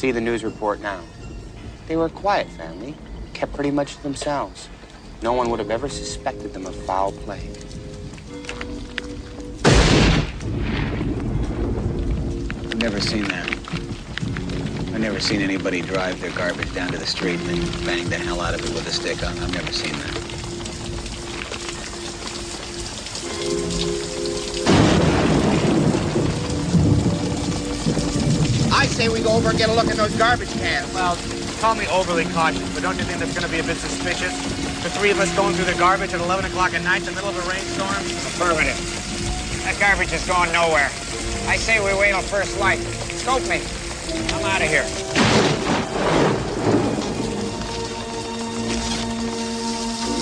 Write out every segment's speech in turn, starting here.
See the news report now. They were a quiet family, kept pretty much to themselves. No one would have ever suspected them of foul play. I've never seen that. I've never seen anybody drive their garbage down to the street and then bang the hell out of it with a stick. I've I've never seen that. Say we go over and get a look in those garbage cans. Well, call me overly cautious, but don't you think that's going to be a bit suspicious? The three of us going through the garbage at 11 o'clock at night in the middle of a rainstorm? Affirmative. That garbage is going nowhere. I say we wait till first light. Scope me. I'm out of here.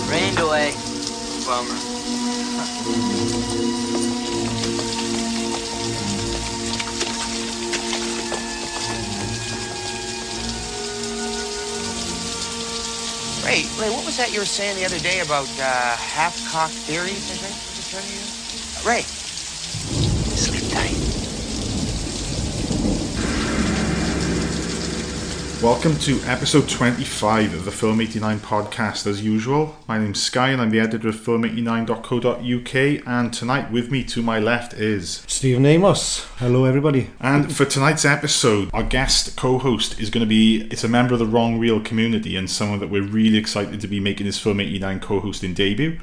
Rained away. Bummer. Ray, Ray, what was that you were saying the other day about uh, half-cocked theories, I think? Was it trying to use? Ray, sleep tight. Welcome to episode 25 of the Film 89 podcast. As usual, my name's Skye and I'm the editor of film89.co.uk. And tonight, with me to my left is. Stephen Amos. Hello, everybody. And for tonight's episode, our guest co host is going to be. It's a member of the Wrong Reel community and someone that we're really excited to be making his Film 89 co hosting debut.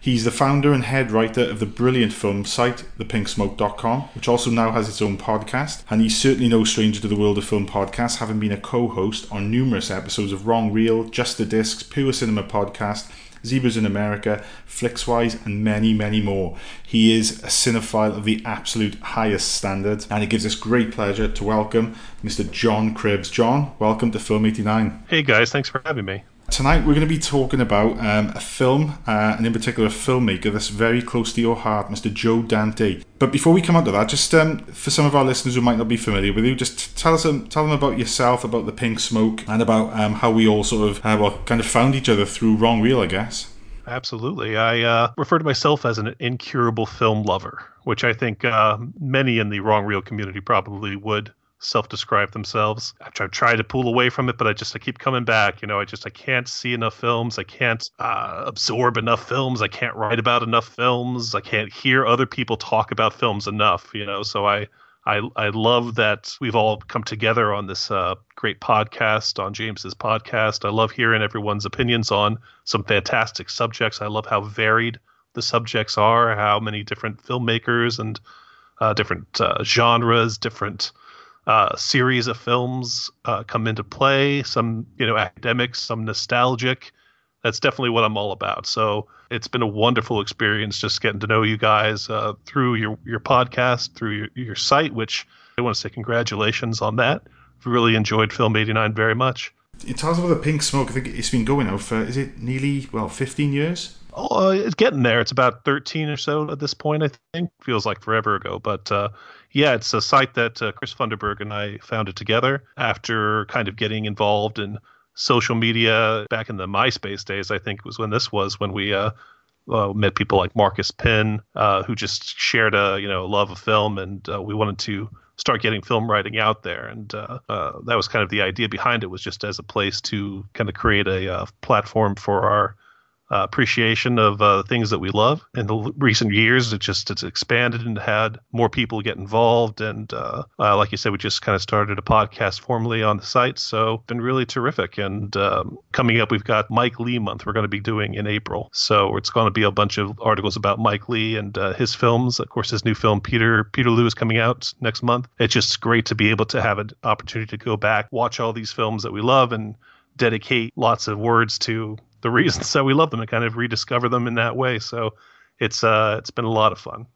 He's the founder and head writer of the brilliant film site, thepinksmoke.com, which also now has its own podcast. And he's certainly no stranger to the world of film podcasts, having been a co host on numerous episodes of Wrong Reel, Just the Discs, Pure Cinema Podcast, Zebras in America, Flixwise, and many, many more. He is a cinephile of the absolute highest standard, and it gives us great pleasure to welcome Mr. John Cribbs. John, welcome to Film 89. Hey guys, thanks for having me. Tonight we're going to be talking about um, a film, uh, and in particular a filmmaker that's very close to your heart, Mr. Joe Dante. But before we come on to that, just um, for some of our listeners who might not be familiar with you, just tell us um, tell them about yourself, about the Pink Smoke, and about um, how we all sort of uh, well kind of found each other through Wrong Reel, I guess. Absolutely. I uh, refer to myself as an incurable film lover, which I think uh, many in the Wrong Reel community probably would self-describe themselves. I try, tried to pull away from it, but I just I keep coming back. You know, I just I can't see enough films. I can't uh, absorb enough films. I can't write about enough films. I can't hear other people talk about films enough. You know, so I. I, I love that we've all come together on this uh, great podcast, on James's podcast. I love hearing everyone's opinions on some fantastic subjects. I love how varied the subjects are, how many different filmmakers and uh, different uh, genres, different uh, series of films uh, come into play. Some, you know, academic, some nostalgic. That's definitely what I'm all about. So it's been a wonderful experience just getting to know you guys uh, through your your podcast, through your, your site. Which I want to say congratulations on that. I've really enjoyed Film 89 very much. In terms of the Pink Smoke, I think it's been going now for is it nearly well 15 years? Oh, uh, it's getting there. It's about 13 or so at this point, I think. Feels like forever ago. But uh, yeah, it's a site that uh, Chris Funderburg and I founded together after kind of getting involved in social media back in the MySpace days. I think was when this was when we uh, uh, met people like Marcus Penn, uh, who just shared a you know love of film, and uh, we wanted to start getting film writing out there. And uh, uh, that was kind of the idea behind it was just as a place to kind of create a platform for our uh, appreciation of uh, things that we love. In the recent years, it just it's expanded and had more people get involved. And uh, uh, like you said, we just kind of started a podcast formally on the site, so been really terrific. And um, coming up, we've got Mike Leigh month. We're going to be doing in April, so it's going to be a bunch of articles about Mike Leigh and uh, his films. Of course, his new film Peter Peterloo is coming out next month. It's just great to be able to have an opportunity to go back, watch all these films that we love, and dedicate lots of words to the reasons that we love them and kind of rediscover them in that way. So it's uh it's been a lot of fun.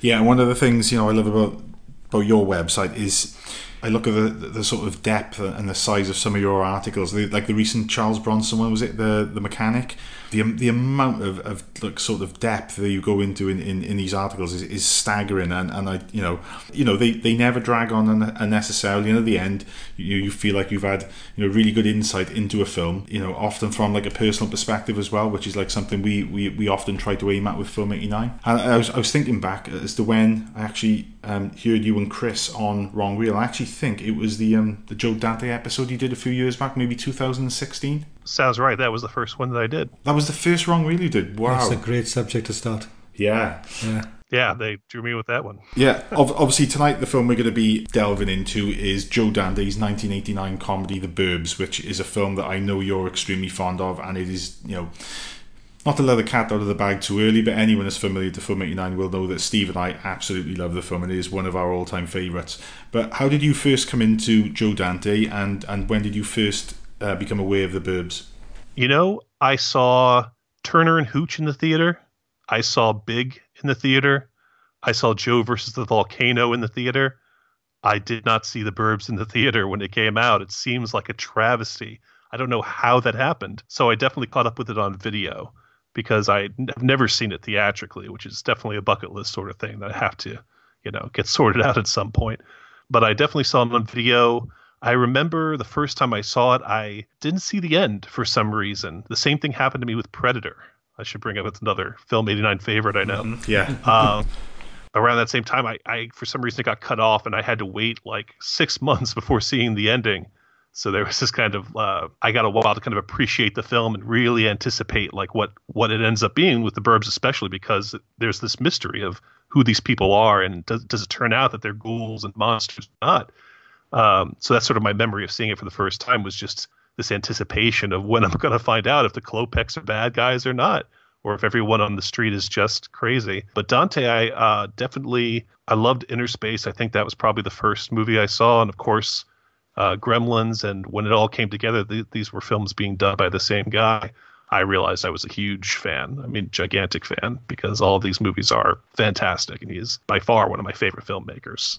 Yeah, and one of the things you know I love about about your website is I look at the, the sort of depth and the size of some of your articles. The, like the recent Charles Bronson one was it the the mechanic. The the amount of, of like sort of depth that you go into in, in, in these articles is, is staggering, and, and I you know you know they, they never drag on unnecessarily. And at the end, you you feel like you've had you know really good insight into a film. You know, often from like a personal perspective as well, which is like something we we, we often try to aim at with Film eighty nine. And I was I was thinking back as to when I actually um, heard you and Chris on Wrong Reel. I actually think it was the um, the Joe Dante episode you did a few years back, maybe 2016. Sounds right. That was the first one that I did. That was the first wrong reel you did. Wow. That's a great subject to start. yeah. Yeah. Yeah, they drew me with that one. Yeah, obviously tonight the film we're going to be delving into is Joe Dante's 1989 comedy The Burbs, which is a film that I know you're extremely fond of, and it is, you know, not to let the cat out of the bag too early, but anyone that's familiar to Film 89 will know that Steve and I absolutely love the film, and it is one of our all-time favourites. But how did you first come into Joe Dante, and, and when did you first uh, become aware of The Burbs? You know, I saw Turner and Hooch in the theater. I saw Big in the theater. I saw Joe versus the Volcano in the theater. I did not see The Burbs in the theater when it came out. It seems like a travesty. I don't know how that happened. So I definitely caught up with it on video because I have never seen it theatrically, which is definitely a bucket list sort of thing that I have to, you know, get sorted out at some point. But I definitely saw it on video. I remember the first time I saw it, I didn't see the end for some reason. The same thing happened to me with Predator. I should bring up it's another film 89 favorite I know. Yeah. Um, around that same time, I, I for some reason it got cut off, and I had to wait like six months before seeing the ending. So there was this kind of uh, I got a while to kind of appreciate the film and really anticipate like what what it ends up being with the Burbs, especially because there's this mystery of who these people are and does does it turn out that they're ghouls and monsters or not? Um, so that's sort of my memory of seeing it for the first time was just this anticipation of when I'm going to find out if the Klopeks are bad guys or not, or if everyone on the street is just crazy. But Dante, I uh, definitely I loved Innerspace. I think that was probably the first movie I saw, and of course, uh, Gremlins. And when it all came together, th- these were films being done by the same guy. I realized I was a huge fan. I mean, gigantic fan because all of these movies are fantastic, and he is by far one of my favorite filmmakers.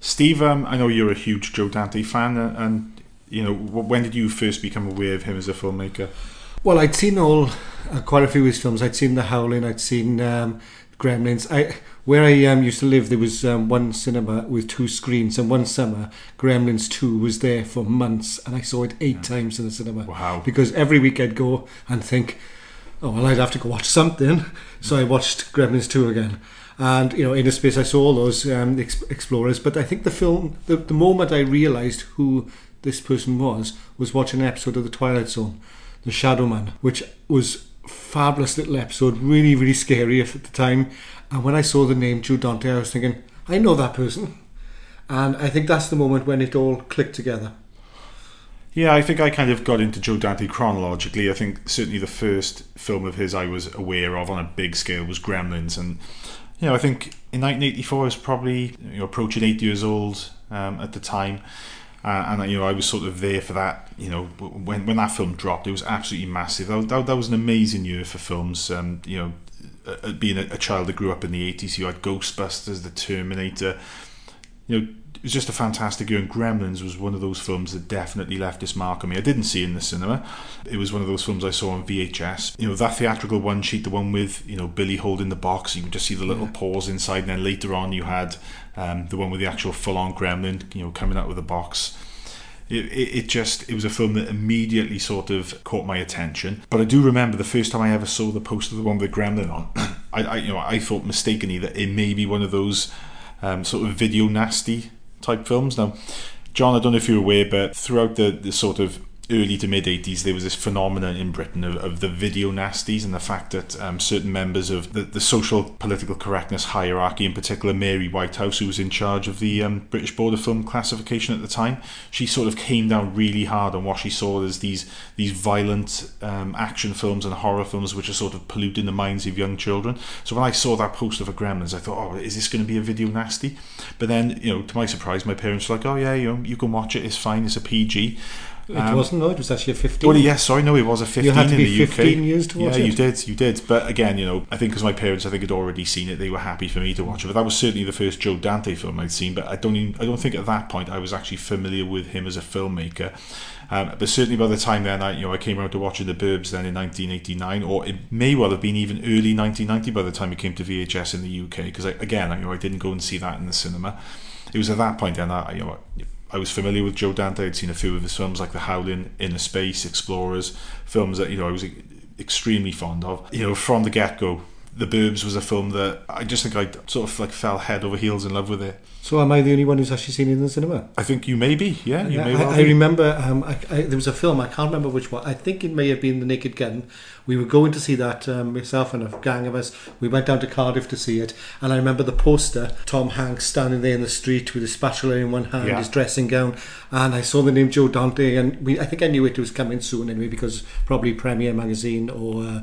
Steve, um, I know you're a huge Joe Dante fan, uh, and you know when did you first become aware of him as a filmmaker? Well, I'd seen all uh, quite a few of his films. I'd seen The Howling. I'd seen um, Gremlins. I where I um, used to live, there was um, one cinema with two screens, and one summer, Gremlins Two was there for months, and I saw it eight times in the cinema. Wow. Because every week I'd go and think, oh well, I'd have to go watch something, so I watched Gremlins Two again. And you know, Innerspace, I saw all those um, ex- explorers. But I think the film, the, the moment I realised who this person was, was watching an episode of The Twilight Zone, The Shadow Man, which was fabulous little episode, really, really scary at the time. And when I saw the name Joe Dante, I was thinking, I know that person. And I think that's the moment when it all clicked together. Yeah, I think I kind of got into Joe Dante chronologically. I think certainly the first film of his I was aware of on a big scale was Gremlins, and you know I think in 1984 I was probably you know, approaching eight years old um, at the time, uh, and you know I was sort of there for that. You know when when that film dropped, it was absolutely massive. That, that, that was an amazing year for films. Um, you know, uh, being a, a child that grew up in the 80s, you had Ghostbusters, The Terminator. You know, it was just a fantastic year, and Gremlins was one of those films that definitely left its mark on me. I didn't see in the cinema. It was one of those films I saw on VHS. You know, that theatrical one sheet, the one with, you know, Billy holding the box, you could just see the little paws inside, and then later on you had um, the one with the actual full-on gremlin, you know, coming out with the box. It, it, it just it was a film that immediately sort of caught my attention. But I do remember the first time I ever saw the poster of the one with the gremlin on. I, I you know I thought mistakenly that it may be one of those um, sort of video nasty type films. Now, John, I don't know if you're aware, but throughout the, the sort of early to mid 80s, there was this phenomenon in Britain of, of the video nasties and the fact that um, certain members of the, the social political correctness hierarchy, in particular Mary Whitehouse, who was in charge of the um, British Board of Film Classification at the time, she sort of came down really hard on what she saw as these these violent um, action films and horror films, which are sort of polluting the minds of young children. So when I saw that poster for Gremlins, I thought, oh, is this going to be a video nasty? But then, you know, to my surprise, my parents were like, oh yeah, you know, you can watch it. It's fine. It's a PG. It Um, wasn't, no, it was actually a 15. Well, yes, sorry, no, it was a 15 You had to in be the 15 UK. years to watch yeah, it. you did, you did. But again, you know, I think because my parents, I think, had already seen it, they were happy for me to watch it. But that was certainly the first Joe Dante film I'd seen. But I don't, even, I don't think at that point I was actually familiar with him as a filmmaker. Um, but certainly by the time then, I, you know, I came around to watching The Burbs then in 1989, or it may well have been even early 1990 by the time it came to VHS in the UK. Because again, I, you know, I didn't go and see that in the cinema. It was at that point then, I, you know. I was familiar with Joe Dante. I'd seen a few of his films, like The Howling, Innerspace, Explorers, films that you know I was extremely fond of. You know, from the get go, The Burbs was a film that I just think I sort of like fell head over heels in love with it. So am I the only one who's actually seen it in the cinema? I think you may be, yeah, you Yeah, may I, well I be. remember um, I, I, there was a film I can't remember which one. I think it may have been The Naked Gun. We were going to see that um, myself and a gang of us. We went down to Cardiff to see it, and I remember the poster. Tom Hanks standing there in the street with his spatula in one hand, Yeah. his dressing gown, and I saw the name Joe Dante, and we I think I knew it was coming soon anyway because probably Premiere magazine or. Uh,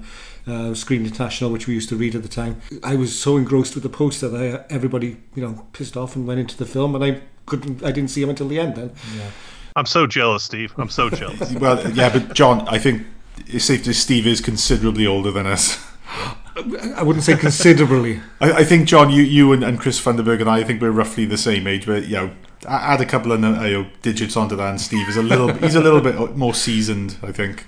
uh, Screen International, which we used to read at the time. I was so engrossed with the poster that I, everybody, you know, pissed off and went into the film, and I couldn't. I didn't see him until the end. Then. Yeah. I'm so jealous, Steve. I'm so jealous. Well, yeah, but John, I think it's safe to say Steve is considerably older than us. I wouldn't say considerably. I, I think John, you, you and, and Chris Funderburg and I, I think we're roughly the same age. But you know, add a couple of you know, digits onto that, and Steve is a little he's a little bit more seasoned. I think.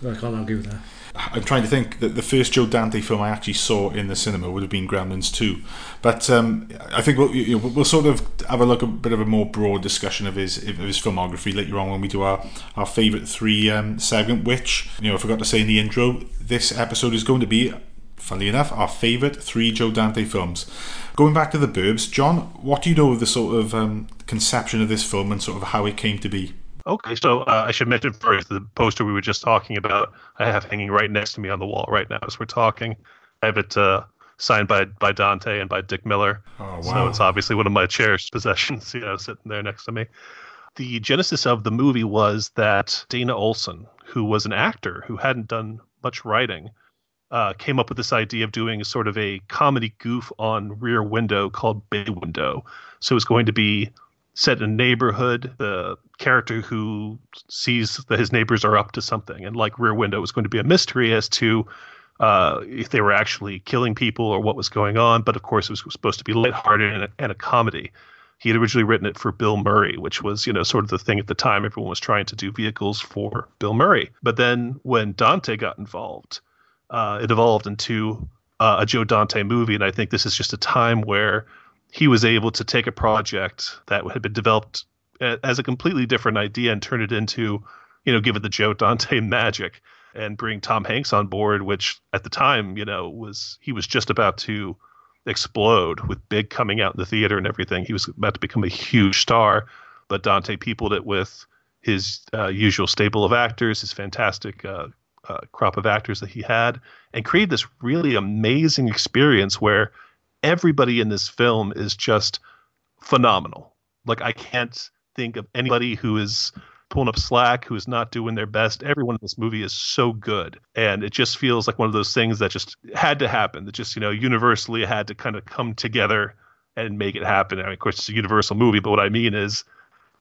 I can't argue with that. I'm trying to think that the first Joe Dante film I actually saw in the cinema would have been Gremlins 2. But um, I think we'll, you know, we'll sort of have a look a bit of a more broad discussion of his of his filmography later on when we do our, our favourite three um, segment, which, you know, I forgot to say in the intro, this episode is going to be, funnily enough, our favourite three Joe Dante films. Going back to The Burbs, John, what do you know of the sort of um, conception of this film and sort of how it came to be? Okay, so uh, I should mention first the poster we were just talking about. I have hanging right next to me on the wall right now as we're talking. I have it uh, signed by by Dante and by Dick Miller. Oh, wow. So it's obviously one of my cherished possessions, you know, sitting there next to me. The genesis of the movie was that Dana Olsen, who was an actor who hadn't done much writing, uh, came up with this idea of doing sort of a comedy goof on Rear Window called Bay Window. So it's going to be set in a neighborhood. The character who sees that his neighbors are up to something, and like Rear Window, was going to be a mystery as to uh, if they were actually killing people or what was going on. But of course, it was supposed to be lighthearted and a, and a comedy. He had originally written it for Bill Murray, which was, you know, sort of the thing at the time. Everyone was trying to do vehicles for Bill Murray. But then when Dante got involved, uh, it evolved into uh, a Joe Dante movie. And I think this is just a time where he was able to take a project that had been developed as a completely different idea and turn it into, you know, give it the Joe Dante magic and bring Tom Hanks on board, which at the time, you know, was he was just about to explode with Big coming out in the theater and everything. He was about to become a huge star, but Dante peopled it with his uh, usual staple of actors, his fantastic uh, uh, crop of actors that he had, and created this really amazing experience where everybody in this film is just phenomenal. Like I can't think of anybody who is pulling up slack, who is not doing their best. Everyone in this movie is so good, and it just feels like one of those things that just had to happen. That just you know universally had to kind of come together and make it happen. I mean, of course, it's a universal movie, but what I mean is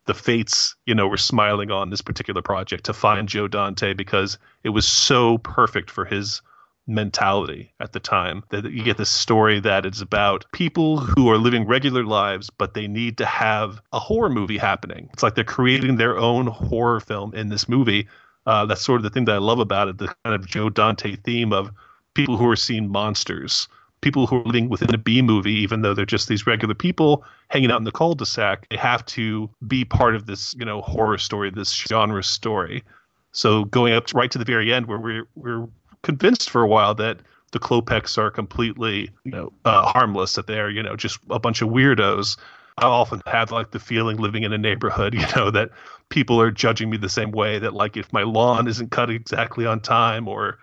the fates, you know, were smiling on this particular project to find Joe Dante because it was so perfect for his mentality at the time that you get this story that it's about people who are living regular lives but they need to have a horror movie happening. It's like they're creating their own horror film in this movie. Uh, that's sort of the thing that i love about it the kind of joe dante theme of people who are seeing monsters people who are living within a b movie even though they're just these regular people hanging out in the cul-de-sac they have to be part of this you know horror story this genre story. So going up right to the very end where we're we're convinced for a while that the Klopeks are completely, you know, uh, harmless, that they're, you know, just a bunch of weirdos. I often have like the feeling living in a neighborhood, you know, that people are judging me the same way that like if my lawn isn't cut exactly on time or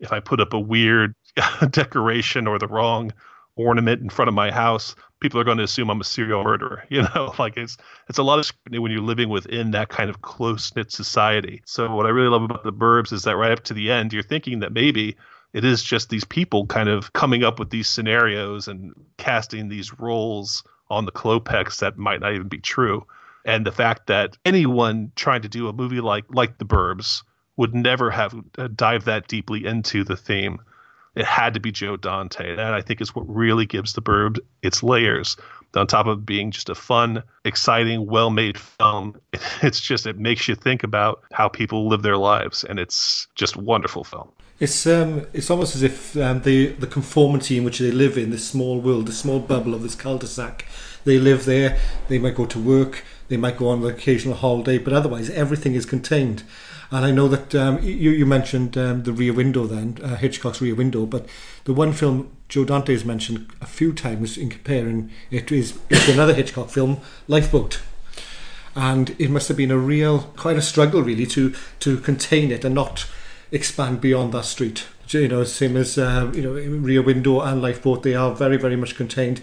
if I put up a weird decoration or the wrong ornament in front of my house, people are going to assume I'm a serial murderer. You know, like it's it's a lot of scrutiny when you're living within that kind of close knit society. So what I really love about the Burbs is that right up to the end, you're thinking that maybe it is just these people kind of coming up with these scenarios and casting these roles on the Klopeks that might not even be true. And the fact that anyone trying to do a movie like like The Burbs would never have uh, dived that deeply into the theme. It had to be Joe Dante. That I think is what really gives The Burbs its layers. On top of being just a fun, exciting, well-made film, it's just it makes you think about how people live their lives, and it's just wonderful film. It's um, it's almost as if um, the the conformity in which they live in this small world, this small bubble of this cul-de-sac. They live there. They might go to work. They might go on an occasional holiday, but otherwise everything is contained. And I know that um, you, you mentioned um, the Rear Window then, uh, Hitchcock's Rear Window, but the one film Joe Dante has mentioned a few times in comparing it is, is another Hitchcock film, Lifeboat. And it must have been a real, quite a struggle really to, to contain it and not expand beyond that street. You know, same as uh, you know, Rear Window and Lifeboat, they are very, very much contained.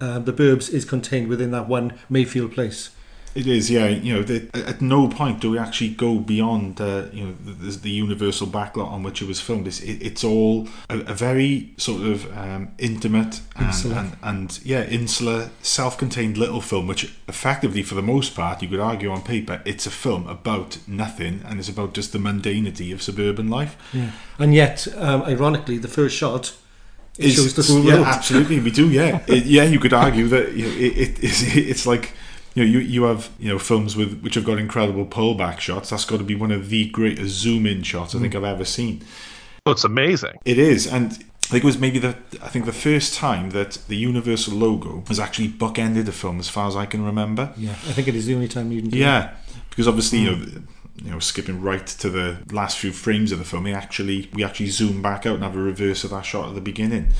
Uh, the Burbs is contained within that one Mayfield place. It is, yeah. You know, at no point do we actually go beyond, uh, you know, the, the universal backlot on which it was filmed. It's, it, it's all a, a very sort of um, intimate and, and, and, yeah, insular, self-contained little film, which effectively, for the most part, you could argue on paper, it's a film about nothing, and it's about just the mundanity of suburban life. Yeah. And yet, um, ironically, the first shot it Is- shows the whole yeah, road. absolutely, we do. Yeah, it, yeah. You could argue that you know, it, it, it's, it's like you know you you have you know films with which have got incredible pullback shots. That's got to be one of the greatest zoom in shots I think I've ever seen. Oh, it's amazing. It is, and I think it was maybe the I think the first time that the Universal logo has actually bookended a film, as far as I can remember. Yeah, I think it is the only time you can do Yeah, because obviously you know. You know, skipping right to the last few frames of the film, we actually we actually zoom back out and have a reverse of that shot at the beginning.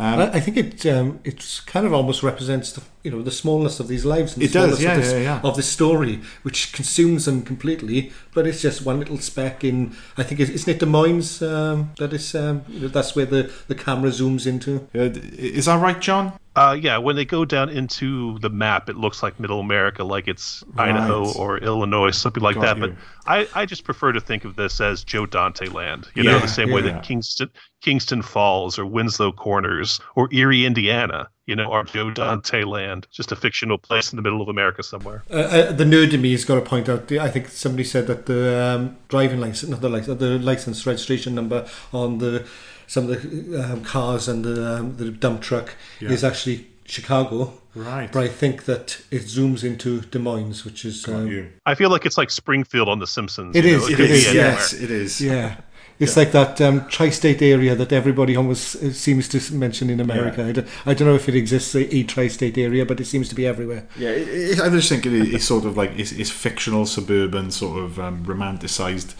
Um, I, think it um, it kind of almost represents the you know the smallness of these lives and the It does, smallness yeah, of, this, yeah, yeah. of this story, which consumes them completely. But it's just one little speck in. I think isn't it Des Moines um, that is um, you know, that's where the, the camera zooms into. Uh, is that right, John? Uh, yeah, when they go down into the map, it looks like Middle America, like it's Idaho or Illinois, something like Got that. But. I, I just prefer to think of this as Joe Dante land. You know, the same way that Kingston Kingston Falls or Winslow Corners or Erie, Indiana, you know, are Joe Dante land. Just a fictional place in the middle of America somewhere. Uh, uh, the nerd in me has got to point out. I think somebody said that the um, driving license, not the license, the license registration number on the some of the um, cars and the um, the dump truck Yeah. is actually Chicago. Right. But I think that it zooms into Des Moines, which is um, you. I feel like it's like Springfield on The Simpsons. It you is, know? it could be is, anywhere. Yes, it is. Yeah. It's like that um, tri-state area that everybody almost uh, seems to mention in America. I, don't, I don't know if it exists a, a tri-state area, but it seems to be everywhere. Yeah, it, it, I just think it is it's sort of like it's, it's fictional, suburban, sort of um, romanticized,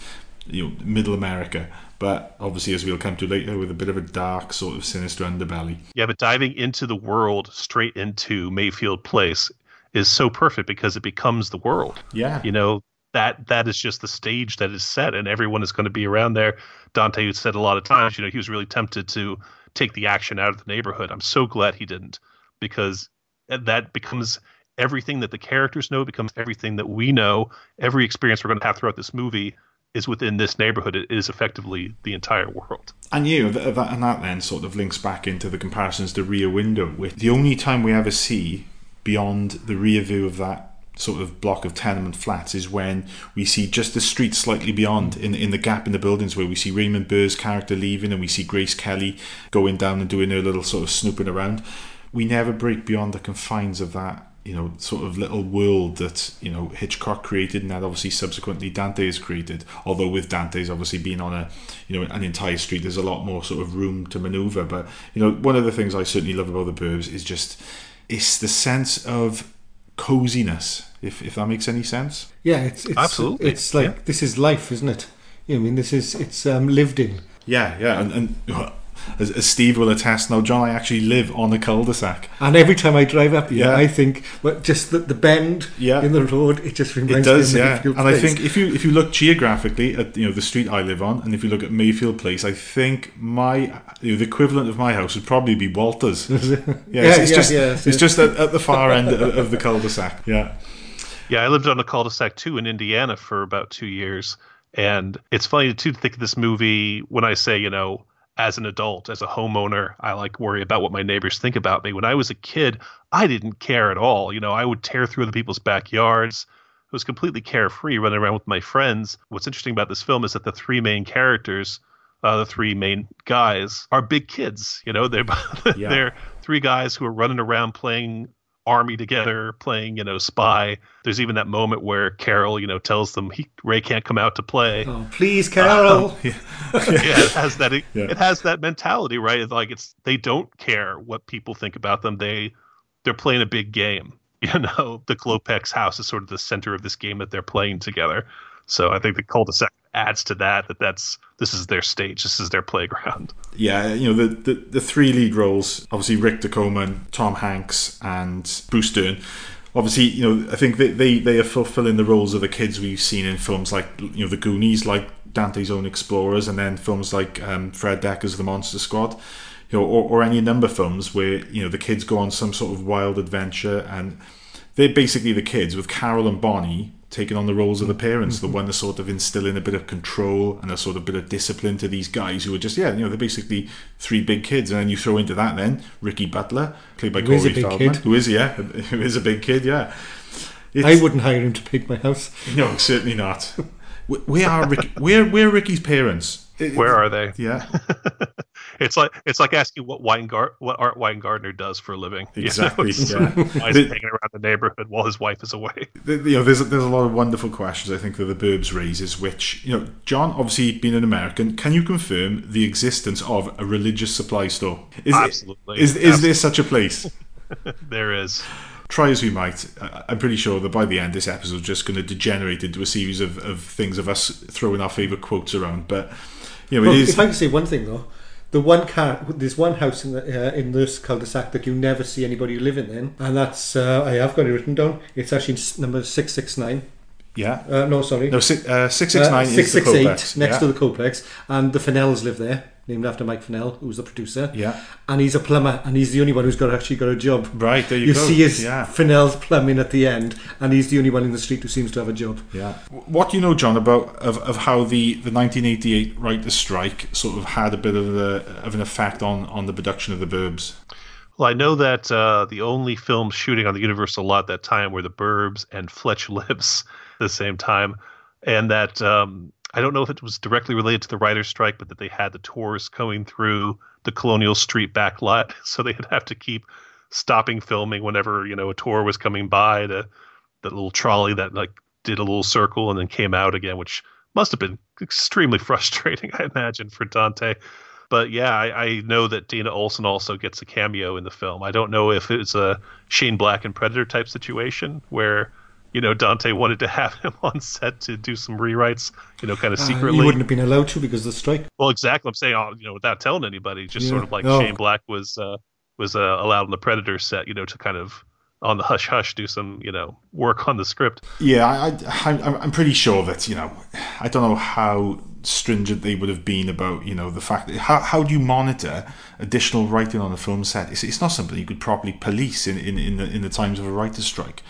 you know, middle America. But obviously, as we'll come to later, with a bit of a dark, sort of sinister underbelly. Yeah, but diving into the world straight into Mayfield Place is so perfect because it becomes the world. Yeah, You know, that that is just the stage that is set and everyone is going to be around there. Dante had said a lot of times, you know, he was really tempted to take the action out of the neighborhood. I'm so glad he didn't because that becomes everything that the characters know becomes everything that we know. Every experience we're going to have throughout this movie is within this neighborhood. It is effectively the entire world. And you that, and that then sort of links back into the comparisons to Rear Window. With the only time we ever see beyond the rear view of that sort of block of tenement flats is when we see just the street slightly beyond in in the gap in the buildings where we see Raymond Burr's character leaving and we see Grace Kelly going down and doing her little sort of snooping around. We never break beyond the confines of that you know sort of little world that you know Hitchcock created and that obviously subsequently Dante has created although with Dante's obviously being on a you know an entire street there's a lot more sort of room to maneuver but you know one of the things I certainly love about the Burbs is just it's the sense of coziness if, if that makes any sense Yeah, it's, it's Absolutely, It's like yeah. this is life, isn't it? You know, I mean, this is it's um, lived in. yeah yeah and, and as, as Steve will attest now John I actually live on a cul-de-sac And every time I drive up here, Yeah. I think, well, just the, the bend Yeah. in the road, it just It reminds does, me of yeah. Mayfield And I think if you if you look geographically at you know the street I live on, and if you look at Mayfield Place, I think my you know, the equivalent of my house would probably be Walters. yeah, it's, Yeah, it's yeah, just yeah, it's yeah. just at, at the far end of, of the cul-de-sac. Yeah, Yeah, I lived on a cul-de-sac too in Indiana for about two years, and it's funny too to think of this movie when I say, you know, as an adult, as a homeowner, I like worry about what my neighbors think about me. When I was a kid, I didn't care at all. You know, I would tear through other people's backyards. I was completely carefree, running around with my friends. What's interesting about this film is that the three main characters, uh, the three main guys, are big kids. You know, they're Yeah. they're three guys who are running around playing army together playing you know spy. There's even that moment where carol you know tells them he ray can't come out to play. Oh, please, Carol. Um, yeah it has that it, Yeah. it has that mentality right? It's like it's they don't care what people think about them. They they're playing a big game you know? The Klopeks house is sort of the center of this game that they're playing together. So i think the cul-de-sac adds to that that that's this is their stage, this is their playground. Yeah, you know the, the the three lead roles, obviously Rick Ducommun, Tom Hanks, and Bruce Dern. Obviously, you know I think they, they they are fulfilling the roles of the kids we've seen in films like you know the Goonies, like Dante's Own Explorers, and then films like um, Fred Dekker's The Monster Squad. You know, or, or any number of films where you know the kids go on some sort of wild adventure, and they're basically the kids with Carol and Bonnie taking on the roles of the parents, the mm-hmm. one to sort of instilling a bit of control and a sort of bit of discipline to these guys who are just, yeah, you know, they're basically three big kids. And then you throw into that then Ricky Butler, played by Who is Corey a big Feldman, kid. who is, yeah, who is a big kid, yeah. I wouldn't hire him to pick my house. No, certainly not. We, we are Ricky, we're, we're Ricky's parents. Where are they? Yeah, It's like it's like asking what Weingart what Art Weingartner does for a living. You know, exactly. yeah. Why is he hanging around the neighborhood while his wife is away? the- you know, there's there's a lot of wonderful questions I think that the Burbs raises. Which you know, John, obviously being an American, can you confirm the existence of a religious supply store? Is, Absolutely. Is is there such a place? There is. Try as we might, I- I'm pretty sure that by the end, this episode is just going to degenerate into a series of, of things of us throwing our favourite quotes around. But you know, it Well, is. if I can say one thing though, the one car, there's one house in the, uh, in this cul-de-sac that you never see anybody living in, and that's uh, I have got it written down. It's actually number six six nine. yeah. Uh, no, sorry, No, uh, six six nine is the 668 next yeah. to the Klopeks, and the Fennells live there, named after Mike Finnell, who's the producer. Yeah. and he's a plumber, and he's the only one who's got actually got a job. Right there, you, You go. You see his yeah. Fennell's plumbing at the end, and he's the only one in the street who seems to have a job. Yeah. What do you know, John, about of, of how the, the 1988 writers' strike sort of had a bit of a, of an effect on, on the production of the Burbs? Well, I know that uh, the only films shooting on the Universal lot that time were The Burbs and Fletch Lives at the same time, and that um, I don't know if it was directly related to the writer's strike, but that they had the tours coming through the Colonial Street back lot, so they'd have to keep stopping filming whenever you know a tour was coming by. To that little trolley that like did a little circle and then came out again, which must have been extremely frustrating, I imagine, for Dante. But yeah, I, I know that Dana Olsen also gets a cameo in the film. I don't know if it's a Shane Black and Predator type situation where, you know, Dante wanted to have him on set to do some rewrites, you know, kind of Uh, secretly. he wouldn't have been allowed to because of the strike. well, exactly. I'm saying, uh, you know, without telling anybody, just Yeah. sort of like Oh. Shane Black was uh, was uh, allowed on the Predator set, you know, to kind of on the hush hush do some, you know, work on the script. Yeah, I, I, I'm, I'm pretty sure that, you know, I don't know how stringent they would have been about, you know, the fact that how, how do you monitor additional writing on a film set? It's, it's not something you could properly police in, in, in, the, in the times of a writer's strike.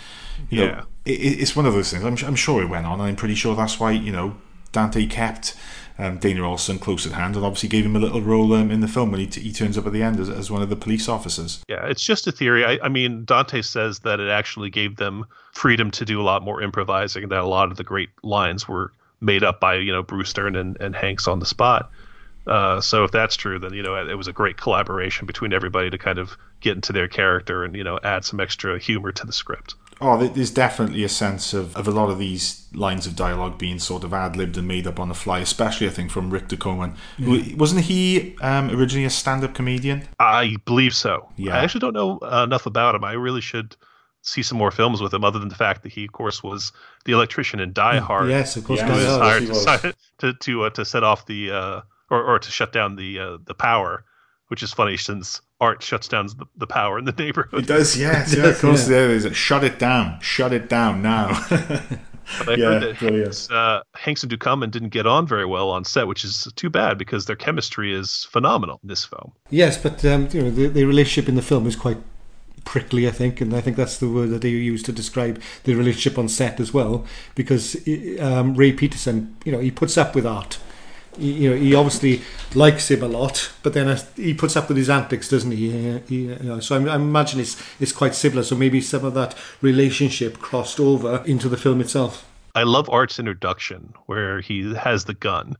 You Yeah. know, it, it- it's one of those things. I'm, I'm sure it went on, and I'm pretty sure that's why, you know, Dante kept um, Dana Olsen close at hand and obviously gave him a little role um, in the film when he, t- he turns up at the end as, as one of the police officers. Yeah, it's just a theory. I, I mean, Dante says that it actually gave them freedom to do a lot more improvising, that a lot of the great lines were made up by, you know, Bruce Dern and, and Hanks on the spot. Uh, so if that's true, then, you know, it was a great collaboration between everybody to kind of get into their character and, you know, add some extra humor to the script. Oh, there's definitely a sense of, of a lot of these lines of dialogue being sort of ad libbed and made up on the fly, especially I think from Rick Ducommun. who Wasn't he um, originally a stand up comedian? I believe so. Yeah. I actually don't know uh, enough about him. I really should see some more films with him, other than the fact that he, of course, was the electrician in Die Hard. Yes, of course. Yeah. He was Yes, hired he to, was. to to uh, to set off the uh, or or to shut down the uh, the power, which is funny since Art shuts down the, the power in the neighborhood. It does, yes. Yeah, of course, there is. Shut it down. Shut it down now. But I Yeah, heard that brilliant. Hanks, uh, Hanks and Ducommun didn't get on very well on set, which is too bad because their chemistry is phenomenal in this film. Yes, but um, you know the, the relationship in the film is quite prickly, I think, and I think that's the word that they use to describe the relationship on set as well. Because um, Ray Peterson, you know, he puts up with art. He, you know, he obviously likes him a lot, but then uh, he puts up with his antics, doesn't he? Uh, he you know, so I, I imagine it's it's quite similar. So maybe some of that relationship crossed over into the film itself. I love Art's introduction where he has the gun.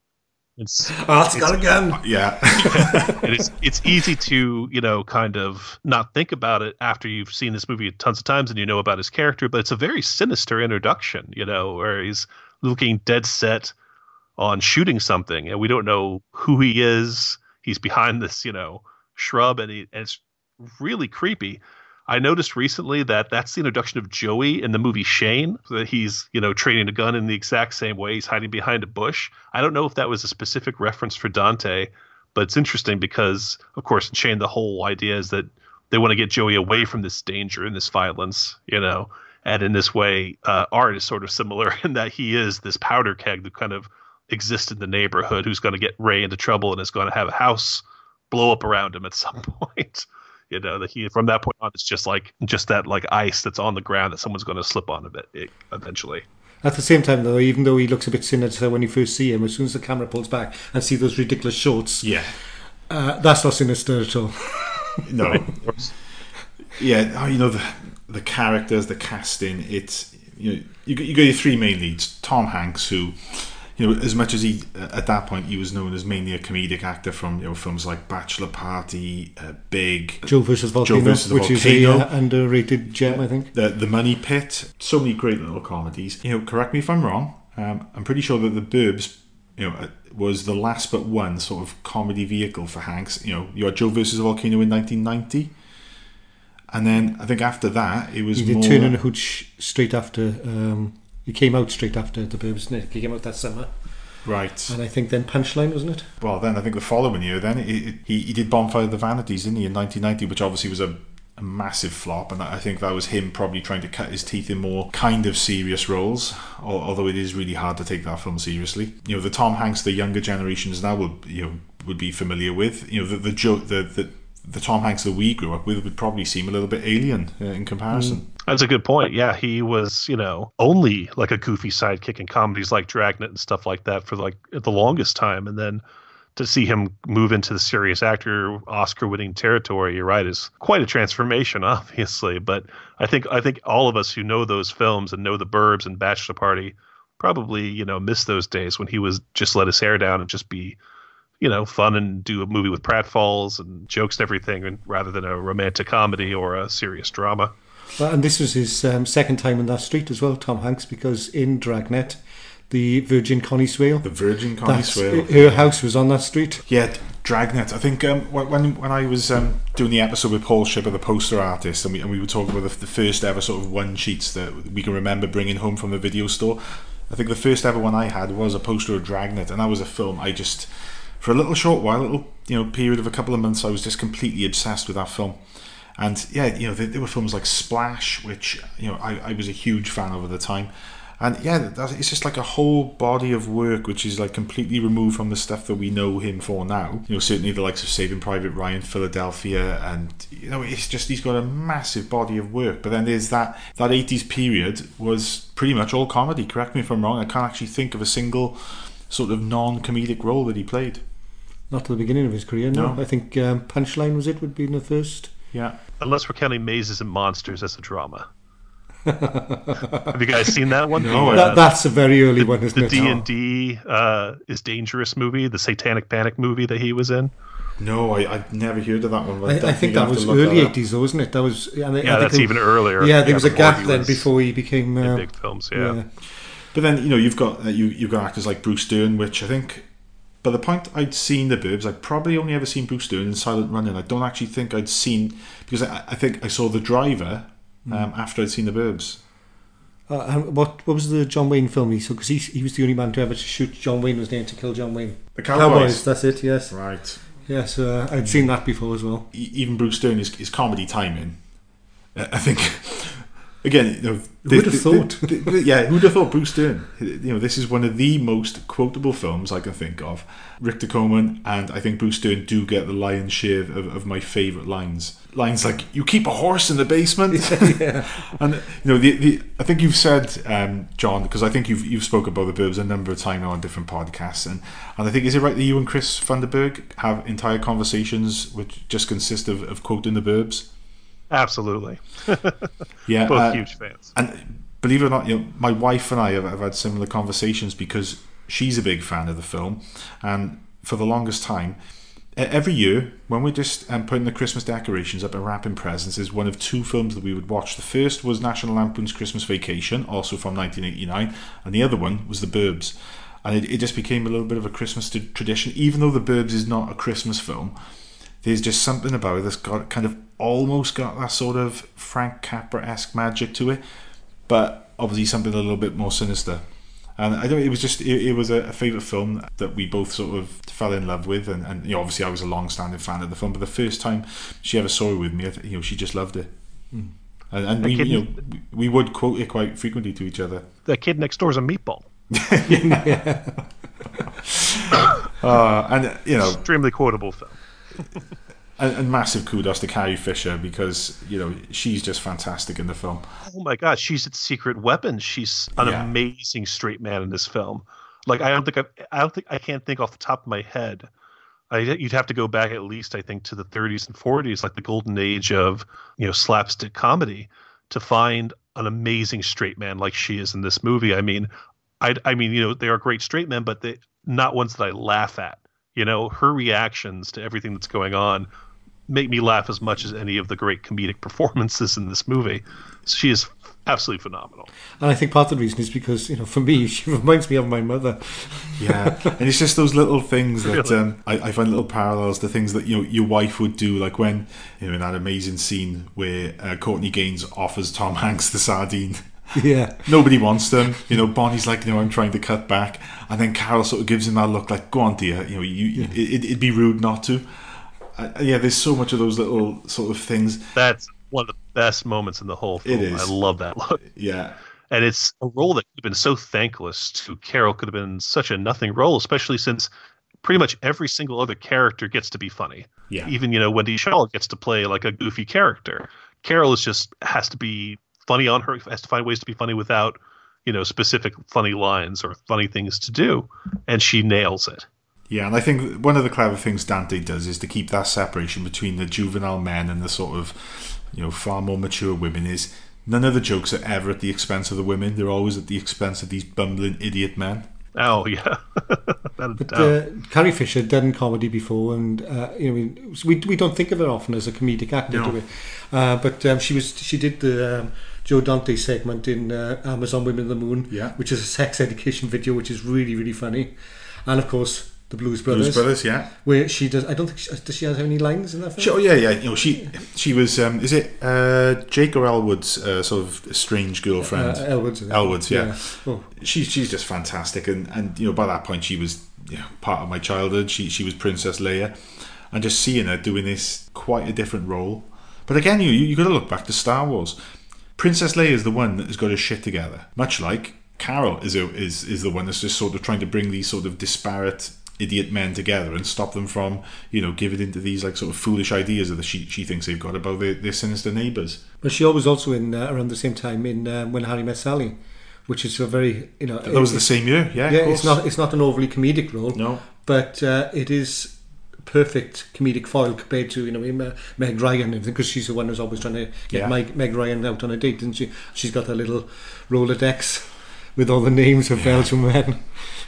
It's Art's got a gun. yeah. and it's it's easy to you know kind of not think about it after you've seen this movie tons of times and you know about his character but it's a very sinister introduction you know where he's looking dead set on shooting something and we don't know who he is he's behind this you know shrub and, he, and it's really creepy I noticed recently that that's the introduction of Joey in the movie Shane. That he's you know training a gun in the exact same way. He's hiding behind a bush. I don't know if that was a specific reference for Dante, but it's interesting because of course in Shane the whole idea is that they want to get Joey away from this danger and this violence. You know. And in this way, uh, Art is sort of similar in that he is this powder keg that kind of exists in the neighborhood who's going to get Ray into trouble and is going to have a house blow up around him at some point. You know that he from that point on it's just like just that like ice that's on the ground that someone's going to slip on a bit it, eventually. At the same time, though, even though he looks a bit sinister when you first see him, as soon as the camera pulls back and see those ridiculous shorts, Yeah. uh, that's not sinister at all. No. yeah, oh, you know the the characters, the casting. It's you know you you got your three main leads. Tom Hanks, who you know as much as he at that point he was known as mainly a comedic actor from you know films like Bachelor Party, uh, Big, Joe versus Volcano, versus the which is a uh, underrated gem, I think. the the Money Pit. So many great little comedies. You know, correct me if I'm wrong. Um, I'm pretty sure that the Burbs, you know, uh, was the last but one sort of comedy vehicle for Hanks. You know, you had Joe versus Volcano in 1990, and then I think after that it was He did more. Turner and Hooch straight after. Um, he came out straight after the Burbs, didn't he? He came out that summer, right. and I think then Punchline wasn't it? Well, then I think the following year, then he, he, he did Bonfire of the Vanities, didn't he, in 1990, which obviously was a, a massive flop, and I think that was him probably trying to cut his teeth in more kind of serious roles. Although it is really hard to take that film seriously. You know, the Tom Hanks the younger generations now will you know would be familiar with. You know, the the joke the the the Tom Hanks that we grew up with would probably seem a little bit alien uh, in comparison. That's a good point. Yeah, he was, you know, only like a goofy sidekick in comedies like Dragnet and stuff like that for like the longest time, and then to see him move into the serious actor Oscar-winning territory, you're right, is quite a transformation, obviously. But I think I think all of us who know those films and know the Burbs and Bachelor Party probably, you know, miss those days when he was just let his hair down and just be you know, fun and do a movie with pratfalls and jokes and everything, and rather than a romantic comedy or a serious drama. Well, and this was his um, second time in that street as well, Tom Hanks, because in Dragnet, the Virgin Connie Swail, The Virgin Connie Swail. her house was on that street. Yeah, Dragnet. I think um, when when I was um, doing the episode with Paul Shipper, the poster artist, and we, and we were talking about the, the first ever sort of one sheets that we can remember bringing home from the video store. I think the first ever one I had was a poster of Dragnet, and that was a film I just, for a little short while, a little you know period of a couple of months, I was just completely obsessed with that film. And yeah, you know, there, there were films like Splash, which you know I, I was a huge fan of at the time. And yeah, that, it's just like a whole body of work which is like completely removed from the stuff that we know him for now. You know, certainly the likes of Saving Private Ryan, Philadelphia, and you know, it's just he's got a massive body of work. But then there's that that eighties period was pretty much all comedy. Correct me if I'm wrong. I can't actually think of a single sort of non-comedic role that he played. Not to the beginning of his career, no. No. I think um, Punchline was it, would be in the first. Yeah. Unless we're counting Mazes and Monsters as a drama. Have you guys seen that one? No, The, That, uh, that's a very early one, the isn't it? D and D uh, is dangerous movie, the Satanic Panic movie that he was in. No, I, I've never heard of that one. I, I think that was early that up. eighties, though, wasn't it? That was yeah. I think that's there- even earlier. Yeah, there was a gap he then before he became. in Uh, big films. Yeah. yeah. But then you know you've got uh, you you've got actors like Bruce Dern, which I think by the point I'd seen the Burbs, I'd probably only ever seen Bruce Dern in Silent Running. I don't actually think I'd seen because I, I think I saw The Driver um, after I'd seen the Burbs. Uh, and what what was the John Wayne film he saw? Because he, he was the only man to ever shoot John Wayne. Was named to kill John Wayne. The Cowboys. That's it. Yes. Right. Yes. Uh, I'd seen that before as well. Even Bruce Dern is, is comedy timing. I think. Again, you know, Who'd have thought? yeah, who'd have thought Bruce Dern? You know, this is one of the most quotable films I can think of. Rick Ducommun and I think Bruce Dern do get the lion's share of, of my favourite lines. Lines like "You keep a horse in the basement," and you know, the, the I think you've said, um, John, because I think you've you've spoken about the Burbs a number of times on different podcasts, and and I think is it right that you and Chris Funderburg have entire conversations which just consist of, of quoting the Burbs? Absolutely. Yeah, Both uh, huge fans. and believe it or not, you know, my wife and I have, have had similar conversations because she's a big fan of the film, and for the longest time, every year when we're just um, putting the Christmas decorations up and wrapping presents, is one of two films that we would watch. The first was National Lampoon's Christmas Vacation, also from 1989, and the other one was The Burbs. And it, it just became a little bit of a Christmas tradition, even though The Burbs is not a Christmas film there's just something about it that's got kind of almost got that sort of Frank Capra esque magic to it, but obviously something a little bit more sinister. And I don't. It was just. It, it was a, a favorite film that we both sort of fell in love with, and, and you know, obviously I was a long-standing fan of the film. But the first time she ever saw it with me, I th- you know, she just loved it. And, and we, you know, we would quote it quite frequently to each other. The kid next door is a meatball. Uh, and you know, Extremely quotable film. and, and massive kudos to Carrie Fisher because you know she's just fantastic in the film. Oh my god, she's at Secret Weapon. She's an Yeah. amazing straight man in this film. Like I don't think I've, I don't think I can't think off the top of my head. I, you'd have to go back at least I think to the 30s and 40s, like the golden age of you know slapstick comedy, to find an amazing straight man like she is in this movie. I mean, I I mean you know they are great straight men, but they not ones that I laugh at. You know her reactions to everything that's going on make me laugh as much as any of the great comedic performances in this movie. She is absolutely phenomenal. And I think part of the reason is because, you know, for me, she reminds me of my mother. Yeah, and it's just those little things that Really? um, I, I find little parallels to things that you know your wife would do, like when you know in that amazing scene where uh, Courtney Gaines offers Tom Hanks the sardine. Yeah. Nobody wants them. You know, Bonnie's like, you know, I'm trying to cut back, and then Carol sort of gives him that look, like, "Go on, dear. You know, you, it, it'd be rude not to." Uh, yeah, there's so much of those little sort of things. That's one of the best moments in the whole film. It is. I love that look. Yeah, And it's a role that could have been so thankless to Carol, could have been such a nothing role, especially since pretty much every single other character gets to be funny. Yeah. Even, you know, Wendy Schaal gets to play like a goofy character. Carol is just has to be funny on her, has to find ways to be funny without, you know, specific funny lines or funny things to do. And she nails it. Yeah, and I think one of the clever things Dante does is to keep that separation between the juvenile men and the sort of, you know, far more mature women. Is none of the jokes are ever at the expense of the women; they're always at the expense of these bumbling idiot men. Oh, yeah. But uh, Carrie Fisher done comedy before, and uh, you know we we don't think of her often as a comedic actor, No. do we? Uh, but um, she was she did the um, Joe Dante segment in uh, Amazon Women of the Moon, Yeah. which is a sex education video, which is really really funny, and of course the Blues Brothers, Blues Brothers, yeah. where she does. I don't think she, does she have any lines in that film. She, oh yeah, yeah. You know, she she was. Um, is it uh, Jake or Elwood's uh, sort of strange girlfriend? Uh, Elwood's. Elwood's, yeah. Oh, She's she's just fantastic, and and you know by that point she was you know, part of my childhood. She she was Princess Leia, and just seeing her doing this quite a different role. But again, you you got to look back to Star Wars. Princess Leia is the one that has got her shit together, much like Carol is a, is is the one that's just sort of trying to bring these sort of disparate idiot men together and stop them from you know giving into these like sort of foolish ideas that she she thinks they've got about their, their sinister neighbours. but she was also in uh, around the same time in um, When Harry Met Sally, which is a very you know That was the same year, yeah. yeah, it's not it's not an overly comedic role. No. but uh, it is perfect comedic foil compared to you know Meg Ryan and everything because she's the one who's always trying to get Yeah. Meg, Meg Ryan out on a date, isn't she? She's got her little Rolodex with all the names of Belgian men.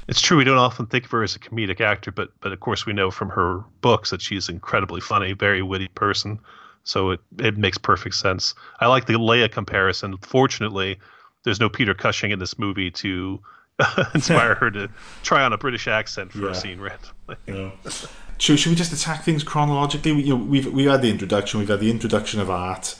It's true we don't often think of her as a comedic actor, but but of course we know from her books that she's incredibly funny, very witty person. So it it makes perfect sense. I like the Leia comparison. Fortunately, there's no Peter Cushing in this movie to inspire her to try on a British accent for Yeah. a scene randomly. know. Should, should we just attack things chronologically? We, you know, we've we had the introduction, we've had the introduction of art,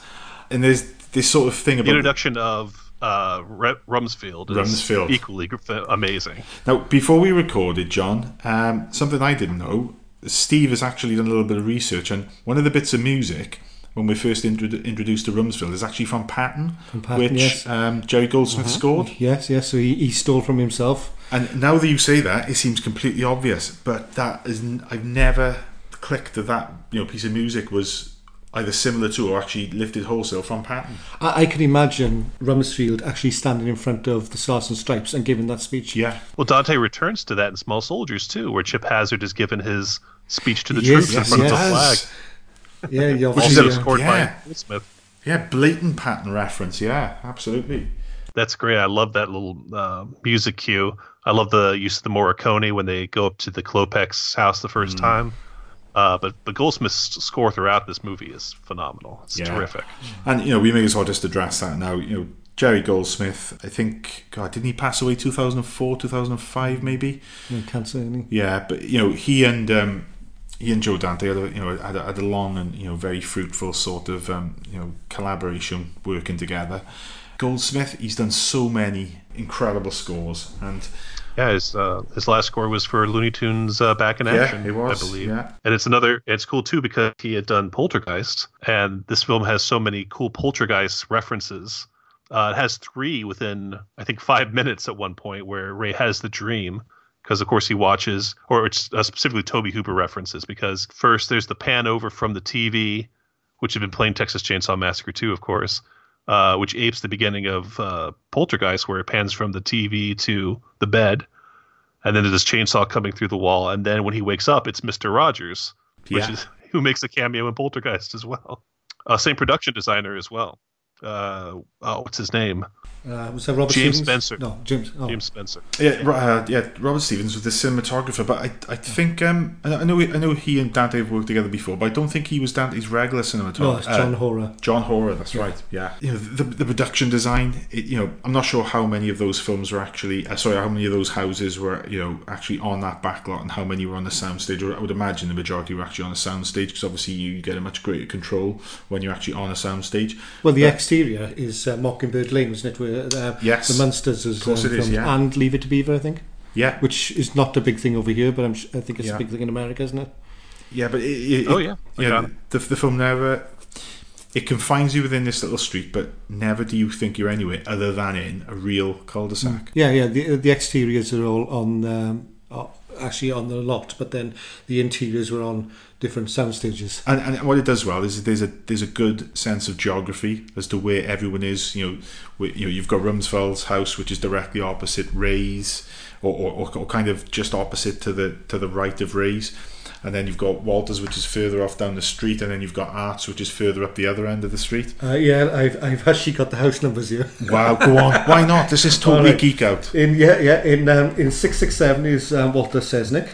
and there's this sort of thing about The introduction of uh, Re- Rumsfield is Rumsfield. equally amazing. Now, before we recorded, John, um, something I didn't know. Steve has actually done a little bit of research, and one of the bits of music when we first intro- introduced to Rumsfield is actually from Patton, Patton, which yes. Uh-huh. um, Jerry Goldsmith scored. Yes, yes. So he, he stole from himself. And now that you say that, it seems completely obvious. But that is, n- I've never clicked that that you know piece of music was either similar to or actually lifted wholesale from Patton. I, I can imagine Rumsfield actually standing in front of the Stars and Stripes and giving that speech. Yeah, Well, Dante returns to that in Small Soldiers too, where Chip Hazard is given his speech to the Yes, troops yes, in front yes. of the flag. Yeah, you Which obviously, is uh, scored yeah. by Goldsmith. yeah, blatant Patton reference. Yeah, absolutely. That's great. I love that little uh, music cue. I love the use of the Morricone when they go up to the Klopeks house the Mm. first time. Uh, but but Goldsmith's score throughout this movie is phenomenal. It's Yeah. terrific. And you know, we may as well just address that now. You know, Jerry Goldsmith. I think God didn't he pass away 2004, 2005 maybe? no cancer. Any. Yeah, but you know, he and um, he and Joe Dante had a, you know had a, had a long and you know very fruitful sort of um, you know collaboration working together. Goldsmith, he's done so many incredible scores, and Yeah, his uh, his last score was for Looney Tunes uh, Back in Yeah, Action, it was, I believe. yeah. And it's another. It's cool too because he had done Poltergeist, and this film has so many cool Poltergeist references. Uh, it has three within I think five minutes at one point where Ray has the dream because of course he watches, or it's uh, specifically Tobe Hooper references because first there's the pan over from the TV, which had been playing Texas Chainsaw Massacre 2, of course, uh, which apes the beginning of uh, Poltergeist, where it pans from the TV to the bed, and then there's this chainsaw coming through the wall, and then when he wakes up, it's Mister Rogers, which Yeah. is who makes a cameo in Poltergeist as well. Uh, same production designer as well. Uh, oh, what's his name? Uh, was that Robert James Stevens? Spencer. No, James. Oh. James Spencer. Yeah, uh, yeah, Robert Stevens was the cinematographer, but I, I think um, I I know I know he and Dante have worked together before, but I don't think he was Dante's regular cinematographer. No, it's John Uh, Hora. John Hora, that's right. Yeah, you know the, the production design. It, you know, I'm not sure how many of those films were actually. Uh, sorry, how many of those houses were you know actually on that backlot, and how many were on the soundstage. Or I would imagine the majority were actually on a soundstage because obviously you get a much greater control when you're actually on a soundstage. Well, the But- exterior is uh, Mockingbird Lane, wasn't it? Where uh, Yes. the Munsters is, Of course um, it is, yeah. and Leave It to Beaver, I think. Yeah, Which is not a big thing over here, but I'm, I think it's Yeah. a big thing in America, isn't it? Yeah, but it, it, Oh, yeah. I yeah. got The, the film never it confines you within this little street, but never do you think you're anywhere other than in a real cul-de-sac. Yeah, yeah. The the exteriors are all on um, are actually on the lot, but then the interiors were on different sound stages. And, and what it does well is there's a there's a good sense of geography as to where everyone is. You know, you know you've got Rumsfield's house, which is directly opposite Ray's, or, or, or kind of just opposite to the to the right of Ray's. And then you've got Walters, which is further off down the street, and then you've got Arts, which is further up the other end of the street. Uh, yeah, I've I've actually got the house numbers here. Wow, go on. Why not? This is totally Alright. geek out. In yeah, yeah. In um, in six six seven is um, Walter Seznick.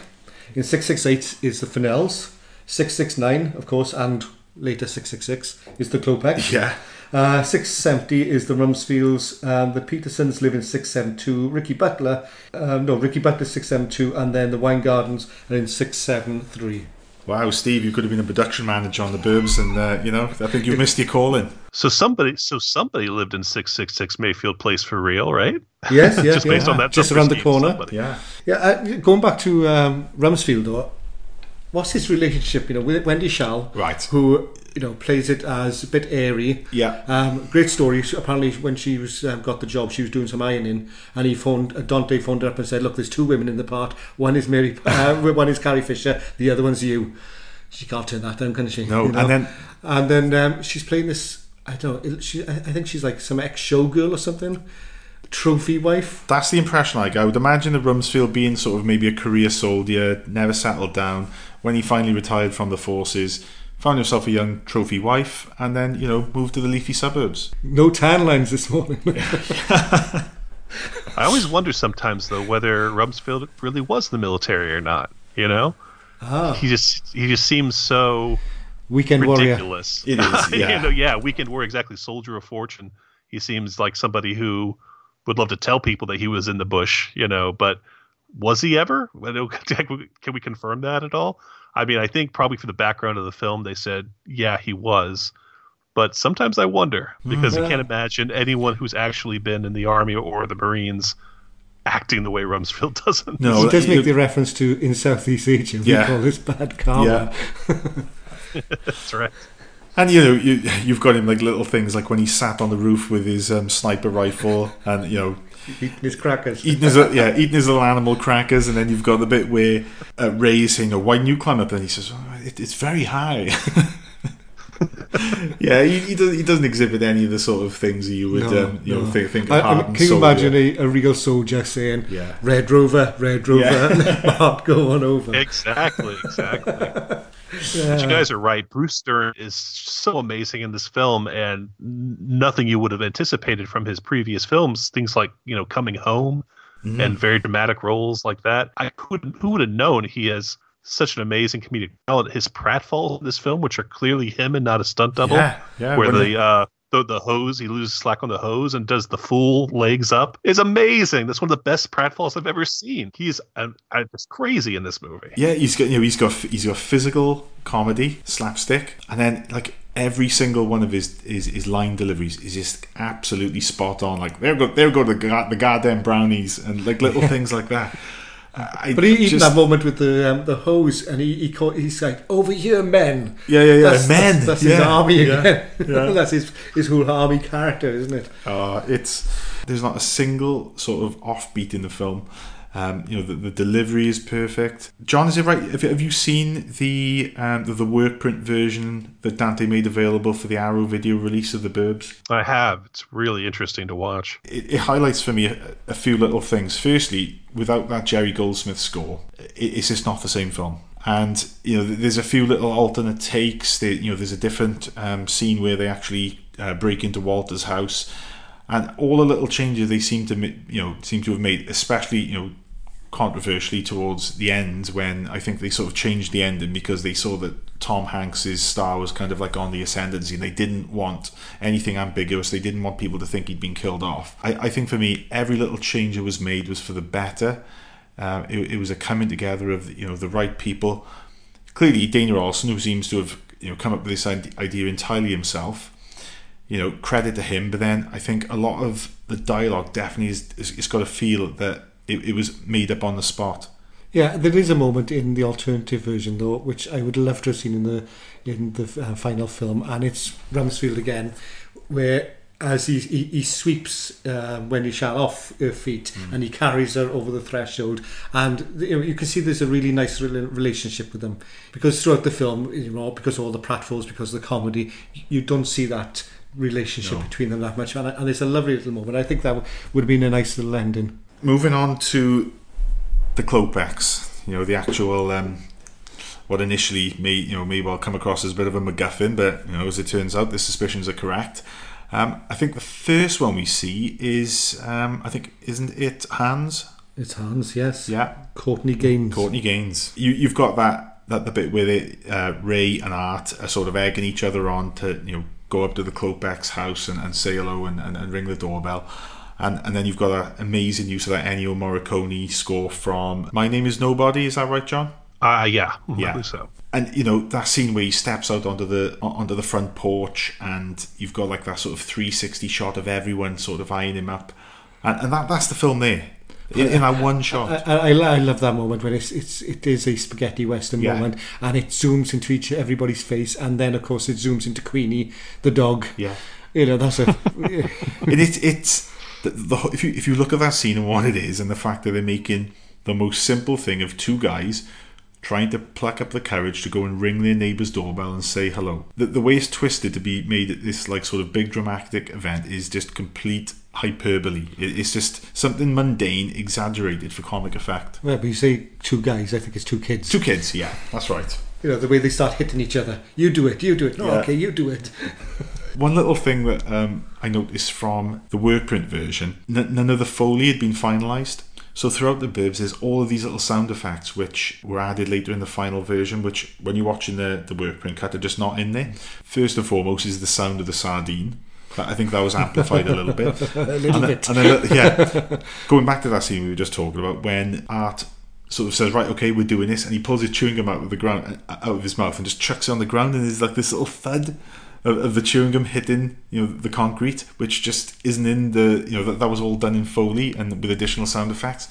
In six six eight is the Fennells. Six six nine, of course, and later six six six is the Klopek. Yeah. Uh, 670 is the Rumsfields, um, the Petersons live in 672, Ricky Butler, um, no, Ricky Butler 672, and then the Wine Gardens are in 673. Wow, Steve, you could have been a production manager on the Burbs, and uh, you know, I think you missed your calling. So somebody, so somebody lived in six six six Mayfield Place for real, right? Yes, yeah, Just yeah. based on that Just around the corner. somebody. Yeah. Yeah, uh, going back to um, Rumsfield, though, what's his relationship, you know, with Wendy Schaal, Right. who, you know, plays it as a bit airy. Yeah. Um, great story. Apparently, when she was um, got the job, she was doing some ironing, and he phoned uh, Dante phoned her up and said, "Look, there's two women in the part. One is Mary, uh, one is Carrie Fisher. The other one's you." She can't turn that down, can she? No, and then- and then um, she's playing this. I don't. know, She, I think she's like some ex showgirl or something. Trophy wife. That's the impression I get. I would imagine the Rumsfield being sort of maybe a career soldier, never settled down. When he finally retired from the forces, found yourself a young trophy wife, and then, you know, moved to the leafy suburbs. No tan lines this morning. I always wonder sometimes though whether Rumsfield really was the military or not. You know, ah, he just he just seems so weekend warrior. ridiculous. It is, yeah. you know, yeah, weekend warrior, exactly. Soldier of fortune. He seems like somebody who would love to tell people that he was in the bush. You know, but was he ever? Can we confirm that at all? I mean, I think probably for the background of the film, they said, yeah, he was. But sometimes I wonder because I can't imagine anyone who's actually been in the army or the Marines acting the way Rumsfield doesn't. No, He does make the reference to in Southeast Asia. We Yeah. call this bad karma. Yeah. That's right. And you know, you, you've got him like little things like when he sat on the roof with his um, sniper rifle, and you know, Eating his crackers. eating his yeah, eating his little animal crackers, and then you've got the bit where uh, Ray's saying, "Oh, why didn't you climb up?" And he says, oh, it, "It's very high." yeah, he, he, does, he doesn't exhibit any of the sort of things that you would No, um, you know think, think of I heart mean, can you imagine a, a real soldier saying, Yeah. Red Rover, Red Rover, Yeah. and let my heart go on over? Exactly, exactly. But you guys are right. Bruce Dern is so amazing in this film, and nothing you would have anticipated from his previous films. Things like you know, Coming Home, Mm-hmm. and very dramatic roles like that. I couldn't. who would have known he has such an amazing comedic talent. His pratfalls in this film, which are clearly him and not a stunt double, Yeah, yeah, where the uh, the the hose. He loses slack on the hose and does the full legs up. It's amazing. That's one of the best pratfalls I've ever seen. He's uh, just crazy in this movie. Yeah, he's got you know he's got he's got physical comedy, slapstick, and then like every single one of his his, his line deliveries is just absolutely spot on. Like there go there go the the goddamn brownies and like little things like that. I But he, even just- that moment with the um, the hose, and he, he call, he's like, "Over here, men." Yeah, yeah, yeah. That's, Men, That's, that's his yeah, army yeah, again. yeah. that's his his whole army character, isn't it? Uh, it's there's not a single sort of offbeat in the film. Um, you know the, the delivery is perfect. John, is it right? Have you, have you seen the um, the, the work print version that Dante made available for the Arrow video release of the Burbs? I have. It's really interesting to watch. It, it highlights for me a, a few little things. Firstly, without that Jerry Goldsmith score, it, it's just not the same film. And you know, there's a few little alternate takes. That you know, there's a different um, scene where they actually uh, break into Walter's house, and all the little changes they seem to you know seem to have made, especially you know controversially towards the end when I think they sort of changed the ending because they saw that Tom Hanks's star was kind of like on the ascendancy and they didn't want anything ambiguous. They didn't want people to think he'd been killed off. I, I think for me, every little change that was made was for the better. Uh, it, it was a coming together of you know the right people. Clearly, Dana Olsen, who seems to have you know come up with this idea entirely himself, you know, credit to him. But then I think a lot of the dialogue definitely is, is it's got a feel that it, it was made up on the spot. Yeah, there is a moment in the alternative version though, which I would love to have seen in the in the uh, final film, and it's Rumsfield again, where as he he, he sweeps uh, when he shot off her feet and he carries her over the threshold, and you, know, you can see there's a really nice rela- relationship with them because throughout the film, you know, because of all the pratfalls, because of the comedy, you don't see that relationship No. between them that much, and, and it's a lovely little moment. I think that would have been a nice little ending. Moving on to the Klopeks, you know, the actual um, what initially may you know may well come across as a bit of a MacGuffin, but you know, as it turns out, the suspicions are correct. Um, I think the first one we see is um, I think isn't it Hans? It's Hans, yes. Yeah, Courtney Gaines. Courtney Gaines. You you've got that that the bit where they, uh, Ray and Art are sort of egging each other on to you know go up to the Klopeks house and, and say hello and, and, and ring the doorbell. And, and then you've got an amazing use of that Ennio Morricone score from My Name Is Nobody. Is that right, John? Uh, yeah, Yeah. So. And you know that scene where he steps out onto the onto the front porch, and you've got like that sort of 360 shot of everyone sort of eyeing him up, and, and that that's the film there in, in that one shot. I, I, I love that moment when it's, it's it is a spaghetti western Yeah. moment and it zooms into each everybody's face and then of course it zooms into Queenie the dog yeah. you know that's a and it's it's the, the if you if you look at that scene and what it is, and the fact that they're making the most simple thing of two guys trying to pluck up the courage to go and ring their neighbour's doorbell and say hello. The, the way it's twisted to be made at this like sort of big dramatic event is just complete hyperbole. It, it's just something mundane, exaggerated for comic effect. well, but you say two guys I think it's two kids Two kids, yeah, that's right. you know the way they start hitting each other you do it you do it no Yeah. okay you do it One little thing that um, I noticed from the work print version, n- none of the Foley had been finalised. So throughout the Burbs, there's all of these little sound effects which were added later in the final version, which when you're watching the, the work print cut are just not in there. First and foremost is the sound of the sardine. That- I think that was amplified a little bit. a little and, then- bit and then, yeah, going back to that scene we were just talking about, when Art sort of says, "Right, okay, we're doing this," and he pulls his chewing gum out of the ground, out of his mouth, and just chucks it on the ground, and there's like this little thud of, of the chewing gum hitting, you know, the concrete, which just isn't in the, you know, that, that was all done in foley and with additional sound effects,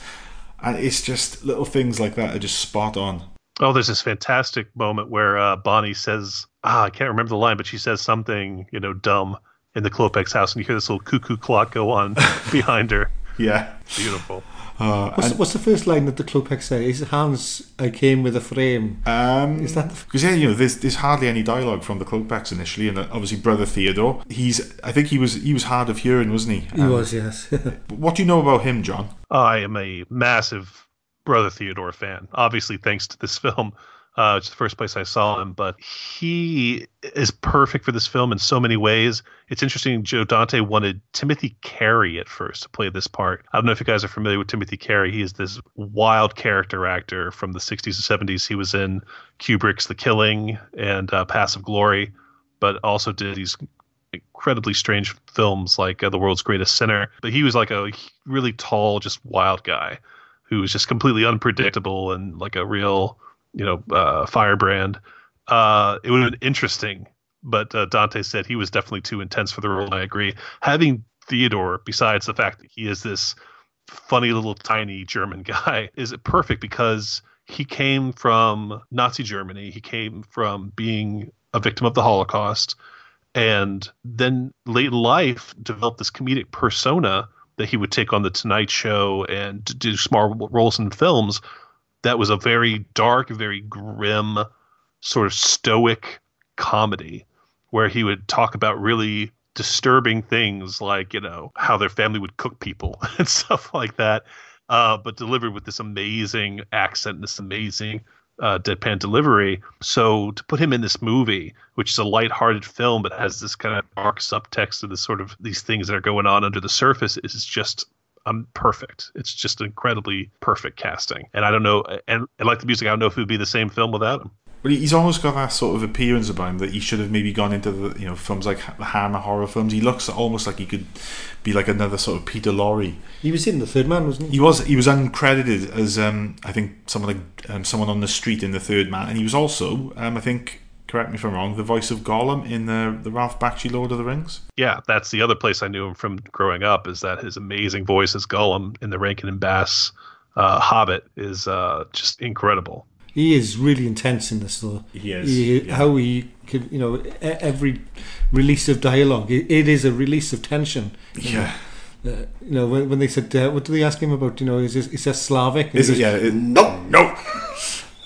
and it's just little things like that are just spot on. Oh, there's this fantastic moment where uh, Bonnie says, ah, I can't remember the line, but she says something, you know, dumb in the Klopeks house, and you hear this little cuckoo clock go on behind her. Yeah. Beautiful. Uh, what's, what's the first line that the Klopeks say is Hans I came with a frame Um, Is that the- because yeah, you know, there's there's hardly any dialogue from the Klopeks initially, and uh, obviously brother Theodore. He's I think he was he was hard of hearing, wasn't he? he Um, was yes What do you know about him, John? I am a massive Brother Theodore fan, obviously, thanks to this film. Uh, it's the first place I saw him, but he is perfect for this film in so many ways. It's interesting. Joe Dante wanted Timothy Carey at first to play this part. I don't know if you guys are familiar with Timothy Carey. He is this wild character actor from the 60s and 70s. He was in Kubrick's The Killing and uh, Paths of Glory, but also did these incredibly strange films like uh, The World's Greatest Sinner. But he was like a really tall, just wild guy who was just completely unpredictable and like a real, you know, uh, firebrand. Uh, it would have been interesting, but uh, Dante said he was definitely too intense for the role. And I agree. Having Theodore, besides the fact that he is this funny little tiny German guy, is perfect because he came from Nazi Germany. He came from being a victim of the Holocaust, and then late life developed this comedic persona that he would take on the Tonight Show and do small roles in films. That was a very dark, very grim, sort of stoic comedy where he would talk about really disturbing things like you know how their family would cook people and stuff like that uh, but delivered with this amazing accent and this amazing uh, deadpan delivery. So to put him in this movie which is a light-hearted film but has this kind of dark subtext of this sort of these things that are going on under the surface is just um, perfect it's just incredibly perfect casting and i don't know and, and like the music i don't know if it would be the same film without him But he's almost got that sort of appearance about him that he should have maybe gone into the you know films like the Hammer horror films. He looks almost like he could be like another sort of Peter Lorre. He was in the Third Man, wasn't he? He was he was uncredited as um, I think someone like um, someone on the street in the Third Man, and he was also um, I think correct me if I'm wrong the voice of Gollum in the the Ralph Bakshi Lord of the Rings. yeah, that's the other place I knew him from growing up. Is that his amazing voice as Gollum in the Rankin and Bass uh, Hobbit is uh, just incredible. He is really intense in this, though. He is, yeah. How he could, you know, e- every release of dialogue, it, it is a release of tension. Yeah. Uh, you know, when, when they said, uh, what do they ask him about? You know, is this, is that Slavic? And Is it? goes, Yeah. It, no, no.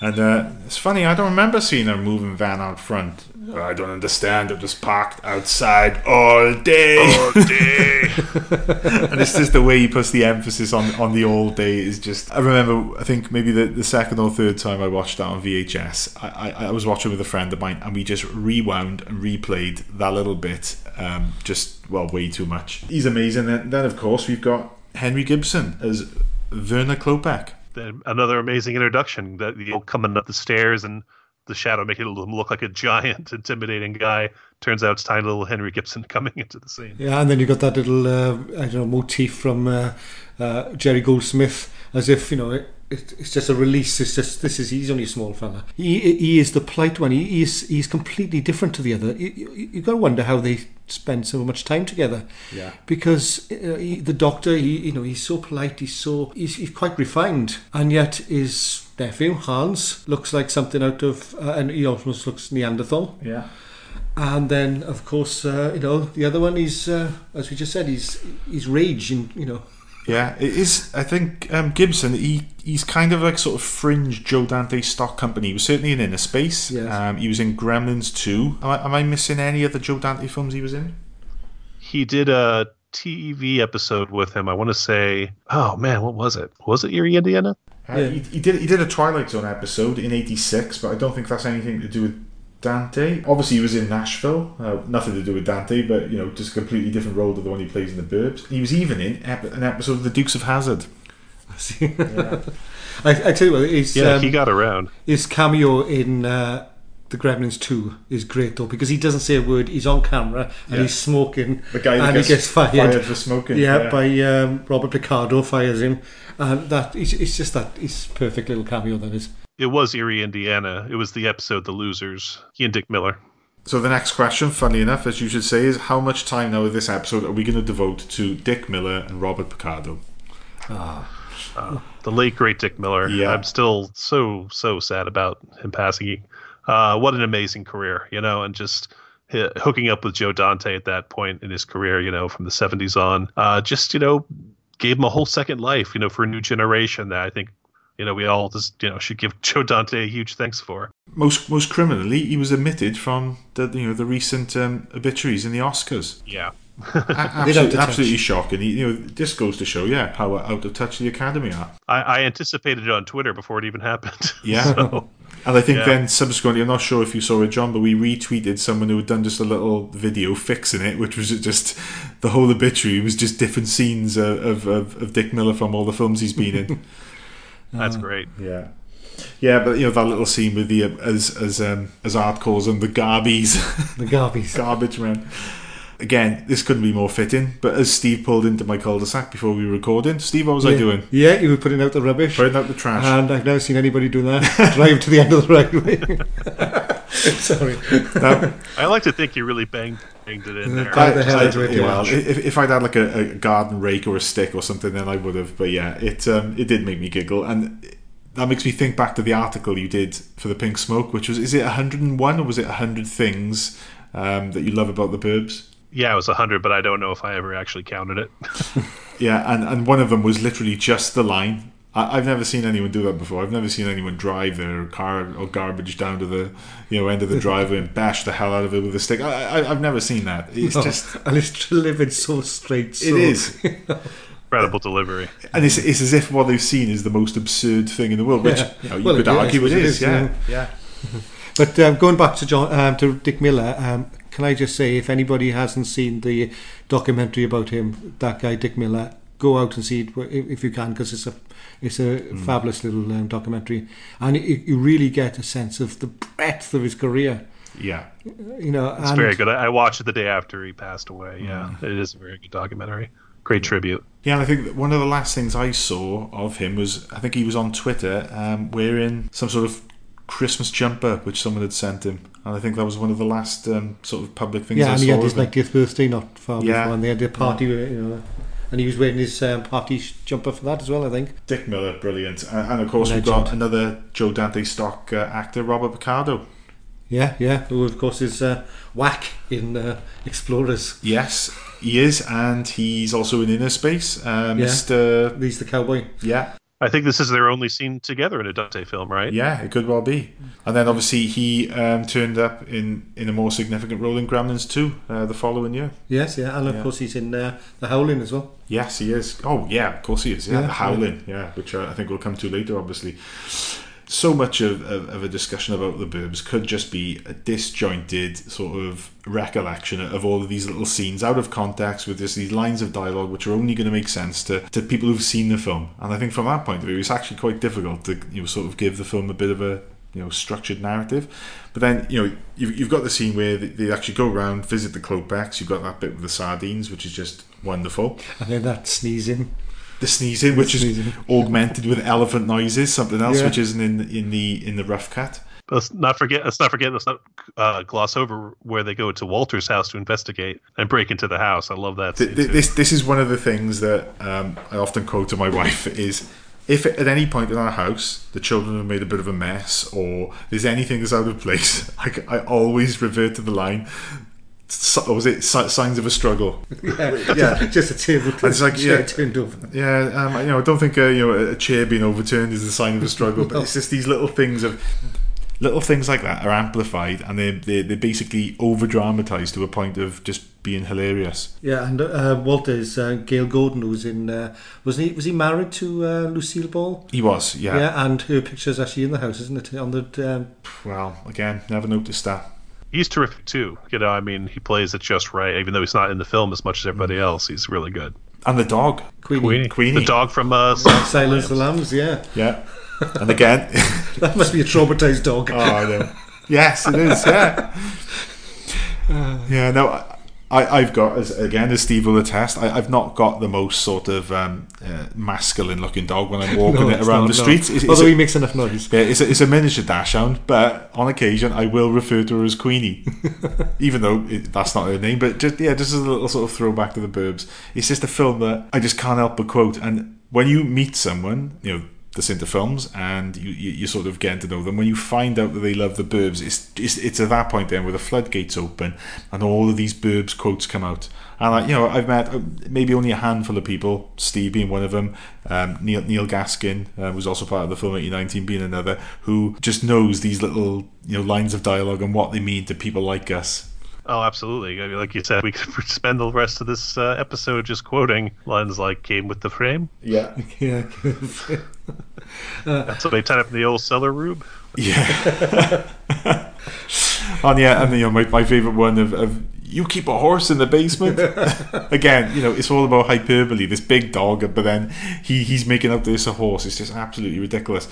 And uh, it's funny. I don't remember seeing a moving van out front. I don't understand. It was parked outside all day. All day. and it's just the way he puts the emphasis on on the all day is just. I remember. I think maybe the, the second or third time I watched that on VHS. I, I, I was watching with a friend of mine, and we just rewound and replayed that little bit. Um, just well, way too much. He's amazing. And then of course we've got Henry Gibson as Werner Klopek. Another amazing introduction that you know, coming up the stairs and the shadow making him look like a giant, intimidating guy. Turns out it's tiny little Henry Gibson coming into the scene. Yeah, and then you got that little, uh, I don't know, motif from uh, uh, Jerry Goldsmith, as if you know it's just a release. It's just this is he's only a small fella. He he is the polite one. He is he's completely different to the other. You, you, you got to wonder how they spend so much time together. Yeah. because uh, he, the doctor, he, you know, he's so polite. He's so he's, he's quite refined, and yet his nephew Hans looks like something out of, uh, and he almost looks Neanderthal. Yeah. And then, of course, uh, you know, the other one is, uh, as we just said, he's he's rage, and you know, Yeah, it is. I think um, Gibson. He he's kind of like sort of fringe Joe Dante stock company. He was certainly in Innerspace. Yes. Um, he was in Gremlins two. Am I, am I missing any other Joe Dante films he was in? He did a TV episode with him. I want to say, oh man, what was it? Was it Erie, Indiana? Uh, he, he did he did a Twilight Zone episode in '86, but I don't think that's anything to do with Dante. Obviously, he was in Nashville. Uh, nothing to do with Dante, but you know, just a completely different role to the one he plays in the Burbs. He was even in ep- an episode of The Dukes of Hazzard. I, see. I tell you what, his Yeah, um, he got around. his cameo in uh, the Gremlins two is great though because he doesn't say a word. He's on camera and Yeah. he's smoking, The guy that and gets he gets fired, fired for smoking, Yeah, yeah. by um, Robert Picardo fires him, and that it's, it's just that it's perfect little cameo that is. It was Erie, Indiana. It was the episode The Losers. He and Dick Miller. So the next question, funny enough, as you should say, is how much time now of this episode are we going to devote to Dick Miller and Robert Picardo? Ah, the late great Dick Miller. Yeah. I'm still so so sad about him passing. Uh, what an amazing career, you know, and just h- hooking up with Joe Dante at that point in his career, you know, from the 70s on, uh, just you know, gave him a whole second life, you know, for a new generation that I think. You know, we all just you know should give Joe Dante a huge thanks for. Most most criminally, he was omitted from the you know the recent um, obituaries in the Oscars. Yeah, A- absolutely, absolutely shocking. You know, this goes to show, yeah, how out of touch the Academy are. I, I anticipated it on Twitter before it even happened. Yeah. So, And I think Yeah. then subsequently, I'm not sure if you saw it, John, but we retweeted someone who had done just a little video fixing it, which was just the whole obituary was just different scenes of, of, of, of Dick Miller from all the films he's been in. That's great. yeah. Yeah, but you know that little scene with the uh, as as um, as Art calls them the garbies, The Garbies. garbage men. Again, this couldn't be more fitting. But as Steve pulled into my cul-de-sac before we were recording, Steve, what was I doing? Yeah, you were putting out the rubbish. Putting out the trash. And I've never seen anybody do that. Drive to the end of the right way. Sorry. Now, I like to think you really banged, banged it in there. How the hell I- into it, yeah, yeah. well, if, if I'd had like a, a garden rake or a stick or something, then I would have. But yeah, it um, it did make me giggle, and that makes me think back to the article you did for the Pink Smoke, which was is it 101 or was it 100 things um, that you love about the Burbs? Yeah, it was 100, but I don't know if I ever actually counted it. Yeah, and, and one of them was literally just the line. I, I've never seen anyone do that before. I've never seen anyone drive their car or garbage down to the you know end of the driveway and bash the hell out of it with a stick. I, I, I've never seen that. It's No, just and it's delivered so straight. So, it is. Incredible delivery. And it's, it's as if what they've seen is the most absurd thing in the world, which Yeah. you, know, you Well, could it is, argue it it is. is, yeah. yeah. yeah. But um, going back to John, um, to Dick Miller, um, can I just say, if anybody hasn't seen the documentary about him, that guy Dick Miller, go out and see it if if you can, because it's a it's a Mm. fabulous little um, documentary, and it, you really get a sense of the breadth of his career. Yeah. You know, It's and very good. I I watched it the day after he passed away. Yeah, it is a very good documentary. Great tribute. Yeah, and I think that one of the last things I saw of him was I think he was on Twitter um, wearing some sort of Christmas jumper which someone had sent him, and I think that was one of the last um, sort of public things Yeah, I and saw. he had his of him. 90th birthday not far Yeah. before, and they had a party, with it, you know, and he was wearing his um, party jumper for that as well, I think. Dick Miller, brilliant, and, and of course we've got another Joe Dante stock uh, actor, Robert Picardo. Yeah, yeah, who of course is uh, Wak in uh, Explorers. Yes, he is, and he's also in Innerspace, uh, Yeah. Mister. He's the cowboy. Yeah, I think this is their only scene together in a Dante film, right? Yeah, it could well be. And then obviously he um, turned up in, in a more significant role in Gremlins 2 uh, the following year. Yes, yeah, and of Yeah. course he's in uh, The Howling as well. Yes, he is. Oh, yeah, of course he is. Yeah, Yeah, the Howling, yeah, which uh, I think we'll come to later, obviously. So much of, of, of a discussion about the Burbs could just be a disjointed sort of recollection of all of these little scenes out of context with just these lines of dialogue which are only going to make sense to, to people who've seen the film. And I think from that point of view, it's actually quite difficult to you know sort of give the film a bit of a you know structured narrative. But then you know you've, you've got the scene where they, they actually go around visit the Klopeks. You've got that bit with the sardines, which is just wonderful. And then that sneezing. The sneezing, which Sneezing. is augmented with elephant noises, something else Yeah. which isn't in in the in the rough cut. Let's not forget. Let's not forget. Let's not uh, gloss over where they go to Walter's house to investigate and break into the house. I love that. Th- scene th- too. this this is one of the things that um, I often quote to my wife is if at any point in our house the children have made a bit of a mess or there's anything that's out of place, I always revert to the line. Was it signs of a struggle? Yeah, Yeah. just a table It's like, chair yeah. turned over. Yeah, um, you know, I don't think uh, you know a chair being overturned is a sign of a struggle, but it's just these little things of little things like that are amplified and they they they're basically over dramatized to a point of just being hilarious. Yeah, and uh, Walter is uh, Gale Gordon, who's in. Uh, was he was he married to uh, Lucille Ball? He was, yeah. Yeah, and her picture's actually in the house, isn't it? On the um, Well, again, never noticed that. He's terrific too. You know, I mean, he plays it just right. Even though he's not in the film as much as everybody else, he's really good. And the dog, Queenie. Queenie, Queenie. the dog from uh, Silence the Lambs. Yeah, yeah. And again, that must be a traumatized dog. oh, I know. Yes, it is. Yeah, yeah. No, I, I've got as again as Steve will attest. I, I've not got the most sort of um, uh, masculine-looking dog when I'm walking No, it around not, the no. streets. It's, it's Although a- he makes enough noise. Yeah, it's a, it's a miniature dachshund, but on occasion I will refer to her as Queenie, even though it, that's not her name. But just yeah, just as a little sort of throwback to the Burbs. It's just a film that I just can't help but quote. And when you meet someone, you know, that's into films, and you, you you sort of get to know them, when you find out that they love the Burbs, it's it's, it's at that point then where the floodgates open and all of these Burbs quotes come out. And like, you know, I've met uh, maybe only a handful of people, Steve being one of them, um, Neil Neil Gaskin, uh, who's also part of the film 1819, being another, who just knows these little you know lines of dialogue and what they mean to people like us. Oh, absolutely. I mean, like you said, we could spend the rest of this uh, episode just quoting lines like "came with the frame." Yeah, Yeah, That's what they tied up in the old cellar room. yeah. and yeah, and you know my, my favorite one of, of you keep a horse in the basement. Again, you know it's all about hyperbole. This big dog, but then he he's making out this a horse. It's just absolutely ridiculous.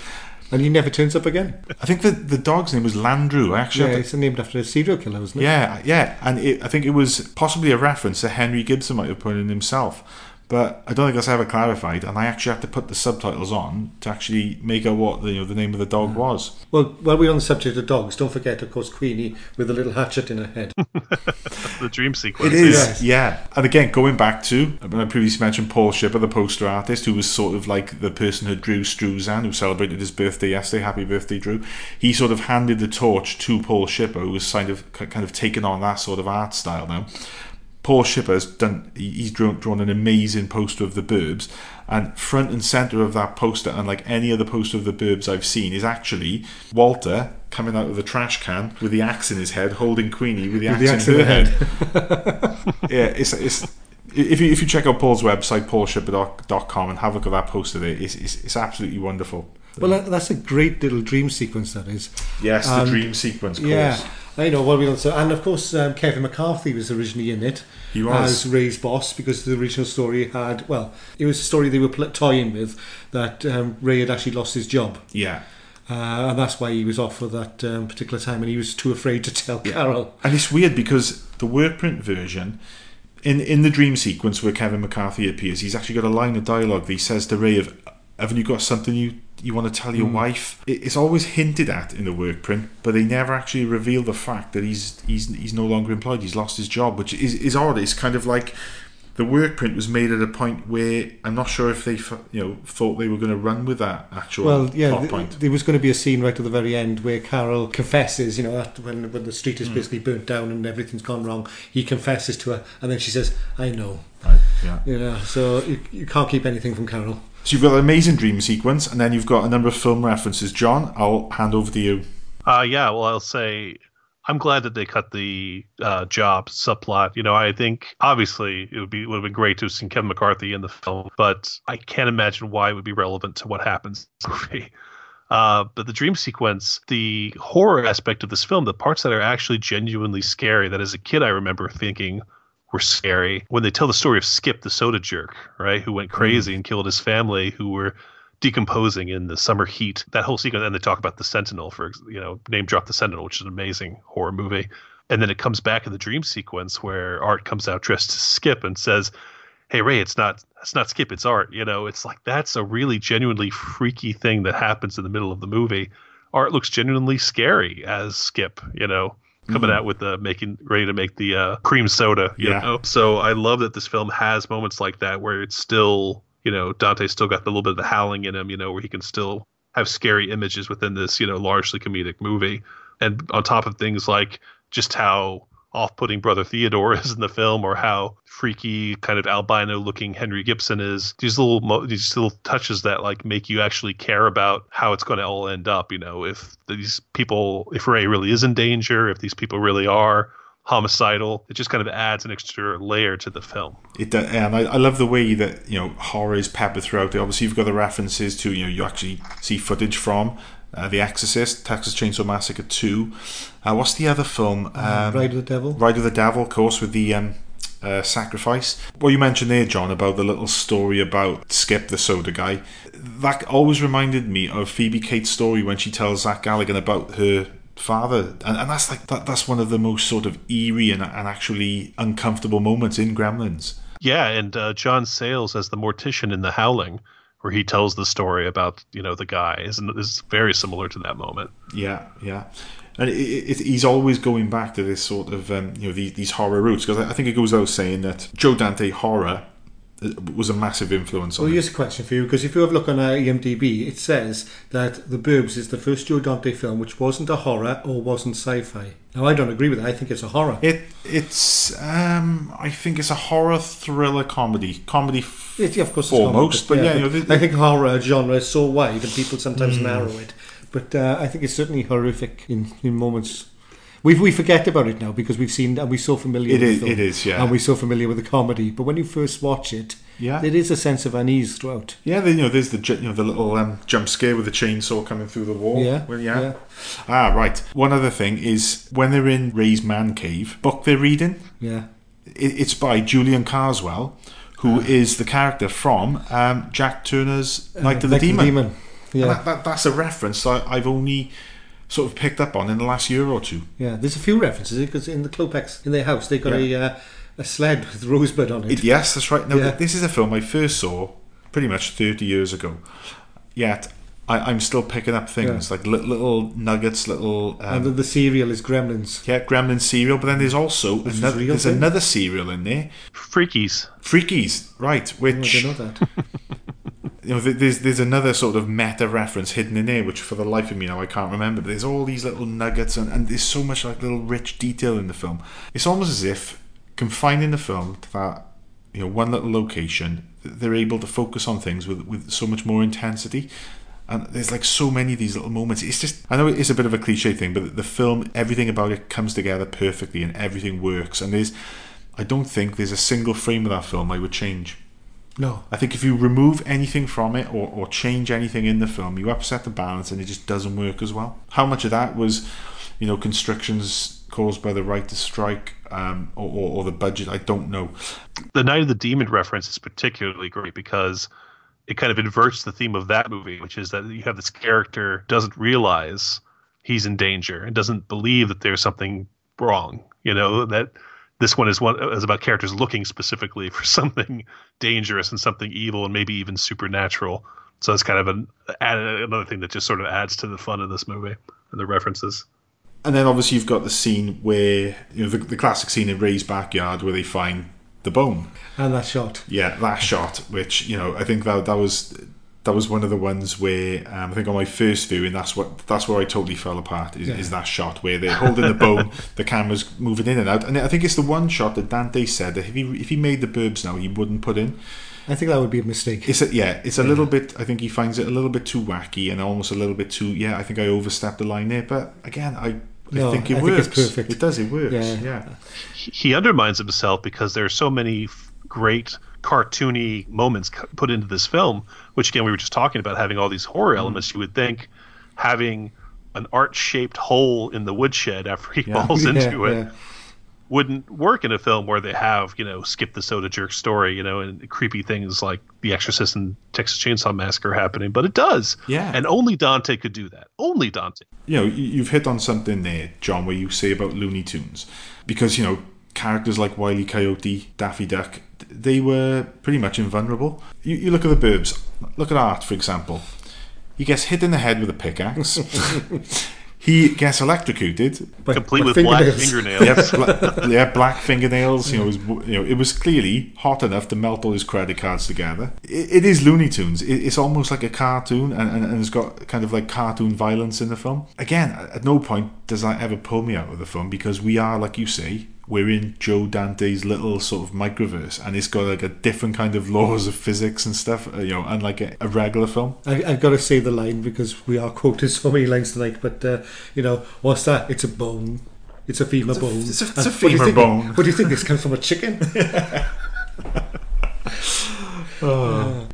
And he never turns up again. I think the the dog's name was Landru. I actually Yeah, it's named after a serial killer, isn't it? Yeah, yeah, and it, I think it was possibly a reference that Henry Gibson might have put in himself, but I don't think that's ever clarified. And I actually had to put the subtitles on to actually make out what the, you know the name of the dog hmm. was. Well, while we're on the subject of dogs, don't forget, of course, Queenie with a little hatchet in her head. The dream sequence. It is, Yes. yeah. And again, going back to when I previously mentioned Paul Shipper, the poster artist, who was sort of like the person who drew Struzan, who celebrated his birthday yesterday. Happy birthday, Drew! He sort of handed the torch to Paul Shipper, who was kind of kind of taken on that sort of art style now. Paul Shipper's done. He's drawn, drawn an amazing poster of the Burbs, and front and center of that poster, unlike any other poster of the Burbs I've seen, is actually Walter coming out of the trash can with the axe in his head, holding Queenie with the axe, the axe in her head. yeah, it's it's. If you, if you check out Paul's website, paulshipper.com, and have a look at that poster there, it's, it's, it's absolutely wonderful. Well, that, that's a great little dream sequence, that is. Yes, the Um, dream sequence, of Yeah. I know what we also, and of course um, Kevin McCarthy was originally in it. He was. as Ray's boss because the original story had well, it was a story they were pl- toying with that um, Ray had actually lost his job, Yeah. uh, and that's why he was off for that um, particular time, and he was too afraid to tell Carol. And it's weird because the work print version, in in the dream sequence where Kevin McCarthy appears, he's actually got a line of dialogue that he says to Ray of, haven't you got something you, you want to tell your hmm. wife? It's always hinted at in the work print, but they never actually reveal the fact that he's he's he's no longer employed, he's lost his job, which is, is odd. It's kind of like the work print was made at a point where I'm not sure if they you know thought they were going to run with that actual Well, yeah, plot th- point. there was going to be a scene right at the very end where Carol confesses, you know, that when, when the street is hmm. basically burnt down and everything's gone wrong, he confesses to her, and then she says, "I know." Right, yeah. You know, so you, you can't keep anything from Carol. So you've got an amazing dream sequence, and then you've got a number of film references. John, I'll hand over to you. Uh, yeah, well, I'll say I'm glad that they cut the uh, job subplot. You know, I think obviously it would be would have been great to have seen Kevin McCarthy in the film, but I can't imagine why it would be relevant to what happens. Uh, but the dream sequence, the horror aspect of this film, the parts that are actually genuinely scary, that as a kid I remember thinking were scary. When they tell the story of Skip, the soda jerk, right, who went crazy mm. and killed his family, who were decomposing in the summer heat. That whole sequence, and they talk about the Sentinel for you know name drop the Sentinel, which is an amazing horror movie. And then it comes back in the dream sequence where Art comes out dressed as Skip and says, "Hey Ray, it's not it's not Skip, it's Art." You know, it's like that's a really genuinely freaky thing that happens in the middle of the movie. Art looks genuinely scary as Skip. You know. Coming out with the making ready to make the uh, cream soda, you Yeah. know. So I love that this film has moments like that where it's still, you know, Dante's still got the little bit of the howling in him, you know, where he can still have scary images within this, you know, largely comedic movie. And on top of things like just how off-putting brother Theodore is in the film, or how freaky kind of albino-looking Henry Gibson is. These little mo- these little touches that like make you actually care about how it's going to all end up. You know, if these people, if Ray really is in danger, if these people really are homicidal, it just kind of adds an extra layer to the film. It do- and I, I love the way that you know horror is peppered throughout. Obviously, you've got the references to you know you actually see footage from uh, The Exorcist, Texas Chainsaw Massacre Two. Uh, what's the other film? Um, Ride of the Devil. Ride of the Devil, of course, with the um, uh, sacrifice. What you mentioned there, John, about the little story about Skip, the soda guy, that always reminded me of Phoebe Cates' story when she tells Zach Galligan about her father, and, and that's like that, that's one of the most sort of eerie and, and actually uncomfortable moments in Gremlins. Yeah, and uh, John Sayles as the mortician in The Howling, where he tells the story about you know the guy, is is very similar to that moment. Yeah, yeah. And it, it, he's always going back to this sort of um, you know these, these horror roots because I I think it goes without saying that Joe Dante horror was a massive influence on Well, it. here's a question for you because if you have a look on uh, IMDb, it says that The Burbs is the first Joe Dante film which wasn't a horror or wasn't sci-fi. Now, I don't agree with that. I think it's a horror. It it's um I think it's a horror thriller comedy comedy f- It- yeah, of course, it's foremost, horror, but yeah, you know, but I think horror genre is so wide and people sometimes Hmm. narrow it. But uh, I think it's certainly horrific in, in moments. We we forget about it now because we've seen and we're so familiar. It with is- the film, it is, yeah. and we're so familiar with the comedy. But when you first watch it, Yeah. there is a sense of unease throughout. yeah, then, you know, there's the you know the little um, jump scare with the chainsaw coming through the wall. Yeah, Well, yeah. yeah. Ah, right. One other thing is when they're in Ray's man cave, book they're reading. Yeah, it, it's by Julian Karswell, who is the character from um, Jacques Tourneur's Night of the Uh, Like Demon. Yeah. That, that, that's a reference I, I've only sort of picked up on in the last year or two. Yeah, there's a few references because in the Klopeks in their house they got Yeah. a uh, a sled with rosebud on it. It, yes, that's right. No, Yeah. this is a film I first saw pretty much 30 years ago. Yet I, I'm still picking up things like li- little nuggets, little um, and then the cereal is Gremlins. yeah, Gremlin cereal. But then there's also Which another, there's thing? another cereal in there, Freakies. Freakies, right? Oh, I Which didn't know that. you know, there's there's another sort of meta reference hidden in there, which for the life of me now I can't remember. But there's all these little nuggets, and, and there's so much like little rich detail in the film. It's almost as if confining the film to that you know one little location, they're able to focus on things with with so much more intensity. And there's like so many of these little moments. It's just I know it's a bit of a cliche thing, but the film, everything about it comes together perfectly, and everything works. And there's, I don't think there's a single frame of that film I would change. No, I think if you remove anything from it or, or change anything in the film, you upset the balance and it just doesn't work as well. How much of that was, you know, constrictions caused by the right to strike um, or, or, or the budget? I don't know. The Night of the Demon reference is particularly great because it kind of inverts the theme of that movie, which is that you have this character doesn't realize he's in danger and doesn't believe that there's something wrong. You know that this one is one is about characters looking specifically for something dangerous and something evil and maybe even supernatural. So it's kind of an add, another thing that just sort of adds to the fun of this movie and the references. And then obviously you've got the scene where, you know, the, the classic scene in Ray's backyard where they find the bone. and that shot. Yeah, that shot, which you know, I think that that was that was one of the ones where um, I think on my first viewing, that's what that's where I totally fell apart. Is, Yeah. is that shot where they're holding the bone, the camera's moving in and out, and I think it's the one shot that Dante said that if he if he made the burbs now, he wouldn't put in. I think that would be a mistake. It's a, yeah, it's a little bit. I think he finds it a little bit too wacky and almost a little bit too. Yeah, I think I overstepped the line there, but again, I. I No, think it I think works. it's perfect. It does. It works. Yeah. yeah. he he undermines himself because there are so many f- great cartoony moments put into this film which again we were just talking about having all these horror mm-hmm. elements you would think having an art-shaped hole in the woodshed after he Yeah. falls Yeah, into it yeah. wouldn't work in a film where they have you know skip the soda jerk story you know and creepy things like the exorcist and texas chainsaw massacre happening but it does Yeah. and only dante could do that only dante you know, you- you've hit on something there, John, where you say about Looney Tunes, because you know characters like Wile E. Coyote, Daffy Duck, they were pretty much invulnerable. You, you look at the Burbs. Look at Art, for example. He gets hit in the head with a pickaxe. he gets electrocuted. But- complete but with black fingernails. fingernails Yeah, bla- yeah, black fingernails. You know, it was, you know, it was clearly hot enough to melt all his credit cards together. It, it is Looney Tunes. It, it's almost like a cartoon, and, and, and it's got kind of like cartoon violence in the film. Again, at no point does that ever pull me out of the film because we are, like you say, we're in Joe Dante's little sort of microverse, and it's got like a different kind of laws of physics and stuff. uh, You know, unlike a, a regular film. I, I've got to say the line because we are quoted so many lines tonight. But uh, you know, what's that? It's a bone. It's a femur bone. it's a- it's And a what do you femur think- bone. What do you think? This comes from a chicken?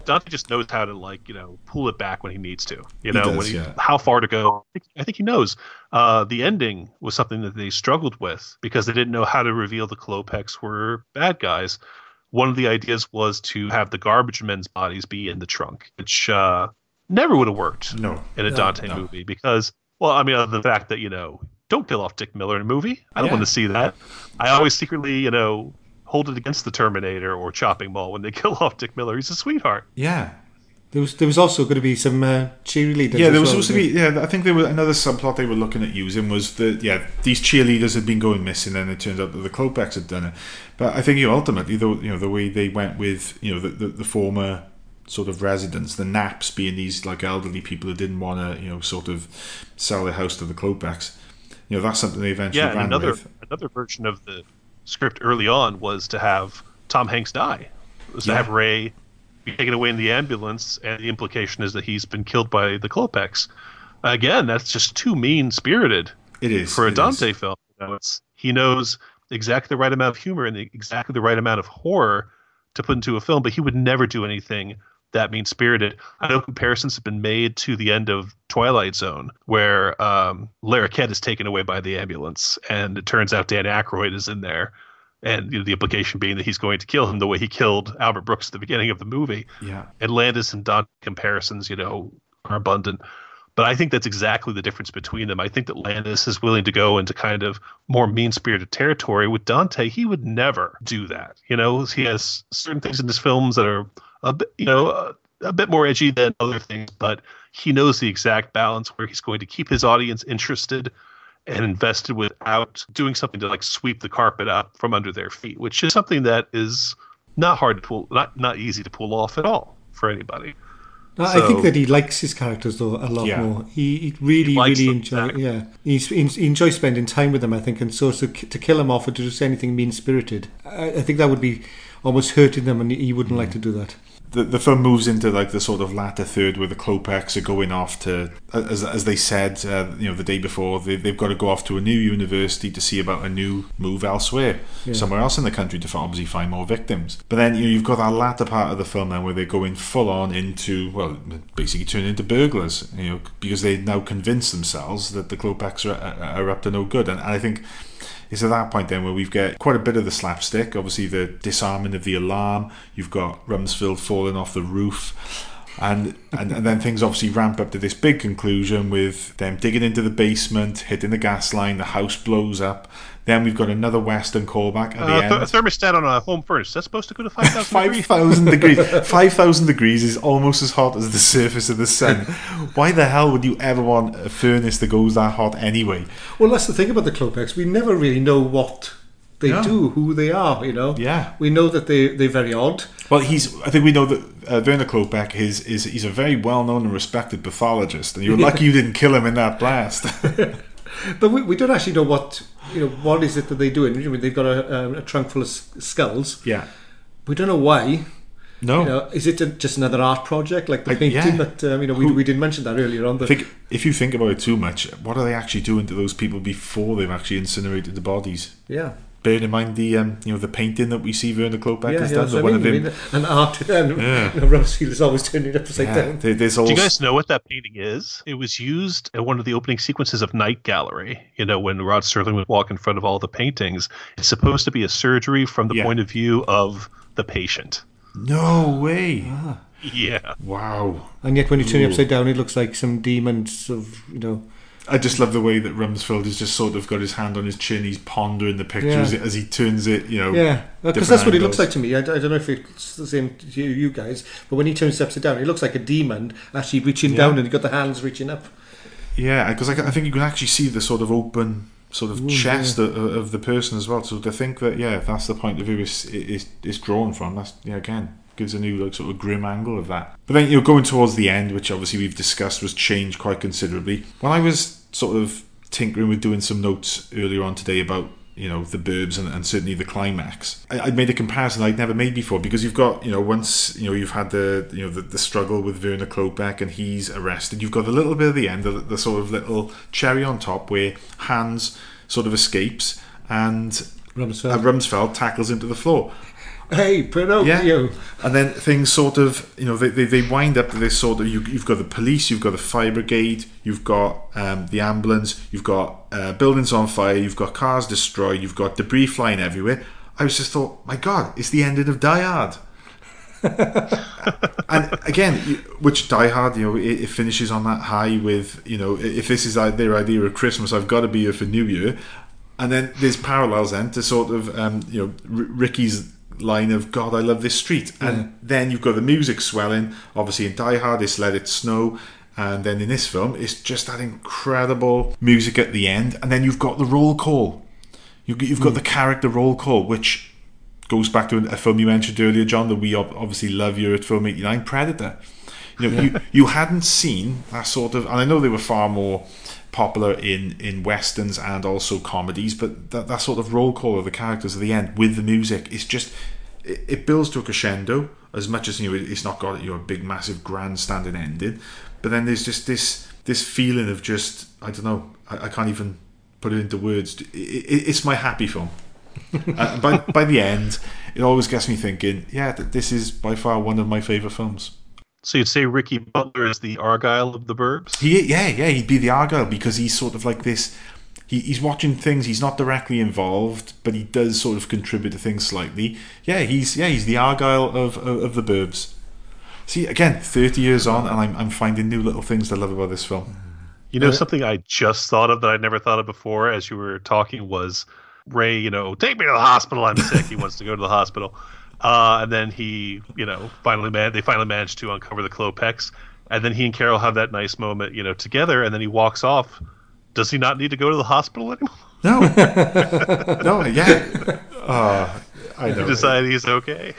Dante just knows how to like you know pull it back when he needs to. You He know does, when he, yeah. how far to go. I think, I think he knows. Uh, the ending was something that they struggled with because they didn't know how to reveal the Klopeks were bad guys. One of the ideas was to have the garbage men's bodies be in the trunk, which uh, never would have worked No. in a No, Dante no. movie because, well, I mean, other than the fact that you know, don't kill off Dick Miller in a movie. I don't Yeah. want to see that. I always secretly, you know, hold it against the Terminator or Chopping Mall when they kill off Dick Miller. He's a sweetheart. Yeah. there was there was also going to be some uh, cheerleaders. Yeah, as there was well, supposed to be. Yeah, I think there was another subplot they were looking at using was that yeah these cheerleaders had been going missing, and it turned out that the Klopeks had done it. But I think you know, ultimately, the you know the way they went with you know the the, the former sort of residents, the Naps being these like elderly people who didn't want to you know sort of sell their house to the Klopeks. You know that's something they eventually Yeah, ran another with. another version of the script early on was to have Tom Hanks die. It was to have Ray be taken away in the ambulance, and the implication is that he's been killed by the Klopeks. Again, that's just too mean spirited It is for a it is. Dante film. You know, it's, he knows exactly the right amount of humor and the, exactly the right amount of horror to put into a film, but he would never do anything that mean spirited. I know comparisons have been made to the end of Twilight Zone, where um, Larroquette is taken away by the ambulance, and it turns out Dan Aykroyd is in there. And you know, the implication being that he's going to kill him the way he killed Albert Brooks at the beginning of the movie. Yeah, And Landis and Dante comparisons, you know, are abundant. But I think that's exactly the difference between them. I think that Landis is willing to go into kind of more mean spirited territory. With Dante, he would never do that. You know, he has certain things in his films that are a bit, you know, a, a bit more edgy than other things, but he knows the exact balance where he's going to keep his audience interested and invested without doing something to like sweep the carpet up from under their feet, which is something that is not hard to pull, not not easy to pull off at all for anybody. No, I think that he likes his characters though a lot Yeah. more. He, he really, He really them, enjoy. Yeah, He's, he enjoys spending time with them. I think, and so to, to kill him off or to do anything mean spirited, I, I think that would be almost hurting them, and he wouldn't hmm. like to do that. The, the film moves into like the sort of latter third where the Klopeks are going off to, as, as they said, uh, you know, the day before, they, they've got to go off to a new university to see about a new move elsewhere, somewhere else in the country to obviously find more victims. But then you know, you've got that latter part of the film then where they're going full on into, well, basically turning into burglars, you know, because they now convince themselves that the Klopeks are, are, are up to no good. And, and I think it's at that point then where we've got quite a bit of the slapstick. Obviously, the disarming of the alarm. You've got Rumsfield falling off the roof. And, and and then things obviously ramp up to this big conclusion with them digging into the basement, hitting the gas line, the house blows up. Then we've got another Western callback at the Uh, end. th- a thermostat on a home furnace. That's supposed to go to 5,000 Five degrees. degrees. Five thousand degrees is almost as hot as the surface of the sun. Why the hell would you ever want a furnace that goes that hot anyway? Well, that's the thing about the Klopeks. We never really know what they No. do, who they are. You know. Yeah. We know that they they're very odd. Well, he's. I think we know that uh, Werner Klopek is, is he's a very well known and respected pathologist, and you're lucky you didn't kill him in that blast. But we, we don't actually know what you know. What is it that they're doing? I mean, they've got a, a, trunk full of skulls. yeah. We don't know why. No. You know, is it just another art project like the I- painting yeah. that um, you know we, Who- we didn't mention that earlier on? The, think if you think about it too much, what are they actually doing to those people before they've actually incinerated the bodies? yeah, Bearing in mind the um, you know the painting that we see Werner Klopek yeah, has yeah. done, that's the I one mean. of him. mean, and art and Yeah. you know, Rumsfield is always turning it upside Yeah, down. there- all. Do you guys know what that painting is? It was used in one of the opening sequences of Night Gallery. You know, when Rod Serling would walk in front of all the paintings. It's supposed to be a surgery from the Yeah. point of view of the patient. No way! Ah. Yeah. Wow. And yet, when you turn it upside down, it looks like some demons of you know. I just love the way that Rumsfield has just sort of got his hand on his chin. He's pondering the picture Yeah. as, as he turns it. You know. Yeah, because that's what he looks like to me. I, I don't know if it's the same to you, you guys, but when he turns upside down, he looks like a demon actually reaching Yeah. down and he got the hands reaching up. Yeah, because I, I think you can actually see the sort of open sort of Ooh, chest of, of the person as well. So to think that yeah, that's the point of view is is, is drawn from. That's yeah again gives a new like sort of grim angle of that. But then you know going towards the end, which obviously we've discussed was changed quite considerably. When I was sort of tinkering with doing some notes earlier on today about you know the burbs and, and certainly the climax I, I made a comparison I'd never made before because you've got you know once you know you've had the you know the, the struggle with Werner Klopek and he's arrested you've got a little bit of the end the, the sort of little cherry on top where Hans sort of escapes and Rumsfield. uh, Rumsfield tackles him to the floor hey, Pinocchio. yeah. And then things sort of, you know, they, they, they wind up to this sort of, you, you've got the police, you've got the fire brigade, you've got um, the ambulance, you've got uh, buildings on fire, you've got cars destroyed, you've got debris flying everywhere. I was just thought, my God, it's the ending of Die Hard. and again, which Die Hard, you know, it, it finishes on that high with, you know, if this is their idea of Christmas, I've got to be here for New Year. And then there's parallels then to sort of, um, you know, R- Ricky's line of God, I love this street, and then you've got the music swelling. Obviously, in Die Hard, it's Let It Snow, and then in this film, it's just that incredible music at the end, and then you've got the roll call. You, you've got mm. the character roll call, which goes back to a film you mentioned earlier, John, that we obviously love here at Film 89, Predator. You know, you, you hadn't seen that sort of, and I know they were far more popular in, in westerns and also comedies, but that, that sort of roll call of the characters at the end with the music is just, it, it builds to a crescendo as much as, you know, it's not got, you know, a big, massive, grandstanding ending, but then there's just this, this feeling of just, I don't know, I, I can't even put it into words. It, it, it's my happy film uh, by by the end, it always gets me thinking. Yeah, th- this is by far one of my favorite films. So you'd say Ricky Butler is the Argyle of the Burbs? He, yeah, yeah, he'd be the Argyle because he's sort of like this. He, he's watching things. He's not directly involved, but he does sort of contribute to things slightly. Yeah, he's yeah, he's the Argyle of of, of the Burbs. See, again, 30 years on, and I'm, I'm finding new little things to love about this film. You know, something I just thought of that I'd never thought of before as you were talking was Ray, you know, take me to the hospital. I'm sick. he wants to go to the hospital. Uh, and then he, you know, finally man, they finally managed to uncover the Klopeks. And then he and Carol have that nice moment, you know, together. And then he walks off. Does he not need to go to the hospital anymore? No. no, yeah. Uh, I know. He decided he's okay.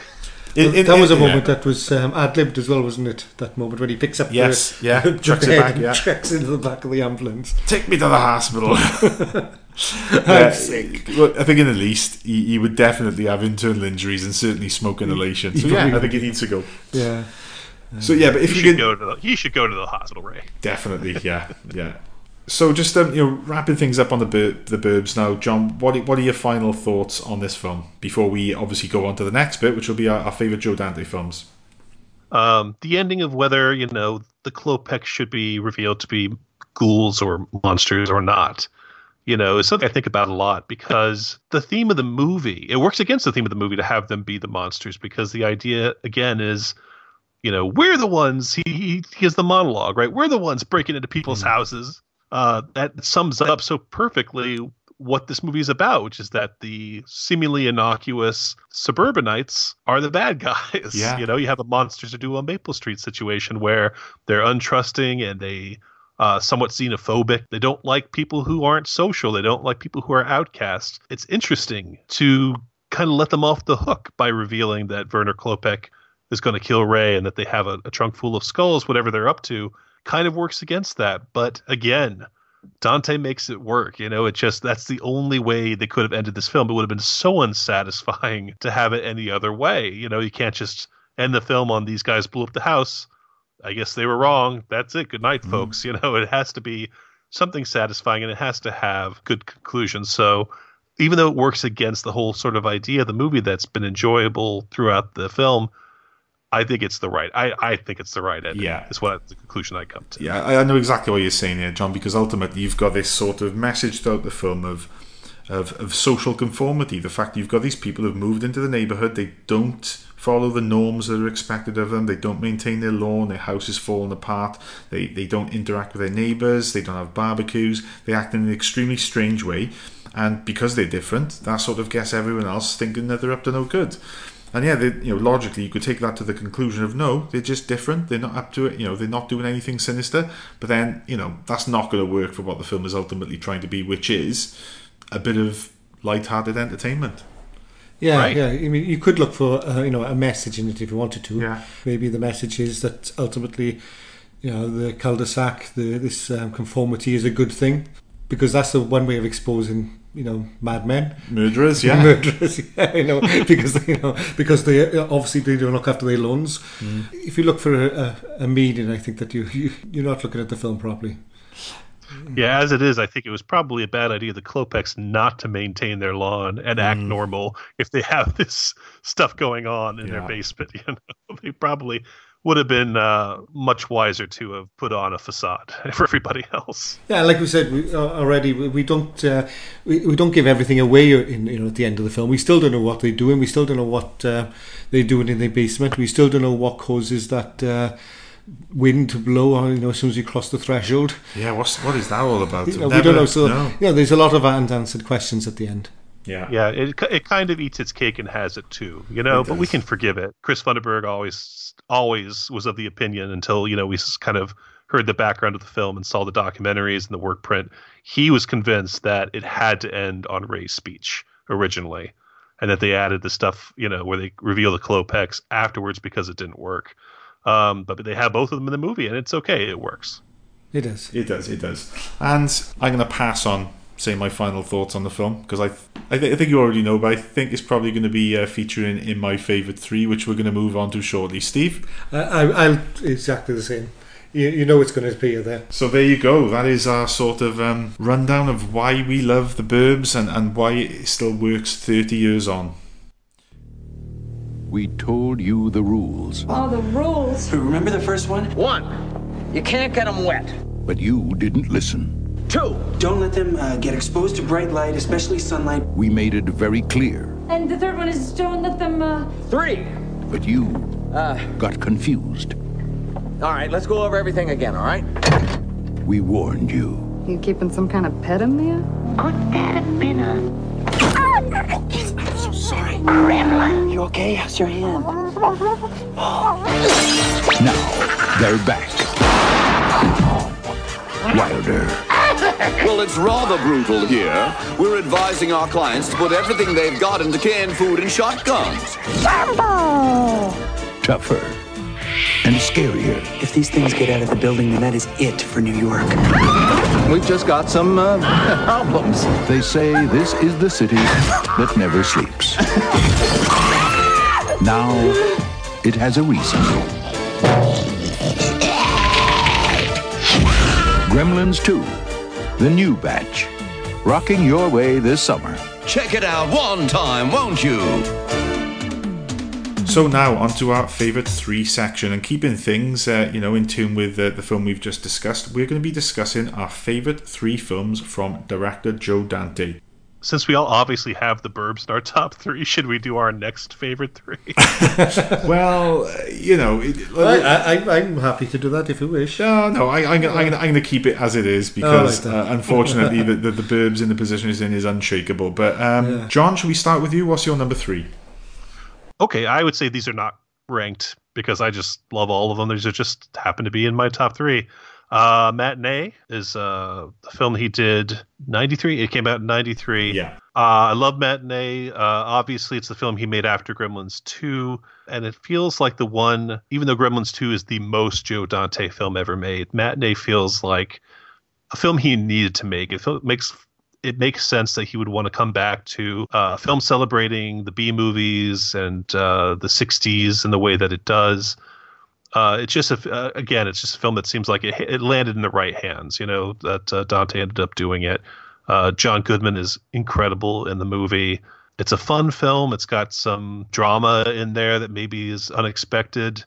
In- in- that was a moment yeah. that was um, ad libbed as well, wasn't it? That moment when he picks up Yes, the, yeah, the chucks it back, and yeah. treks into the back of the ambulance. Take me to the hospital. I'm Yeah, sick. Well, I think in the least, he, he would definitely have internal injuries and certainly smoke inhalation. So yeah, I think he needs to go. Yeah. So yeah, but if He you should could go to the, he should go to the hospital, Ray. definitely, yeah, yeah. So just um, you know, wrapping things up on the bur- the Burbs now, John. What are, what are your final thoughts on this film before we obviously go on to the next bit, which will be our, our favorite Joe Dante films? Um, the ending of whether you know the Klopeks should be revealed to be ghouls or monsters or not, you know, is something I think about a lot because the theme of the movie it works against the theme of the movie to have them be the monsters because the idea again is, you know, we're the ones he he, he has the monologue right, we're the ones breaking into people's houses. Uh, that sums up so perfectly what this movie is about, which is that the seemingly innocuous suburbanites are the bad guys. Yeah. You know, you have a Monsters Are Due on Maple Street situation where they're untrusting and they uh, somewhat xenophobic. They don't like people who aren't social. They don't like people who are outcasts. It's interesting to kind of let them off the hook by revealing that Werner Klopek is going to kill Ray and that they have a, a trunk full of skulls, whatever they're up to, kind of works against that. But again, Dante makes it work. You know, it just that's the only way they could have ended this film. It would have been so unsatisfying to have it any other way. You know, you can't just end the film on these guys blew up the house. I guess they were wrong. That's it. Good night, mm-hmm. folks. You know, it has to be something satisfying and it has to have good conclusions. So even though it works against the whole sort of idea of the movie that's been enjoyable throughout the film, I think it's the right. I, I think it's the right ending. Yeah. is what the conclusion I come to. Yeah, I, I know exactly what you're saying here, John, because ultimately you've got this sort of message throughout the film of, of of social conformity. The fact you've got these people who've moved into the neighbourhood, they don't follow the norms that are expected of them, they don't maintain their lawn, their house is falling apart, they, they don't interact with their neighbours, they don't have barbecues, they act in an extremely strange way. And because they're different, that sort of gets everyone else thinking that they're up to no good. And yeah, they, you know, logically, you could take that to the conclusion of no, they're just different. They're not up to it. You know, they're not doing anything sinister. But then, you know, that's not going to work for what the film is ultimately trying to be, which is a bit of light-hearted entertainment. Yeah, Right. yeah. I mean, you could look for uh, you know a message in it if you wanted to. Yeah. Maybe the message is that ultimately, you know, the cul-de-sac, the this um, conformity is a good thing because that's the one way of exposing you know madmen, Murderers, yeah. murderers. Yeah, you know, because you know because they obviously they don't look after their lawns. Mm. If you look for a, a, meaning, I think that you, you you're not looking at the film properly. Yeah, as it is, I think it was probably a bad idea the Klopeks not to maintain their lawn and act normal if they have this stuff going on in Yeah. their basement. You know, they probably would have been uh, much wiser to have put on a facade for everybody else. Yeah, like we said we, uh, already, we, we don't uh, we, we don't give everything away in you know at the end of the film. We still don't know what they're doing. We still don't know what uh, they're doing in their basement. We still don't know what causes that uh, wind to blow. uh, You know, as soon as you cross the threshold, Yeah, what's, what is that all about? you know, I've we never- don't know. So no. you know, there's a lot of unanswered questions at the end. Yeah. Yeah, it it kind of eats its cake and has it too, you know. It But we can forgive it. Chris Funderburg always always was of the opinion until you know we s- kind of heard the background of the film and saw the documentaries and the work print. He was convinced that it had to end on Ray's speech originally, and that they added the stuff you know where they reveal the Klopeks afterwards because it didn't work. Um, but they have both of them in the movie, and it's okay. It works. It does. It does, it does. And I'm going to pass on saying my final thoughts on the film because I, I, th- I think you already know, but I think it's probably going to be uh, featuring in my favourite three, which we're going to move on to shortly. Steve? I, I, I'll exactly the same. You, you know it's going to appear there. So there you go. That is our sort of um, rundown of why we love the Burbs and, and why it still works 30 years on. We told you the rules, Oh, the rules. Remember the first one? One, you can't get them wet. but you didn't listen. Two, Don't let them uh, get exposed to bright light, especially sunlight. We made it very clear, And the third one is don't let them, uh, three, but you got confused. All right, let's go over everything again, all right? We warned you. You keeping some kind of pet in there? Could that have been a I'm so sorry. gremlin? You okay? How's your hand? Now, they're back. Wilder, Well, it's rather brutal here. We're advising our clients to put everything they've got into canned food and shotguns. tougher, and scarier. If these things get out of the building, then that is it for New York. We've just got some uh, problems. They say this is the city that never sleeps. Now, it has a reason. Gremlins 2, the new batch, rocking your way this summer. Check it out one time, won't you? So now onto our favourite three section, and keeping things, uh, you know, in tune with uh, the film we've just discussed, we're going to be discussing our favourite three films from director Joe Dante. Since we all obviously have the Burbs in our top three, should we do our next favorite three? well, uh, you know, it, I, I, I'm happy to do that if you wish. No, no, I, I'm, gonna- I'm, I'm going to keep it as it is because, Oh, right, uh, unfortunately, the, the, the Burbs in the position is in is unshakable. But um, Yeah. John, shall we start with you? What's your number three? okay, I would say these are not ranked because I just love all of them. These are just happen to be in my top three. Uh, Matinee is uh, a film he did 93. It came out in 93. Yeah. Uh, I love Matinee. Uh, obviously, it's the film he made after Gremlins 2. And it feels like the one, even though Gremlins 2 is the most Joe Dante film ever made, Matinee feels like a film he needed to make. It feel, makes it makes sense that he would want to come back to uh, a film celebrating the B movies and uh, the '60s in the way that it does. Uh, it's just a, uh, again, it's just a film that seems like it, it landed in the right hands. You know that uh, Dante ended up doing it. Uh, John Goodman is incredible in the movie. It's a fun film. It's got some drama in there that maybe is unexpected.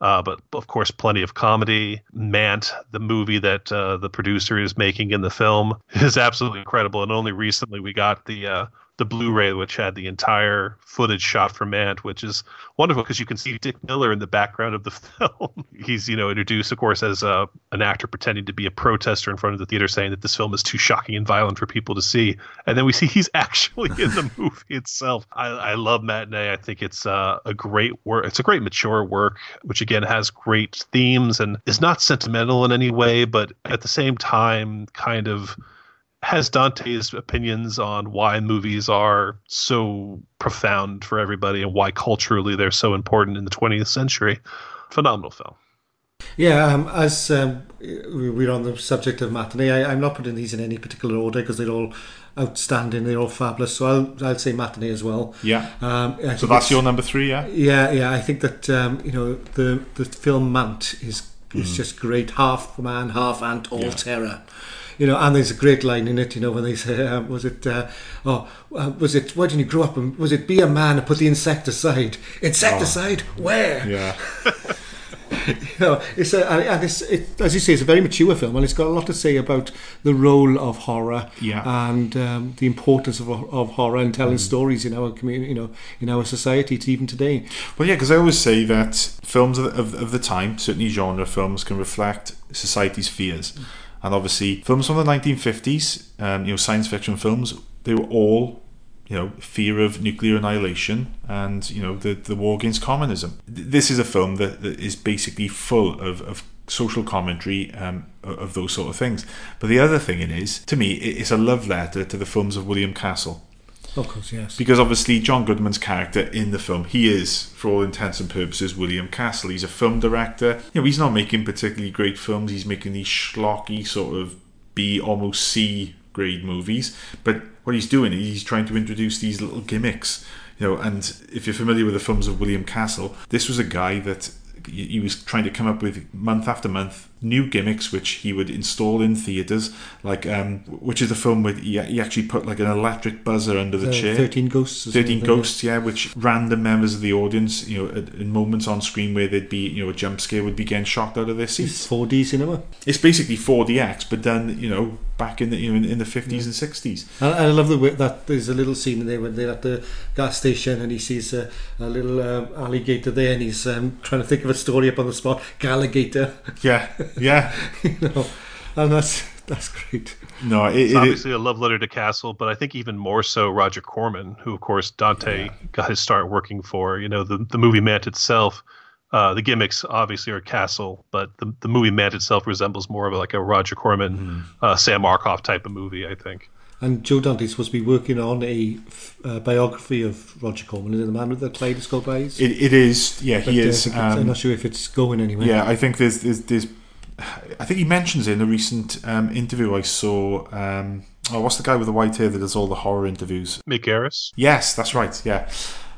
Uh, but of course, plenty of comedy. Mant, the movie that uh, the producer is making in the film, is absolutely incredible. And only recently we got the uh, the Blu-ray, which had the entire footage shot from Mant, which is wonderful because you can see Dick Miller in the background of the film. He's you know introduced, of course, as uh, an actor pretending to be a protester in front of the theater, saying that this film is too shocking and violent for people to see. And then we see he's actually in the movie itself. I, I love Matinee. I think it's uh, a great work. It's a great mature work, which again has great themes and is not sentimental in any way, but at the same time, kind of has Dante's opinions on why movies are so profound for everybody and why culturally they're so important in the 20th century. Phenomenal film. Yeah, um, as um, we- we're on the subject of matinee, I, I'm not putting these in any particular order because they're all outstanding, they're all fabulous. So I'll, I'll say matinee as well. Yeah. Um, I So that's your number three, yeah? Yeah, yeah. I think that um, you know the the film Mant is is Mm. just great. Half man, half ant, all Yeah. terror. You know, and there's a great line in it. You know, when they say, uh, "Was it? Uh, oh, uh, was it? Why didn't you grow up? And was it be a man and put the insecticide? Insecticide? Where? Yeah. you know, it's a, and it's it, as you say, it's a very mature film, and it's got a lot to say about the role of horror Yeah. and um, the importance of, of horror and telling Mm. stories in our community, you know, in our society, to even today. Well, yeah, because I always say that films of, of, of the time, certainly genre films, can reflect society's fears. And obviously, films from the 1950s, um, you know, science fiction films, they were all, you know, fear of nuclear annihilation and, you know, the, the war against communism. This is a film that, that is basically full of, of social commentary um, of those sort of things. But the other thing it is, to me, it's a love letter to the films of William Castle Of course, yes. because obviously John Goodman's character in the film, he is, for all intents and purposes, William Castle. He's a film director. You know, he's not making particularly great films. He's making these schlocky sort of B, almost C grade movies. But what he's doing, is he's trying to introduce these little gimmicks. You know, and if you're familiar with the films of William Castle, this was a guy that he he was trying to come up with month after month new gimmicks which he would install in theaters, like um, which is the film where he, he actually put like an electric buzzer under the Uh, chair. 13 Ghosts Thirteen Ghosts, yeah, which random members of the audience, you know, in moments on screen where there'd be, you know, a jump scare would be getting shocked out of their seats. It's 4D cinema. It's basically 4DX, but then you know, back in the you know, in, in the 50s and 60s. And I love the way that there's a little scene there when they're at the gas station and he sees a, a little um, alligator there and he's um, trying to think of a story up on the spot. Galligator. Yeah, yeah. you know, and that's that's great. No, it, It's it, obviously a love letter to Castle, but I think even more so Roger Corman, who of course Dante got his start working for. You know, the the movie Mant itself, uh, the gimmicks obviously are Castle, but the the movie Mant itself resembles more of like a Roger Corman, Hmm. uh, Sam Arkoff type of movie. I think. And Joe Dante's supposed to be working on a uh, biography of Roger Corman, is it the man with the kaleidoscope eyes? it, it is, yeah, he But, uh, is. I think it's- I'm um, not sure if it's going anywhere. Yeah, I think there's there's, there's I think he mentions in a recent um, interview I saw. Um, oh, what's the guy with the white hair that does all the horror interviews? Mick Garris. Yes, that's right. Yeah,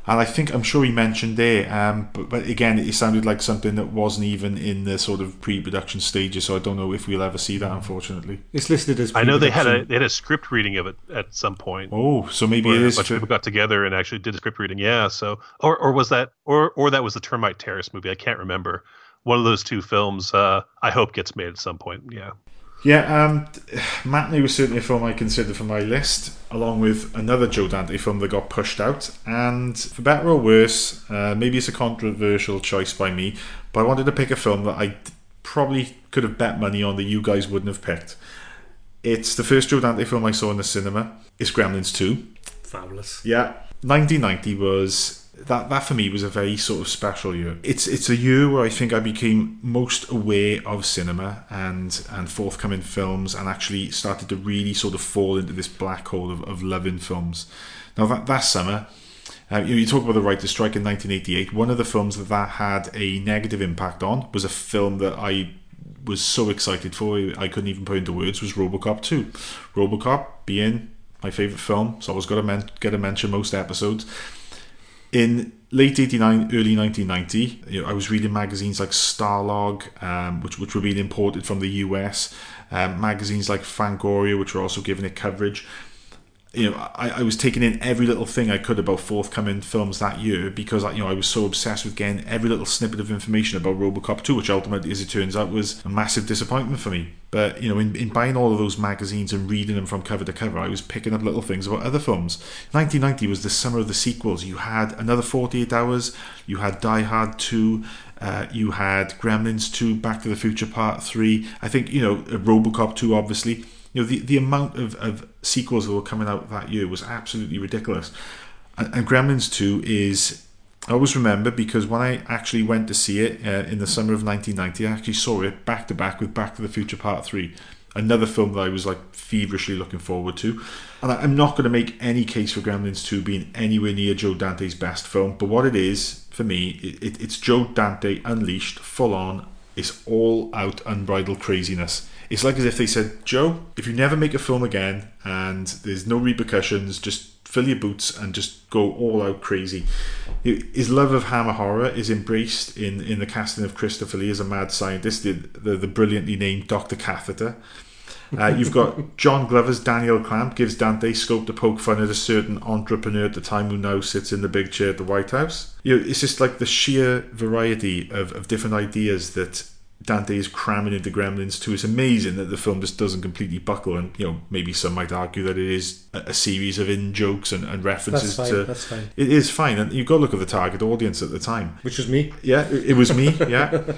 and I think I'm sure he mentioned there. Um, but but again, it sounded like something that wasn't even in the sort of pre-production stages. So I don't know if we'll ever see that. Unfortunately. It's listed as. I know they had a they had a script reading of it at some point. Oh, so maybe where it a bunch for- of people got together and actually did a script reading. Yeah. So, or or was that or or that was the Termite Terrace movie? I can't remember. One of those two films. Uh, I hope gets made at some point. Yeah. Yeah, um, Matinee was certainly a film I considered for my list, along with another Joe Dante film that got pushed out. And for better or worse, uh, maybe it's a controversial choice by me, but I wanted to pick a film that I probably could have bet money on that you guys wouldn't have picked. It's the first Joe Dante film I saw in the cinema. It's Gremlins 2. Fabulous. Yeah, 1990 was that. That for me was a very sort of special year. It's it's a year where I think I became most aware of cinema and and forthcoming films, and actually started to really sort of fall into this black hole of, of loving films. Now that that summer. Uh, you, know, you talk about the writer's strike in 1988. One of the films that that had a negative impact on was a film that I was so excited for I couldn't even put into words was RoboCop 2. RoboCop being my favorite film, so I was to men- get a mention most episodes. In late 89, early 1990, you know, I was reading magazines like Starlog, um, which, which were being imported from the US, um, magazines like Fangoria, which were also giving it coverage you know, I, I was taking in every little thing I could about forthcoming films that year because you know I was so obsessed with getting every little snippet of information about RoboCop 2, which ultimately, as it turns out, was a massive disappointment for me. But you know, in, in buying all of those magazines and reading them from cover to cover, I was picking up little things about other films. 1990 was the summer of the sequels. You had another 48 Hours, you had Die Hard 2. Uh, you had Gremlins 2, Back to the Future Part 3. I think, you know, Robocop 2, obviously you know the, the amount of, of sequels that were coming out that year was absolutely ridiculous. And, and gremlins 2 is i always remember because when i actually went to see it uh, in the summer of 1990 i actually saw it back to back with back to the future part 3 another film that i was like feverishly looking forward to. And i'm not going to make any case for gremlins 2 being anywhere near joe dante's best film but what it is for me it, it, it's joe dante unleashed full on. It's all out unbridled craziness it's like as if they said, Joe, if you never make a film again and there's no repercussions, just fill your boots and just go all out crazy. His love of hammer horror is embraced in, in the casting of Christopher Lee as a mad scientist, the, the, the brilliantly named Dr. Catheter. Uh, you've got John Glover's Daniel Clamp gives Dante scope to poke fun at a certain entrepreneur at the time who now sits in the big chair at the White House. You know, it's just like the sheer variety of, of different ideas that Dante is cramming into Gremlins 2. It's amazing that the film just doesn't completely buckle, and you know maybe some might argue that it is a, a series of in jokes and, and references That's fine, to. that's fine. It is fine, and you've got to look at the target audience at the time, which was me. Yeah, it, it was me. Yeah, it,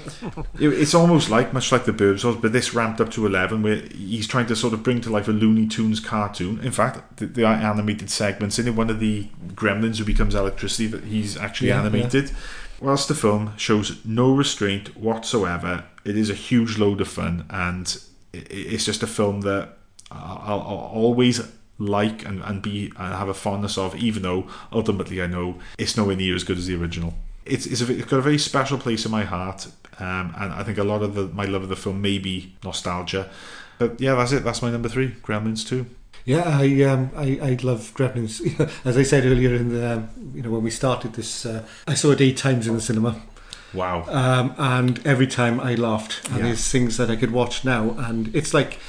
it's almost like much like the Burbs was, but this ramped up to eleven, where he's trying to sort of bring to life a Looney Tunes cartoon. In fact, the, the animated segments in it, one of the Gremlins who becomes electricity, that he's actually Yeah, animated. Whilst the film shows no restraint whatsoever, it is a huge load of fun, and it's just a film that I'll, I'll always like and, and be and have a fondness of, even though ultimately I know it's nowhere near as good as the original. It's, it's, a, it's got a very special place in my heart, um, and I think a lot of the, my love of the film may be nostalgia. But yeah, that's it. That's my number three, Gremlins Two. Yeah, I um, I, I love Gremlins. As I said earlier in the um, you know when we started this, uh, I saw it eight times in the cinema. Wow. Um, and every time I laughed. And Yeah. there's things that I could watch now, and it's like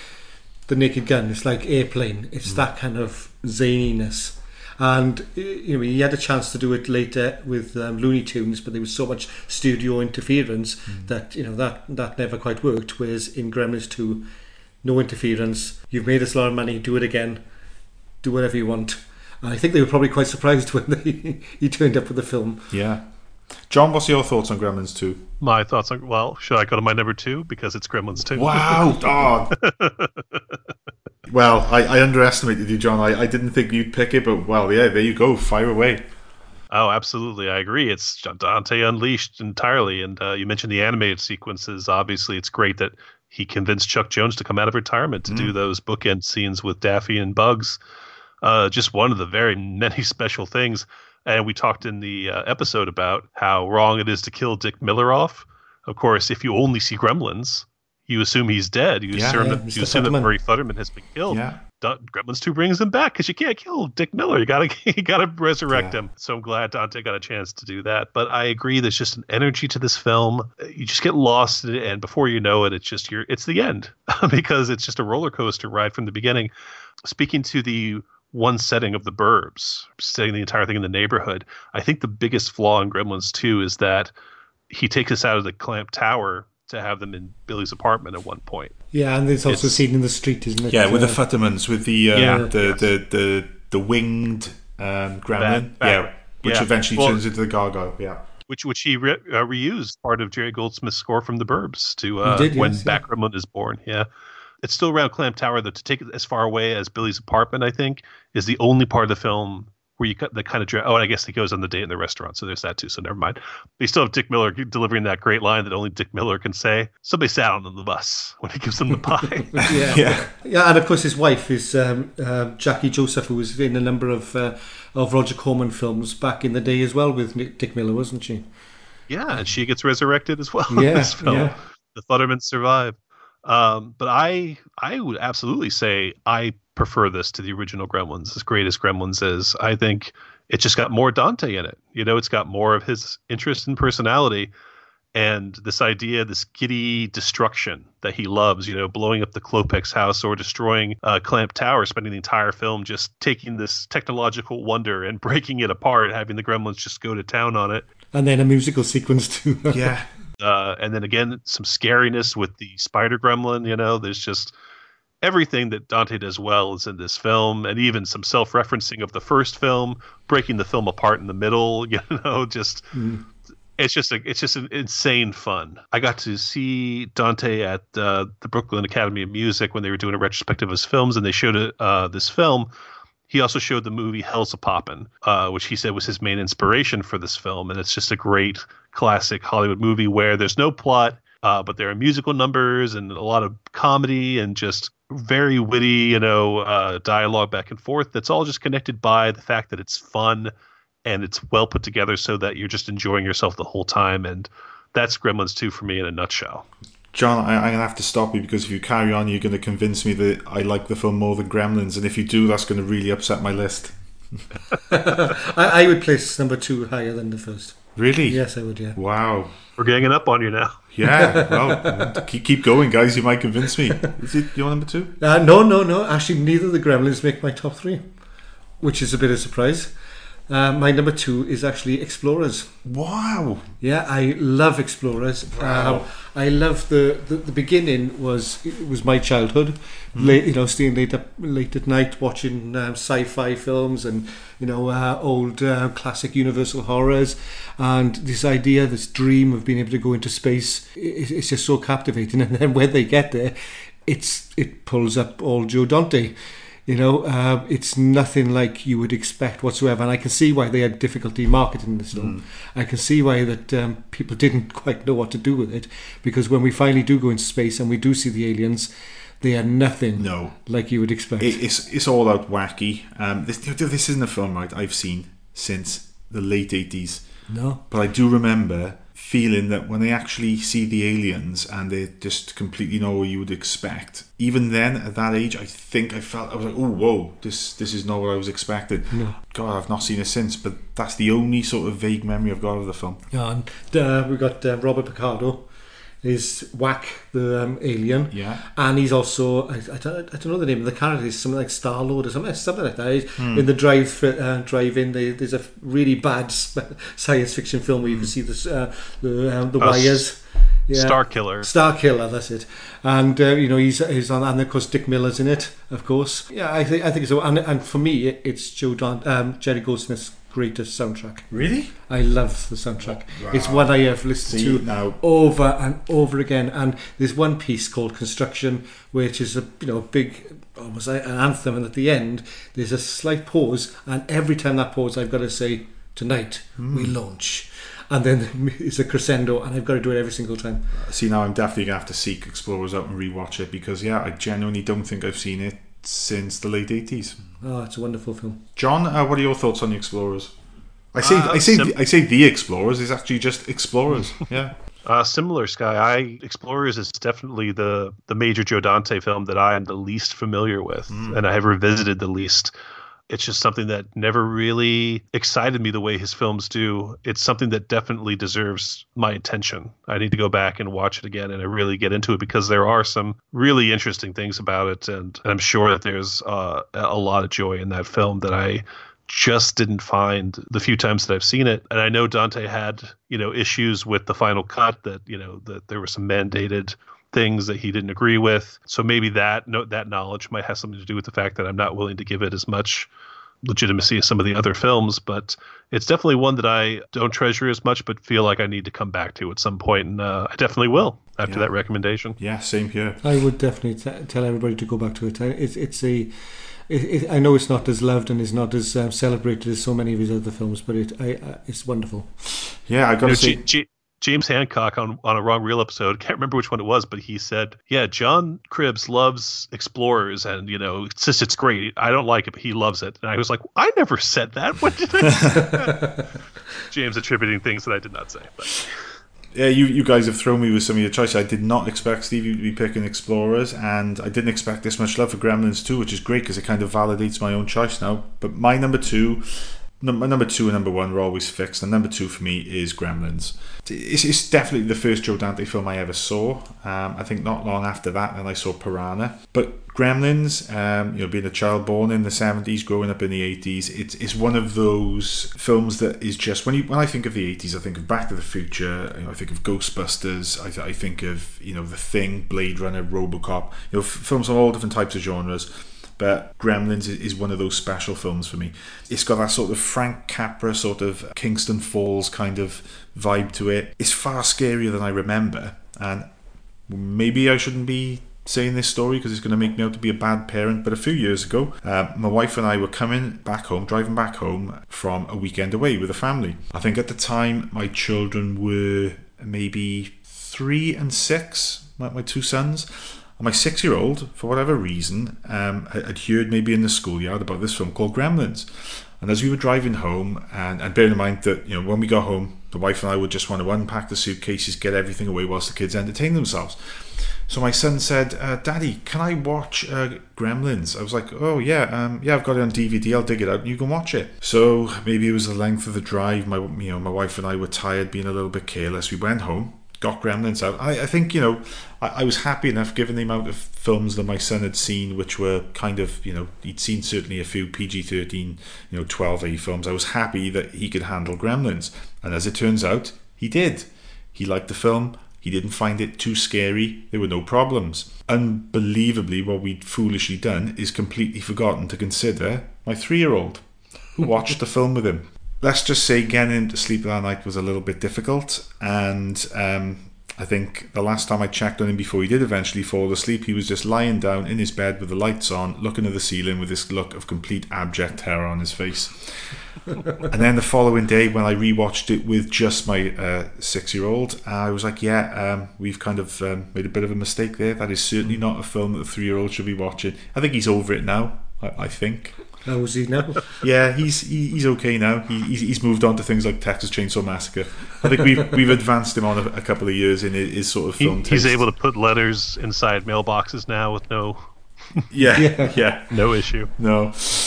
the Naked Gun. It's like Airplane. It's Mm. that kind of zaniness. And you know, he had a chance to do it later with um, Looney Tunes, but there was so much studio interference Mm. that you know that that never quite worked. Whereas in Gremlins Two, no interference. You've made us a lot of money. Do it again. Do whatever you want. And I think they were probably quite surprised when they, he turned up with the film. Yeah. John, what's your thoughts on Gremlins 2? My thoughts on well, should I go to my number two because it's Gremlins two? Wow. Oh. well, I, I underestimated you, John. I, I didn't think you'd pick it, but well, yeah, there you go. Fire away. Oh, absolutely. I agree. It's Dante Unleashed entirely. And uh, you mentioned the animated sequences. Obviously, it's great that he convinced Chuck Jones to come out of retirement to do Mm. those bookend scenes with Daffy and Bugs. Uh, just one of the very many special things. And we talked in the uh, episode about how wrong it is to kill Dick Miller off. Of course, if you only see Gremlins, you assume he's dead. You Yeah, assume, yeah, that, you assume that Murray Futterman has been killed. Yeah. Gremlins Two brings him back because you can't kill Dick Miller. You gotta you gotta resurrect him. So I'm glad Dante got a chance to do that. But I agree, there's just an energy to this film. You just get lost in it, and before you know it, it's just you're it's the end because it's just a roller coaster ride from the beginning. Speaking to the one setting of the Burbs, setting the entire thing in the neighborhood, I think the biggest flaw in Gremlins Two is that he takes us out of the Clamp Tower to have them in Billy's apartment at one point. Yeah, and there's also It's- seen in the street, isn't it? Yeah, with the Futtermans, with the uh, Yeah. the, the the the winged um, gremlin, Bat- bat- yeah, which yeah. eventually Well- turns into the gargoyle. Yeah, which which he re- uh, reused part of Jerry Goldsmith's score from The Burbs to uh, He did, when yes, yeah. Is born. Yeah, it's still around Clamp Tower. Though to take it as far away as Billy's apartment, I think, is the only part of the film where you cut the kind of dra- oh, and I guess he goes on the date in the restaurant, so there's that too. So never mind. But you still have Dick Miller delivering that great line that only Dick Miller can say. Somebody sat on the bus when he gives them the pie. yeah. Yeah. yeah, and of course his wife is um, uh, Jackie Joseph, who was in a number of uh, of Roger Corman films back in the day as well with Nick, Dick Miller, wasn't she? Yeah, and she gets resurrected as well in this film. yeah. The Futtermans survive. Um, but I I would absolutely say I prefer this to the original Gremlins, as great as Gremlins is. I think it just got more Dante in it. You know, it's got more of his interest and personality. And this idea, this giddy destruction that he loves, you know, blowing up the Klopeks house or destroying uh, Clamp Tower, spending the entire film just taking this technological wonder and breaking it apart, having the Gremlins just go to town on it. And then a musical sequence too. yeah. Uh, and then again, some scariness with the spider gremlin. You know, there's just everything that Dante does well is in this film, and even some self-referencing of the first film, breaking the film apart in the middle. You know, just it's just a, it's just an insane fun. I got to see Dante at uh, the Brooklyn Academy of Music when they were doing a retrospective of his films, and they showed uh, this film. He also showed the movie Hellzapoppin', uh, which he said was his main inspiration for this film, and it's just a great classic Hollywood movie where there's no plot, uh, but there are musical numbers and a lot of comedy and just very witty, you know, uh, dialogue back and forth. That's all just connected by the fact that it's fun and it's well put together so that you're just enjoying yourself the whole time. And that's Gremlins 2 for me in a nutshell. John, I, I'm gonna have to stop you because if you carry on, you're gonna convince me that I like the film more than Gremlins, and if you do, that's gonna really upset my list. I, I would place number two higher than the first. Really? Yes, I would. Yeah. Wow. We're ganging up on you now. Yeah. Well, keep keep going, guys. You might convince me. Is it your number two? Uh, no, no, no. Actually, neither of the Gremlins make my top three, which is a bit of a surprise. Uh, my number two is actually Explorers. Wow. Yeah, I love Explorers. Wow. Um, I love the, the the beginning was it was my childhood. Mm. Late, you know, staying late up late at night watching um, sci-fi films and you know uh, old uh, classic Universal horrors, and this idea, this dream of being able to go into space, it, it's just so captivating. And then when they get there, it's it pulls up all Joe Dante. You know, uh, it's nothing like you would expect whatsoever, and I can see why they had difficulty marketing this film. I can see why that um, people didn't quite know what to do with it, because when we finally do go into space and we do see the aliens, they are nothing No. like you would expect. It, it's it's all out wacky. Um, this this isn't a film right I've seen since the late eighties. No. But I do remember feeling that when they actually see the aliens and they just completely know what you would expect. Even then, at that age, I think I felt I was like, "Oh, whoa! This this is not what I was expecting." No. God, I've not seen it since, but that's the only sort of vague memory I've got of the film. Yeah, and uh, we got uh, Robert Picardo is Wak the um, alien. Yeah. And he's also, I, I, don't, I don't know the name of the character, he's something like Star Lord or something, something like that. Hmm. In the drive uh, drive in, they, there's a really bad science fiction film where you can see this, uh, the, um, the wires. Star Killer. Star Killer, that's it. And uh, you know he's he's on, and of course Dick Miller's in it, of course. Yeah, I think I think so. And, and for me, it's Joe Don, um, Jerry Goldsmith's greatest soundtrack. Really? I love the soundtrack. Wow. It's what I have listened See, to now- over and over again. And there's one piece called Construction, which is a you know big almost an anthem. And at the end, there's a slight pause, and every time that pause, I've got to say, "Tonight we Hmm. launch." And then it's a crescendo, and I've got to do it every single time. See, now I'm definitely gonna have to seek Explorers out and rewatch it because yeah, I genuinely don't think I've seen it since the late eighties. Oh, it's a wonderful film. John, uh, what are your thoughts on the Explorers? I say, Uh, I say, sim- I say the Explorers is actually just Explorers. yeah. Uh, similar, Skye. I Explorers is definitely the the major Joe Dante film that I am the least familiar with, Mm. and I have revisited the least. It's just something that never really excited me the way his films do. It's something that definitely deserves my attention. I need to go back and watch it again and I really get into it because there are some really interesting things about it, and I'm sure that there's uh, a lot of joy in that film that I just didn't find the few times that I've seen it. And I know Dante had, you know, issues with the final cut that, you know, that there were some mandated things that he didn't agree with. So maybe that no, that knowledge might have something to do with the fact that I'm not willing to give it as much legitimacy as some of the other films, but it's definitely one that I don't treasure as much, but feel like I need to come back to at some point, and uh, I definitely will after Yeah. that recommendation. Yeah, same here. I would definitely t- tell everybody to go back to it. I- It's it's a. It, it, I know it's not as loved and it's not as um, celebrated as so many of his other films, but it I, I, it's wonderful. Yeah, I gotta know, say, J- J- James Hancock on on a Wrong Reel episode, can't remember which one it was, but he said, "Yeah, John Cribbs loves Explorers, and you know, it's just it's great. I don't like it, but he loves it." And I was like, "I never said that. What did I?" James attributing things that I did not say. But yeah, you you guys have thrown me with some of your choices. I did not expect Stevie to be picking Explorers, and I didn't expect this much love for Gremlins too, which is great because it kind of validates my own choice now. But my number two. My number two and number one were always fixed, and number two for me is Gremlins. It's, it's definitely the first Joe Dante film I ever saw. Um, I think not long after that, then I saw Piranha. But Gremlins, um, you know, being a child born in the seventies, growing up in the eighties, it's it's one of those films that is just when you when I think of the eighties, I think of Back to the Future. You know, I think of Ghostbusters. I, th- I think of you know The Thing, Blade Runner, RoboCop. You know, f- films of all different types of genres. But Gremlins is- one of those special films for me. It's got that sort of Frank Capra sort of Kingston Falls kind of vibe to it. It's far scarier than I remember, and maybe I shouldn't be saying this story because it's going to make me out to be a bad parent. But a few years ago, uh, my wife and I were coming back home, driving back home from a weekend away with a family. I think at the time my children were maybe three and six, my, my two sons. My six year old, for whatever reason, um, had had heard maybe in the schoolyard about this film called Gremlins. And as we were driving home, and, and bearing in mind that, you know, when we got home, the wife and I would just want to unpack the suitcases, get everything away whilst the kids entertain themselves. So my son said, uh, "Daddy, can I watch uh, Gremlins?" I was like, "Oh yeah, um, yeah, I've got it on DVD. I'll dig it out and you can watch it." So maybe it was the length of the drive. My, you know, my wife and I were tired, being a little bit careless. We went home, got Gremlins out. I, I think you know, I, I was happy enough given the amount of films that my son had seen, which were kind of you know he'd seen certainly a few PG thirteen, you know, twelve A films. I was happy that he could handle Gremlins, and as it turns out, he did. He liked the film. He didn't find it too scary. There were no problems. Unbelievably, what we'd foolishly done is completely forgotten to consider my three year old who watched the film with him. Let's just say getting him to sleep that night was a little bit difficult, and um, I think the last time I checked on him before he did eventually fall asleep, he was just lying down in his bed with the lights on, looking at the ceiling with this look of complete abject terror on his face. and then the following day, when I rewatched it with just my uh, six-year-old, I was like, "Yeah, um, we've kind of um, made a bit of a mistake there. That is certainly not a film that a three-year-old should be watching." I think he's over it now. I, I think. How's he now? Yeah, he's he, he's okay now. He, he's, he's moved on to things like Texas Chainsaw Massacre. I think we've we've advanced him on a, a couple of years in his, his sort of He, film. he's able to put letters inside mailboxes now with no Yeah, Yeah. yeah, no issue. no.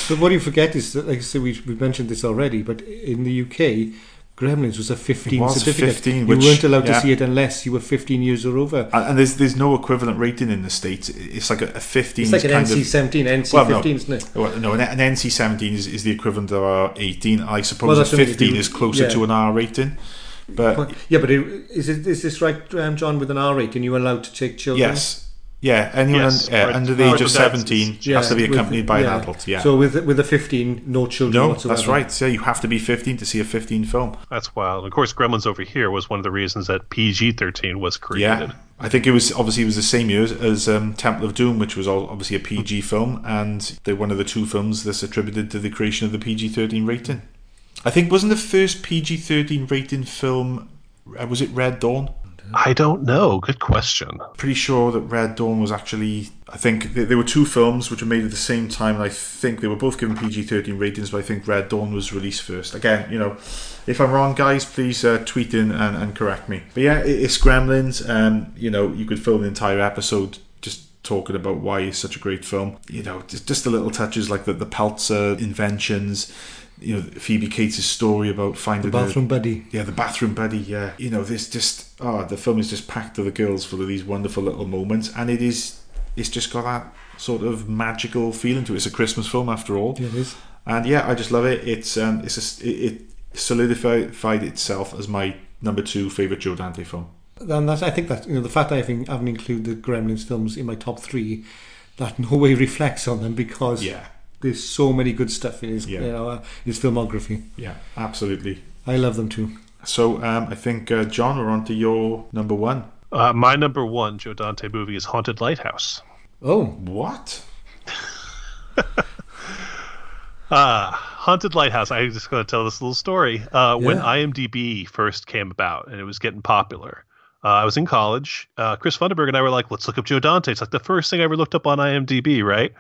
But what you forget is that, like I said, we we mentioned this already. But in the UK, Gremlins was a 15 It was certificate. 15, you weren't allowed yeah. to see it unless you were 15 years or over. And and there's there's no equivalent rating in the states. It's like a, a 15. It's like an NC-17, NC-15, Well, no. isn't it? Well, no, an, an NC-17 is, is the equivalent of our 18. I suppose that's a 15 do. is closer Yeah. to an R rating. But But- yeah, but it, is it is this right, um, John? With an R rating, you allowed to take children? yes, yeah, anyone Yes, un- uh, right. under the age of but that's- 17 has to be with- accompanied by yeah. an adult. Yeah. So with with a 15, no children no, whatsoever. that's right. So you have to be 15 to see a 15 film. That's wild. Of course, Gremlins over here was one of the reasons that PG thirteen was created. Yeah, I think it was obviously it was the same year as um, Temple of Doom, which was all, obviously a PG film, and they're one of the two films that's attributed to the creation of the PG thirteen rating. I think wasn't the first PG thirteen rating film uh, was it Red Dawn? I don't know. Good question. Pretty sure that Red Dawn was actually. I think th- there were two films which were made at the same time, and I think they were both given PG thirteen ratings. But I think Red Dawn was released first. Again, you know, if I'm wrong, guys, please uh, tweet in and, and correct me. But yeah, it, it's Gremlins. Um, you know, you could film an entire episode just talking about why it's such a great film. You know, just, just the little touches like the the Peltzer inventions. You know, Phoebe Cates' story about finding The a- bathroom buddy. yeah, the bathroom buddy. Yeah, you know, this just oh, the film is just packed to the gills full of these wonderful little moments, and it is, it's just got that sort of magical feeling to it. It's a Christmas film after all, Yeah, it is. and yeah, I just love it. It's um, it's just, it, it solidified itself as my number two favorite Joe Dante film. And that's, I think that you know the fact I haven't, haven't included the Gremlins films in my top three, that no way reflects on them because Yeah. There's so many good stuff in his Yeah. you know uh, his filmography. Yeah, absolutely. I love them too. So um, I think uh, John, we're on to your number one. Uh, my number one Joe Dante movie is Haunted Lighthouse. Oh, What? Uh, Haunted Lighthouse. I'm just going to tell this little story. Uh, When IMDb first came about and it was getting popular, uh, I was in college. Uh, Chris Funderburg and I were like, let's look up Joe Dante. It's like the first thing I ever looked up on IMDb, right?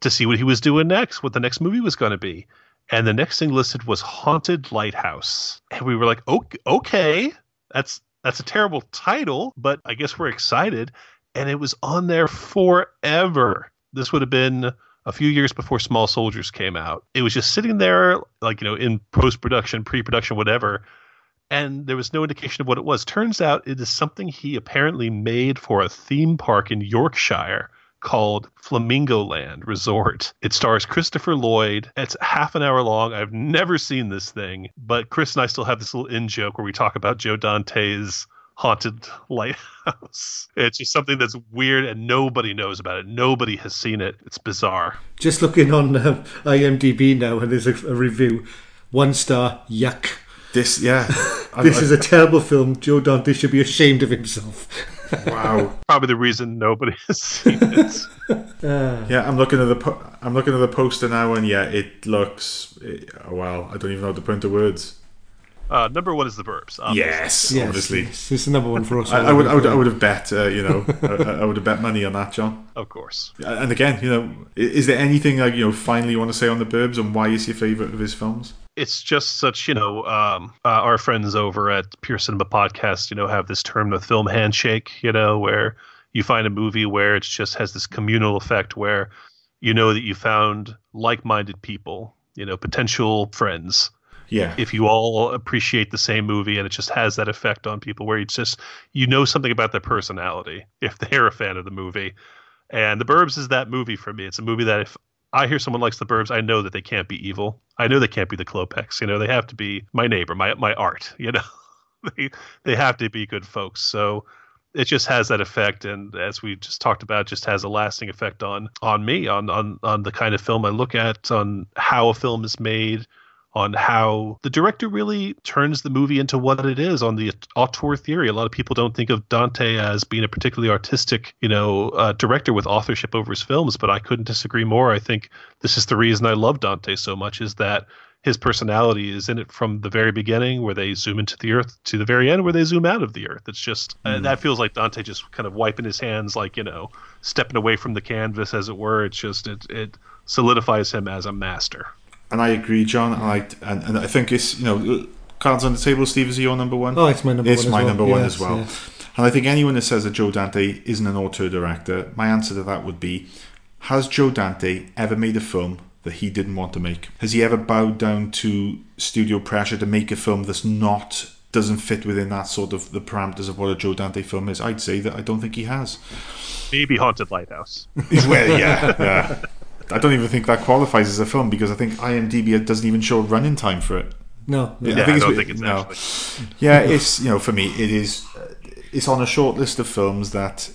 To see what he was doing next, what the next movie was going to be. And the next thing listed was Haunted Lighthouse. And we were like, "Ok- okay, that's that's a terrible title, but I guess we're excited. And it was on there forever. This would have been a few years before Small Soldiers came out. It was just sitting there, like, you know, in post production, pre production, whatever. And there was no indication of what it was. Turns out it is something he apparently made for a theme park in Yorkshire called Flamingo Land Resort. It stars Christopher Lloyd. It's half an hour long. I've never seen this thing, but Chris and I still have this little in joke where we talk about Joe Dante's haunted lighthouse. It's just something that's weird and nobody knows about it. Nobody has seen it. It's bizarre. just looking on uh, IMDb now, and there's a, a review, one star, yuck. This, yeah. I- This I- is a terrible film. Joe Dante should be ashamed of himself. Wow. Probably the reason nobody has seen it. Yeah, I'm looking at the po- I'm looking at the poster now, and yeah, it looks. It, oh, well, I don't even know how to put into words. Uh, number one is The Burbs. obviously. Yes, Yes, obviously. yes, it's the number one for us. I, I would, I would, I would have bet. Uh, you know, I, I would have bet money on that, John. Of course. And again, you know, is there anything like you know finally you want to say on the Burbs and why is your favorite of his films? It's just such you know um, uh, our friends over at pure cinema podcast you know have this term the film handshake you know where you find a movie where it just has this communal effect where you know that you found like-minded people you know potential friends. Yeah, if you all appreciate the same movie and it just has that effect on people where it's just you know something about their personality if they're a fan of the movie. And the burbs is that movie for me. It's a movie that if i hear someone likes the burbs i know that they can't be evil. I know they can't be the Klopeks you know they have to be my neighbor my my art you know. They they have to be good folks. So it just has that effect and as we just talked about just has a lasting effect on on me on on on the kind of film i look at on how a film is made on how the director really turns the movie into what it is on the auteur theory. A lot of people don't think of Dante as being a particularly artistic, you know, uh, director with authorship over his films, but I couldn't disagree more. I think this is the reason I love Dante so much is that his personality is in it from the very beginning, where they zoom into the Earth, to the very end, where they zoom out of the Earth. It's just uh, Mm. that feels like Dante just kind of wiping his hands, like you know, stepping away from the canvas, as it were. It's just it it solidifies him as a master. And I agree, John. And I and, and I think it's you know cards on the table. Steve, is he your number one? Oh, it's my number It's one as my well. number one as well. yeah. And I think anyone that says that Joe Dante isn't an auteur director, my answer to that would be: Has Joe Dante ever made a film that he didn't want to make? Has he ever bowed down to studio pressure to make a film that's not doesn't fit within that sort of the parameters of what a Joe Dante film is? I'd say that I don't think he has. Maybe Haunted Lighthouse. well, yeah, yeah. I don't even think that qualifies as a film because I think IMDb doesn't even show a running time for it. No, Yeah, I it's don't a think it's no. actually. Yeah, it's you know for me it is uh, it's on a short list of films that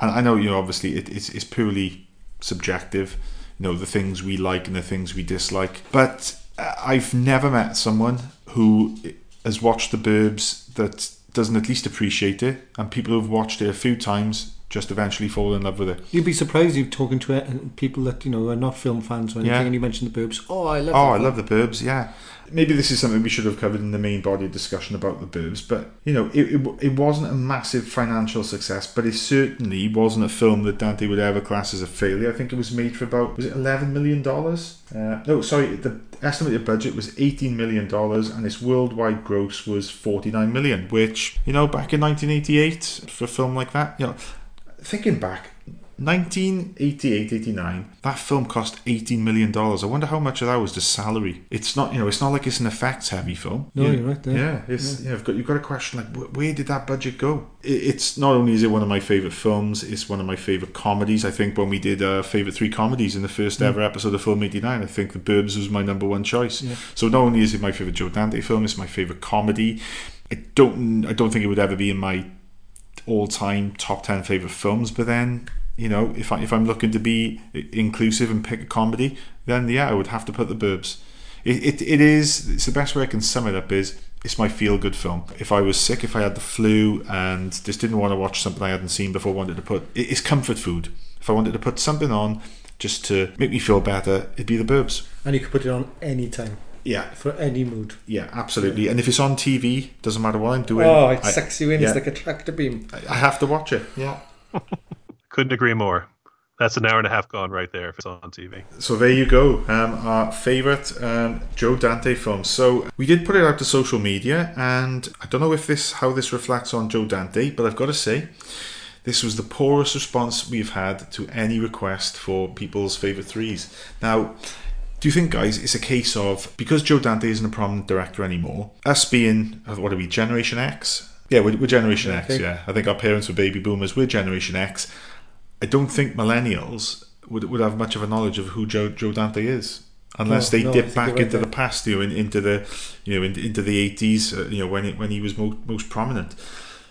and I know you know obviously it, it's it's purely subjective. You know the things we like and the things we dislike, but uh, I've never met someone who has watched The Burbs that doesn't at least appreciate it, and people who've watched it a few times just eventually fall in love with it. You'd be surprised if talking to uh, people that you know are not film fans or anything, Yeah. and you mention the Burbs. Oh, I love. Oh, I film. love the Burbs. Yeah, maybe this is something we should have covered in the main body of discussion about the Burbs. But you know, it, it, it wasn't a massive financial success, but it certainly wasn't a film that Dante would ever class as a failure. I think it was made for about was it eleven million dollars? Uh, no, sorry, the estimated budget was eighteen million dollars, and its worldwide gross was forty nine million. Which you know, back in nineteen eighty eight, for a film like that, you know, thinking back. 1988 89 that film cost 18 million dollars i wonder how much of that was just salary it's not you know it's not like it's an effects heavy film No, You- you're right there. yeah it's you know, you've got you've got a question like wh- where did that budget go It- it's not only is it one of my favorite films it's one of my favorite comedies i think when we did uh, favorite three comedies in the first Mm. ever episode of film 89 i think the burbs was my number one choice Yeah. so not only is it my favorite joe dante film it's my favorite comedy i don't i don't think it would ever be in my all-time top 10 favorite films but then you know if, I, if i'm looking to be inclusive and pick a comedy then yeah i would have to put the burbs. It, it, it is it's the best way i can sum it up is it's my feel-good film. If i was sick if i had the flu and just didn't want to watch something i hadn't seen before wanted to put it- it's comfort food. If i wanted to put something on just to make me feel better it'd be the burbs. And you could put it on any time. Yeah. For any mood. yeah absolutely and if it's on tv doesn't matter what i'm doing Oh, it I- sucks you in. yeah, It's like a tractor beam. I have to watch it yeah Couldn't agree more. That's an hour and a half gone right there if it's on TV. So there you go, um, our favourite um, Joe Dante film. So we did put it out to social media, and I don't know if this how this reflects on Joe Dante, but I've got to say, this was the poorest response we've had to any request for people's favourite threes. Now, do you think, guys, it's a case of because Joe Dante isn't a prominent director anymore, us being uh, what are we, Generation X? Yeah, we're, we're Generation X. Yeah, I think our parents were baby boomers. We're Generation X. I don't think millennials would, would have much of a knowledge of who Joe, Joe Dante is unless No, they no, dip back into the past, you know, in, into the you know in, into the eighties, uh, you know, when it, when he was mo- most prominent.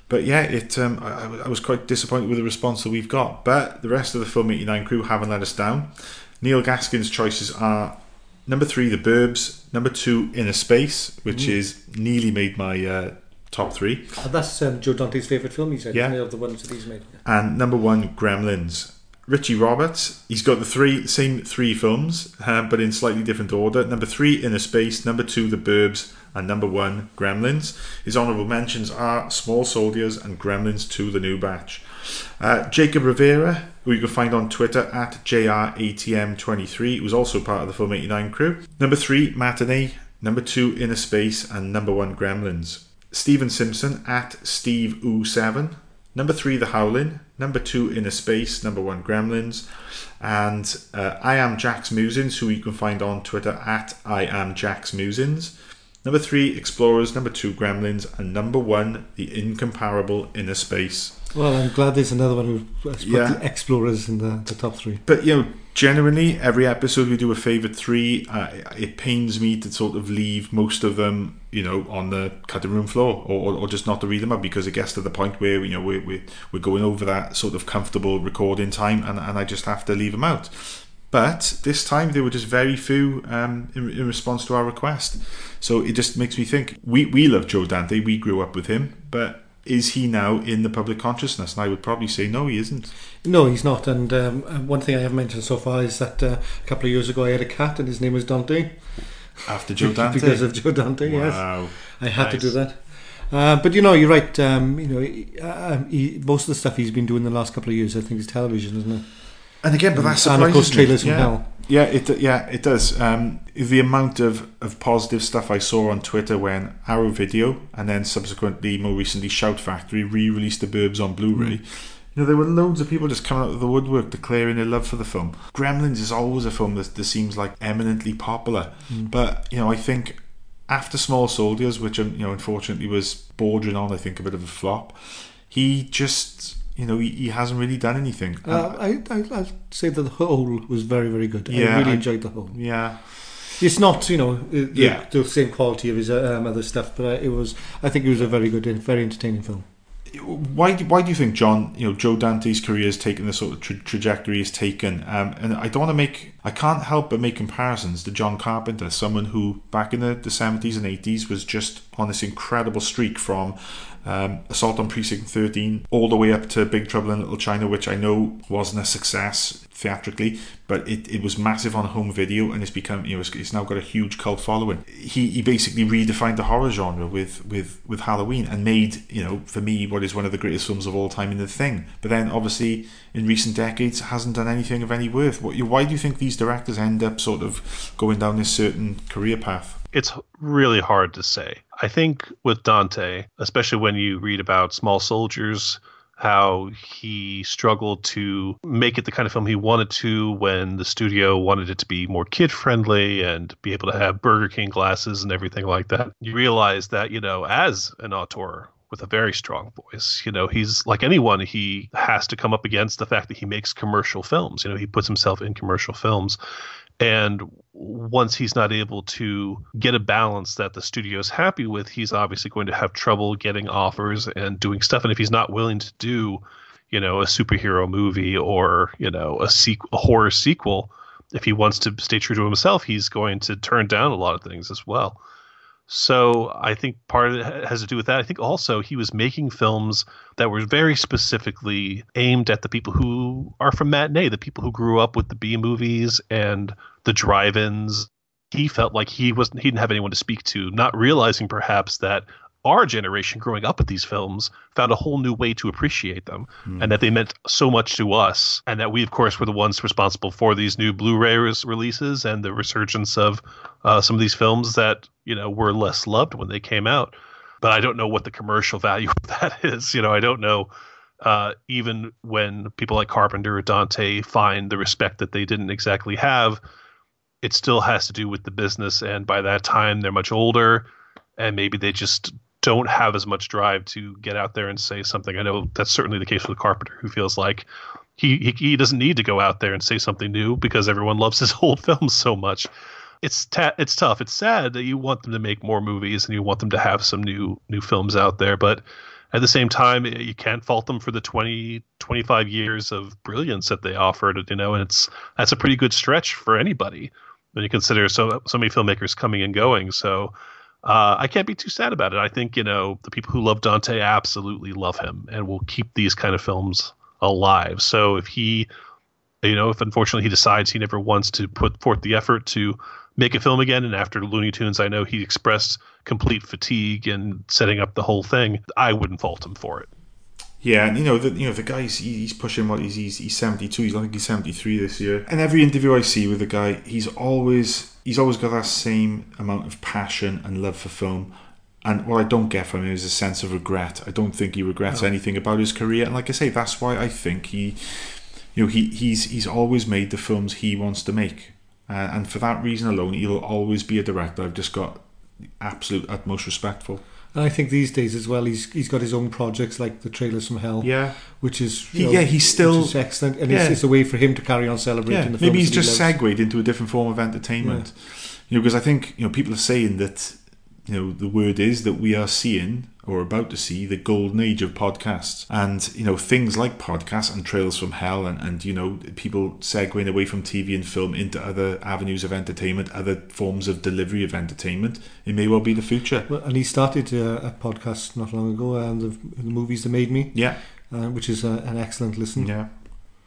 But yeah, it um, I, I I was quite disappointed with the response that we've got. But the rest of the Film 89 crew haven't let us down. Neil Gaskin's choices are number three, The Burbs, number two, Innerspace, which Mm. is nearly made my uh, top three. Uh, that's um, Joe Dante's favourite film, he said. Yeah. Of the ones that he's made. and number one Gremlins. Richie Roberts, he's got the three same three films, uh, but in slightly different order. Number three, Innerspace. Number two, The Burbs, and number one, Gremlins. His honourable mentions are Small Soldiers and Gremlins 2: The New Batch. Uh, Jacob Rivera, who you can find on Twitter at JRATM23, was also part of the Film 89 crew. Number three, Matinee. Number two, Innerspace, and number one, Gremlins. Stephen Simpson at Steve Oo7. Number three, The Howling. Number two, Innerspace. Number one, Gremlins. And uh, I Am Jack's Musings, who you can find on Twitter at I Am Jack's Musings. Number three, Explorers. Number two, Gremlins. And number one, The Incomparable Innerspace. Well, I'm glad there's another one who put Yeah. the Explorers in the, the top three. But you know, generally, every episode we do a favorite three. Uh, it pains me to sort of leave most of them, you know, on the cutting room floor, or, or, or just not to read them out because it gets to the point where you know we're we're, we're going over that sort of comfortable recording time, and, and I just have to leave them out. But this time there were just very few um, in, in response to our request. So it just makes me think we, we love Joe Dante, we grew up with him, but is he now in the public consciousness? And I would probably say no, he isn't. No, he's not. And um, uh, one thing I have mentioned so far is that uh, a couple of years ago I had a cat and his name was Dante. After Joe Dante? because of Joe Dante. Wow. Yes, I had to do that. Uh, but you know, you're right. Um, you know, he, uh, he, most of the stuff he's been doing the last couple of years, I think, is television, isn't it? And again, but that's and surprises of course, me. trailers from yeah. hell. Yeah, it yeah it does. Um, the amount of, of positive stuff I saw on Twitter when Arrow Video and then subsequently more recently Shout Factory re-released the Burbs on Blu-ray. Mm. You know, there were loads of people just coming out of the woodwork declaring their love for the film. Gremlins is always a film that, that seems like eminently popular, Mm. but you know, I think after Small Soldiers, which um, you know unfortunately was bordering on, I think a bit of a flop, he just you know he, he hasn't really done anything. Uh, I, I, I'd say that the Hole was very, very good. Yeah, I really I- enjoyed the Hole. Yeah. It's not, you know, the, Yeah. the same quality of his uh, um, other stuff, but it was. I think it was a very good, very entertaining film. why do, why do you think John you know Joe Dante's career has taken the sort of tra- trajectory it's taken um, and I don't want to make I can't help but make comparisons to John Carpenter someone who back in the, the 70s and 80s was just on this incredible streak from um, Assault on Precinct 13 all the way up to Big Trouble in Little China which I know wasn't a success theatrically but it, it was massive on home video and it's become you know it's, it's now got a huge cult following. He, he basically redefined the horror genre with, with, with Halloween and made you know for me what is one of the greatest films of all time in the thing. But then obviously in recent decades hasn't done anything of any worth. What, why do you think these directors end up sort of going down this certain career path? It's really hard to say. I think with Dante, especially when you read about Small Soldiers, how he struggled to make it the kind of film he wanted to when the studio wanted it to be more kid friendly and be able to have Burger King glasses and everything like that. You realize that, you know, as an auteur with a very strong voice, you know, he's like anyone, he has to come up against the fact that he makes commercial films. You know, he puts himself in commercial films. And once he's not able to get a balance that the studio is happy with, he's obviously going to have trouble getting offers and doing stuff. And if he's not willing to do, you know, a superhero movie or, you know, a, sequ- a horror sequel, if he wants to stay true to himself, he's going to turn down a lot of things as well. So I think part of it has to do with that. I think also he was making films that were very specifically aimed at the people who are from matinee, the people who grew up with the B movies and the drive-ins. He felt like he wasn't he didn't have anyone to speak to, not realizing perhaps that our generation growing up with these films found a whole new way to appreciate them and that they meant so much to us. And that we of course were the ones responsible for these new blu-ray releases and the resurgence of uh, some of these films that you know were less loved when they came out. But i don't know what the commercial value of that is. You know i don't know uh, even when people like carpenter or dante find the respect that they didn't exactly have it still has to do with the business. And by that time they're much older and maybe they just don't have as much drive to get out there and say something. I know that's certainly the case with Carpenter, who feels like he, he he doesn't need to go out there and say something new because everyone loves his old films so much. It's ta- it's tough. It's sad that you want them to make more movies and you want them to have some new new films out there, but at the same time you can't fault them for the 20 25 years of brilliance that they offered, you know, and it's that's a pretty good stretch for anybody when you consider so so many filmmakers coming and going. So uh, I can't be too sad about it. I think you know the people who love Dante absolutely love him and will keep these kind of films alive. So if he, you know, if unfortunately he decides he never wants to put forth the effort to make a film again, and after Looney Tunes, I know he expressed complete fatigue in setting up the whole thing. I wouldn't fault him for it. Yeah, and you know the you know the guy's he's pushing what he's he's, he's seventy two. He's I think he's seventy three this year. And every interview I see with the guy, he's always he's always got that same amount of passion and love for film. And what I don't get from him is a sense of regret. I don't think he regrets No. anything about his career. And like I say, that's why I think he, you know, he he's he's always made the films he wants to make. Uh, and for that reason alone, he'll always be a director. I've just got absolute utmost respect for. And I think these days as well, he's he's got his own projects like the trailers from Hell. Yeah. which is He- you know, yeah, he's still- excellent, and Yeah. it's, it's a way for him to carry on celebrating Yeah, the films. maybe he's he just loves. segued into a different form of entertainment. You know, because I think you know people are saying that you know the word is that we are seeing or about to see the golden age of podcasts, and you know things like podcasts and Trails from Hell, and and you know people segueing away from TV and film into other avenues of entertainment, other forms of delivery of entertainment. It may well be the future. Well, and he started uh, a podcast not long ago, um, the, the movies that made me. Yeah, uh, which is uh, an excellent listen. Yeah.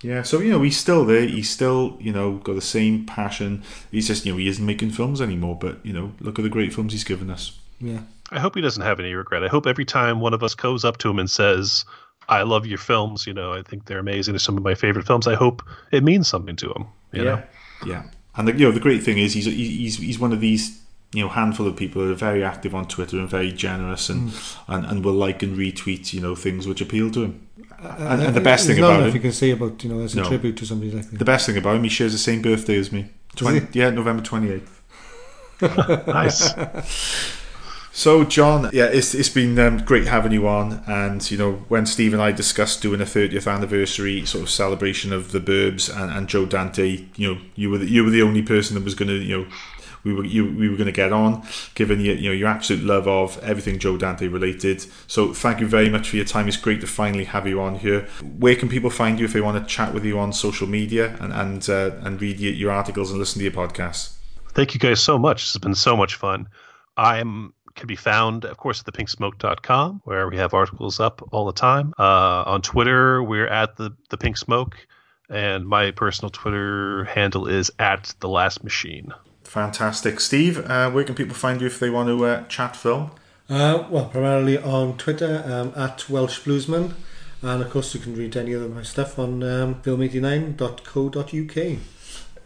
Yeah, so you know he's still there. He's still you know got the same passion. He's just you know he isn't making films anymore. But you know look at the great films he's given us. Yeah. I hope he doesn't have any regret. I hope every time one of us goes up to him and says, "I love your films," you know, I think they're amazing. They're some of my favorite films. I hope it means something to him. You yeah, know? yeah. And the, you know the great thing is he's he's he's one of these you know handful of people who are very active on Twitter and very generous and hmm. and, and will like and retweet you know things which appeal to him. Uh, and, and the uh, best There's thing not about enough him, you can say about you know as a No. tribute to somebody like that. the best thing about him, he shares the same birthday as me. 20, yeah, November twenty eighth. Nice. So, John, yeah, it's it's been um, great having you on. And you know, when Steve and I discussed doing a 30th anniversary sort of celebration of the Burbs and, and Joe Dante, you know, you were the, you were the only person that was going to, you know, we were you, we were going to get on, given your you know your absolute love of everything Joe Dante related. So, thank you very much for your time. It's great to finally have you on here. Where can people find you if they want to chat with you on social media and and uh, and read your, articles and listen to your podcasts? Thank you guys so much. This has been so much fun. I'm can be found, of course, at thepinksmoke.com, where we have articles up all the time. Uh, on Twitter, we're at the, the Pink Smoke, and my personal Twitter handle is at the Last Machine. Fantastic, Steve. Uh, where can people find you if they want to uh, chat film? Uh, well, primarily on Twitter um, at Welsh Bluesman, and of course you can read any of my stuff on um, film89.co.uk.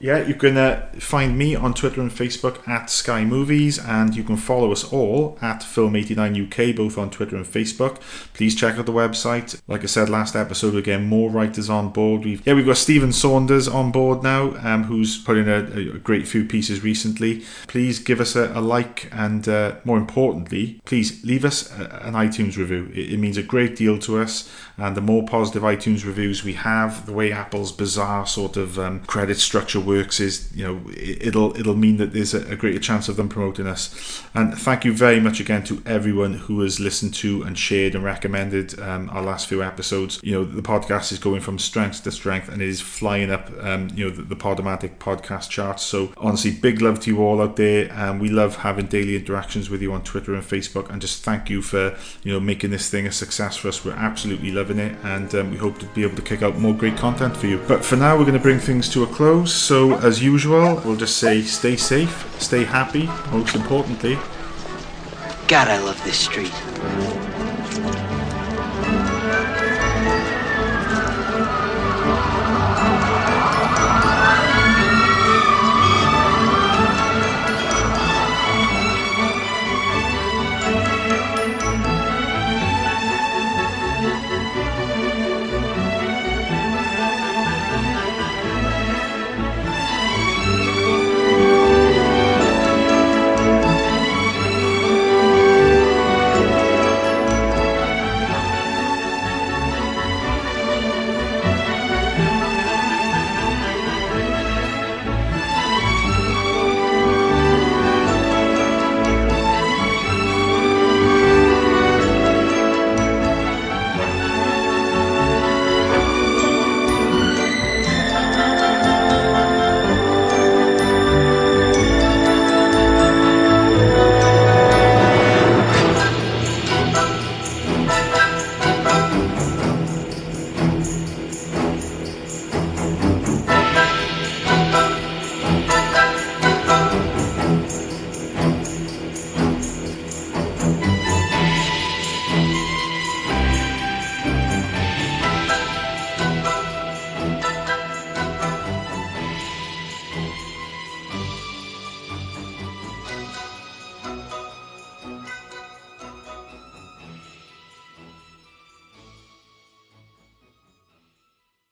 Yeah, you can uh, find me on Twitter and Facebook at Sky Movies, and you can follow us all at Film89UK, both on Twitter and Facebook. Please check out the website. Like I said last episode, we're getting more writers on board. We've yeah, we've got Stephen Saunders on board now, um, who's put in a, a great few pieces recently. Please give us a, a like, and uh, more importantly, please leave us a, an iTunes review. It, it means a great deal to us, and the more positive iTunes reviews we have, the way Apple's bizarre sort of um, credit structure works is, you know, it, it'll it'll mean that there's a, greater chance of them promoting us. And thank you very much again to everyone who has listened to and shared and recommended um, our last few episodes. You know, the podcast is going from strength to strength and it is flying up, um, you know, the, the Podomatic podcast charts. So honestly, big love to you all out there, and we love having daily interactions with you on Twitter and Facebook. And just thank you for you know making this thing a success for us. We're absolutely it, and um, we hope to be able to kick out more great content for you. But for now, we're going to bring things to a close. So as usual, we'll just say stay safe, stay happy. Most importantly, God, I love this street.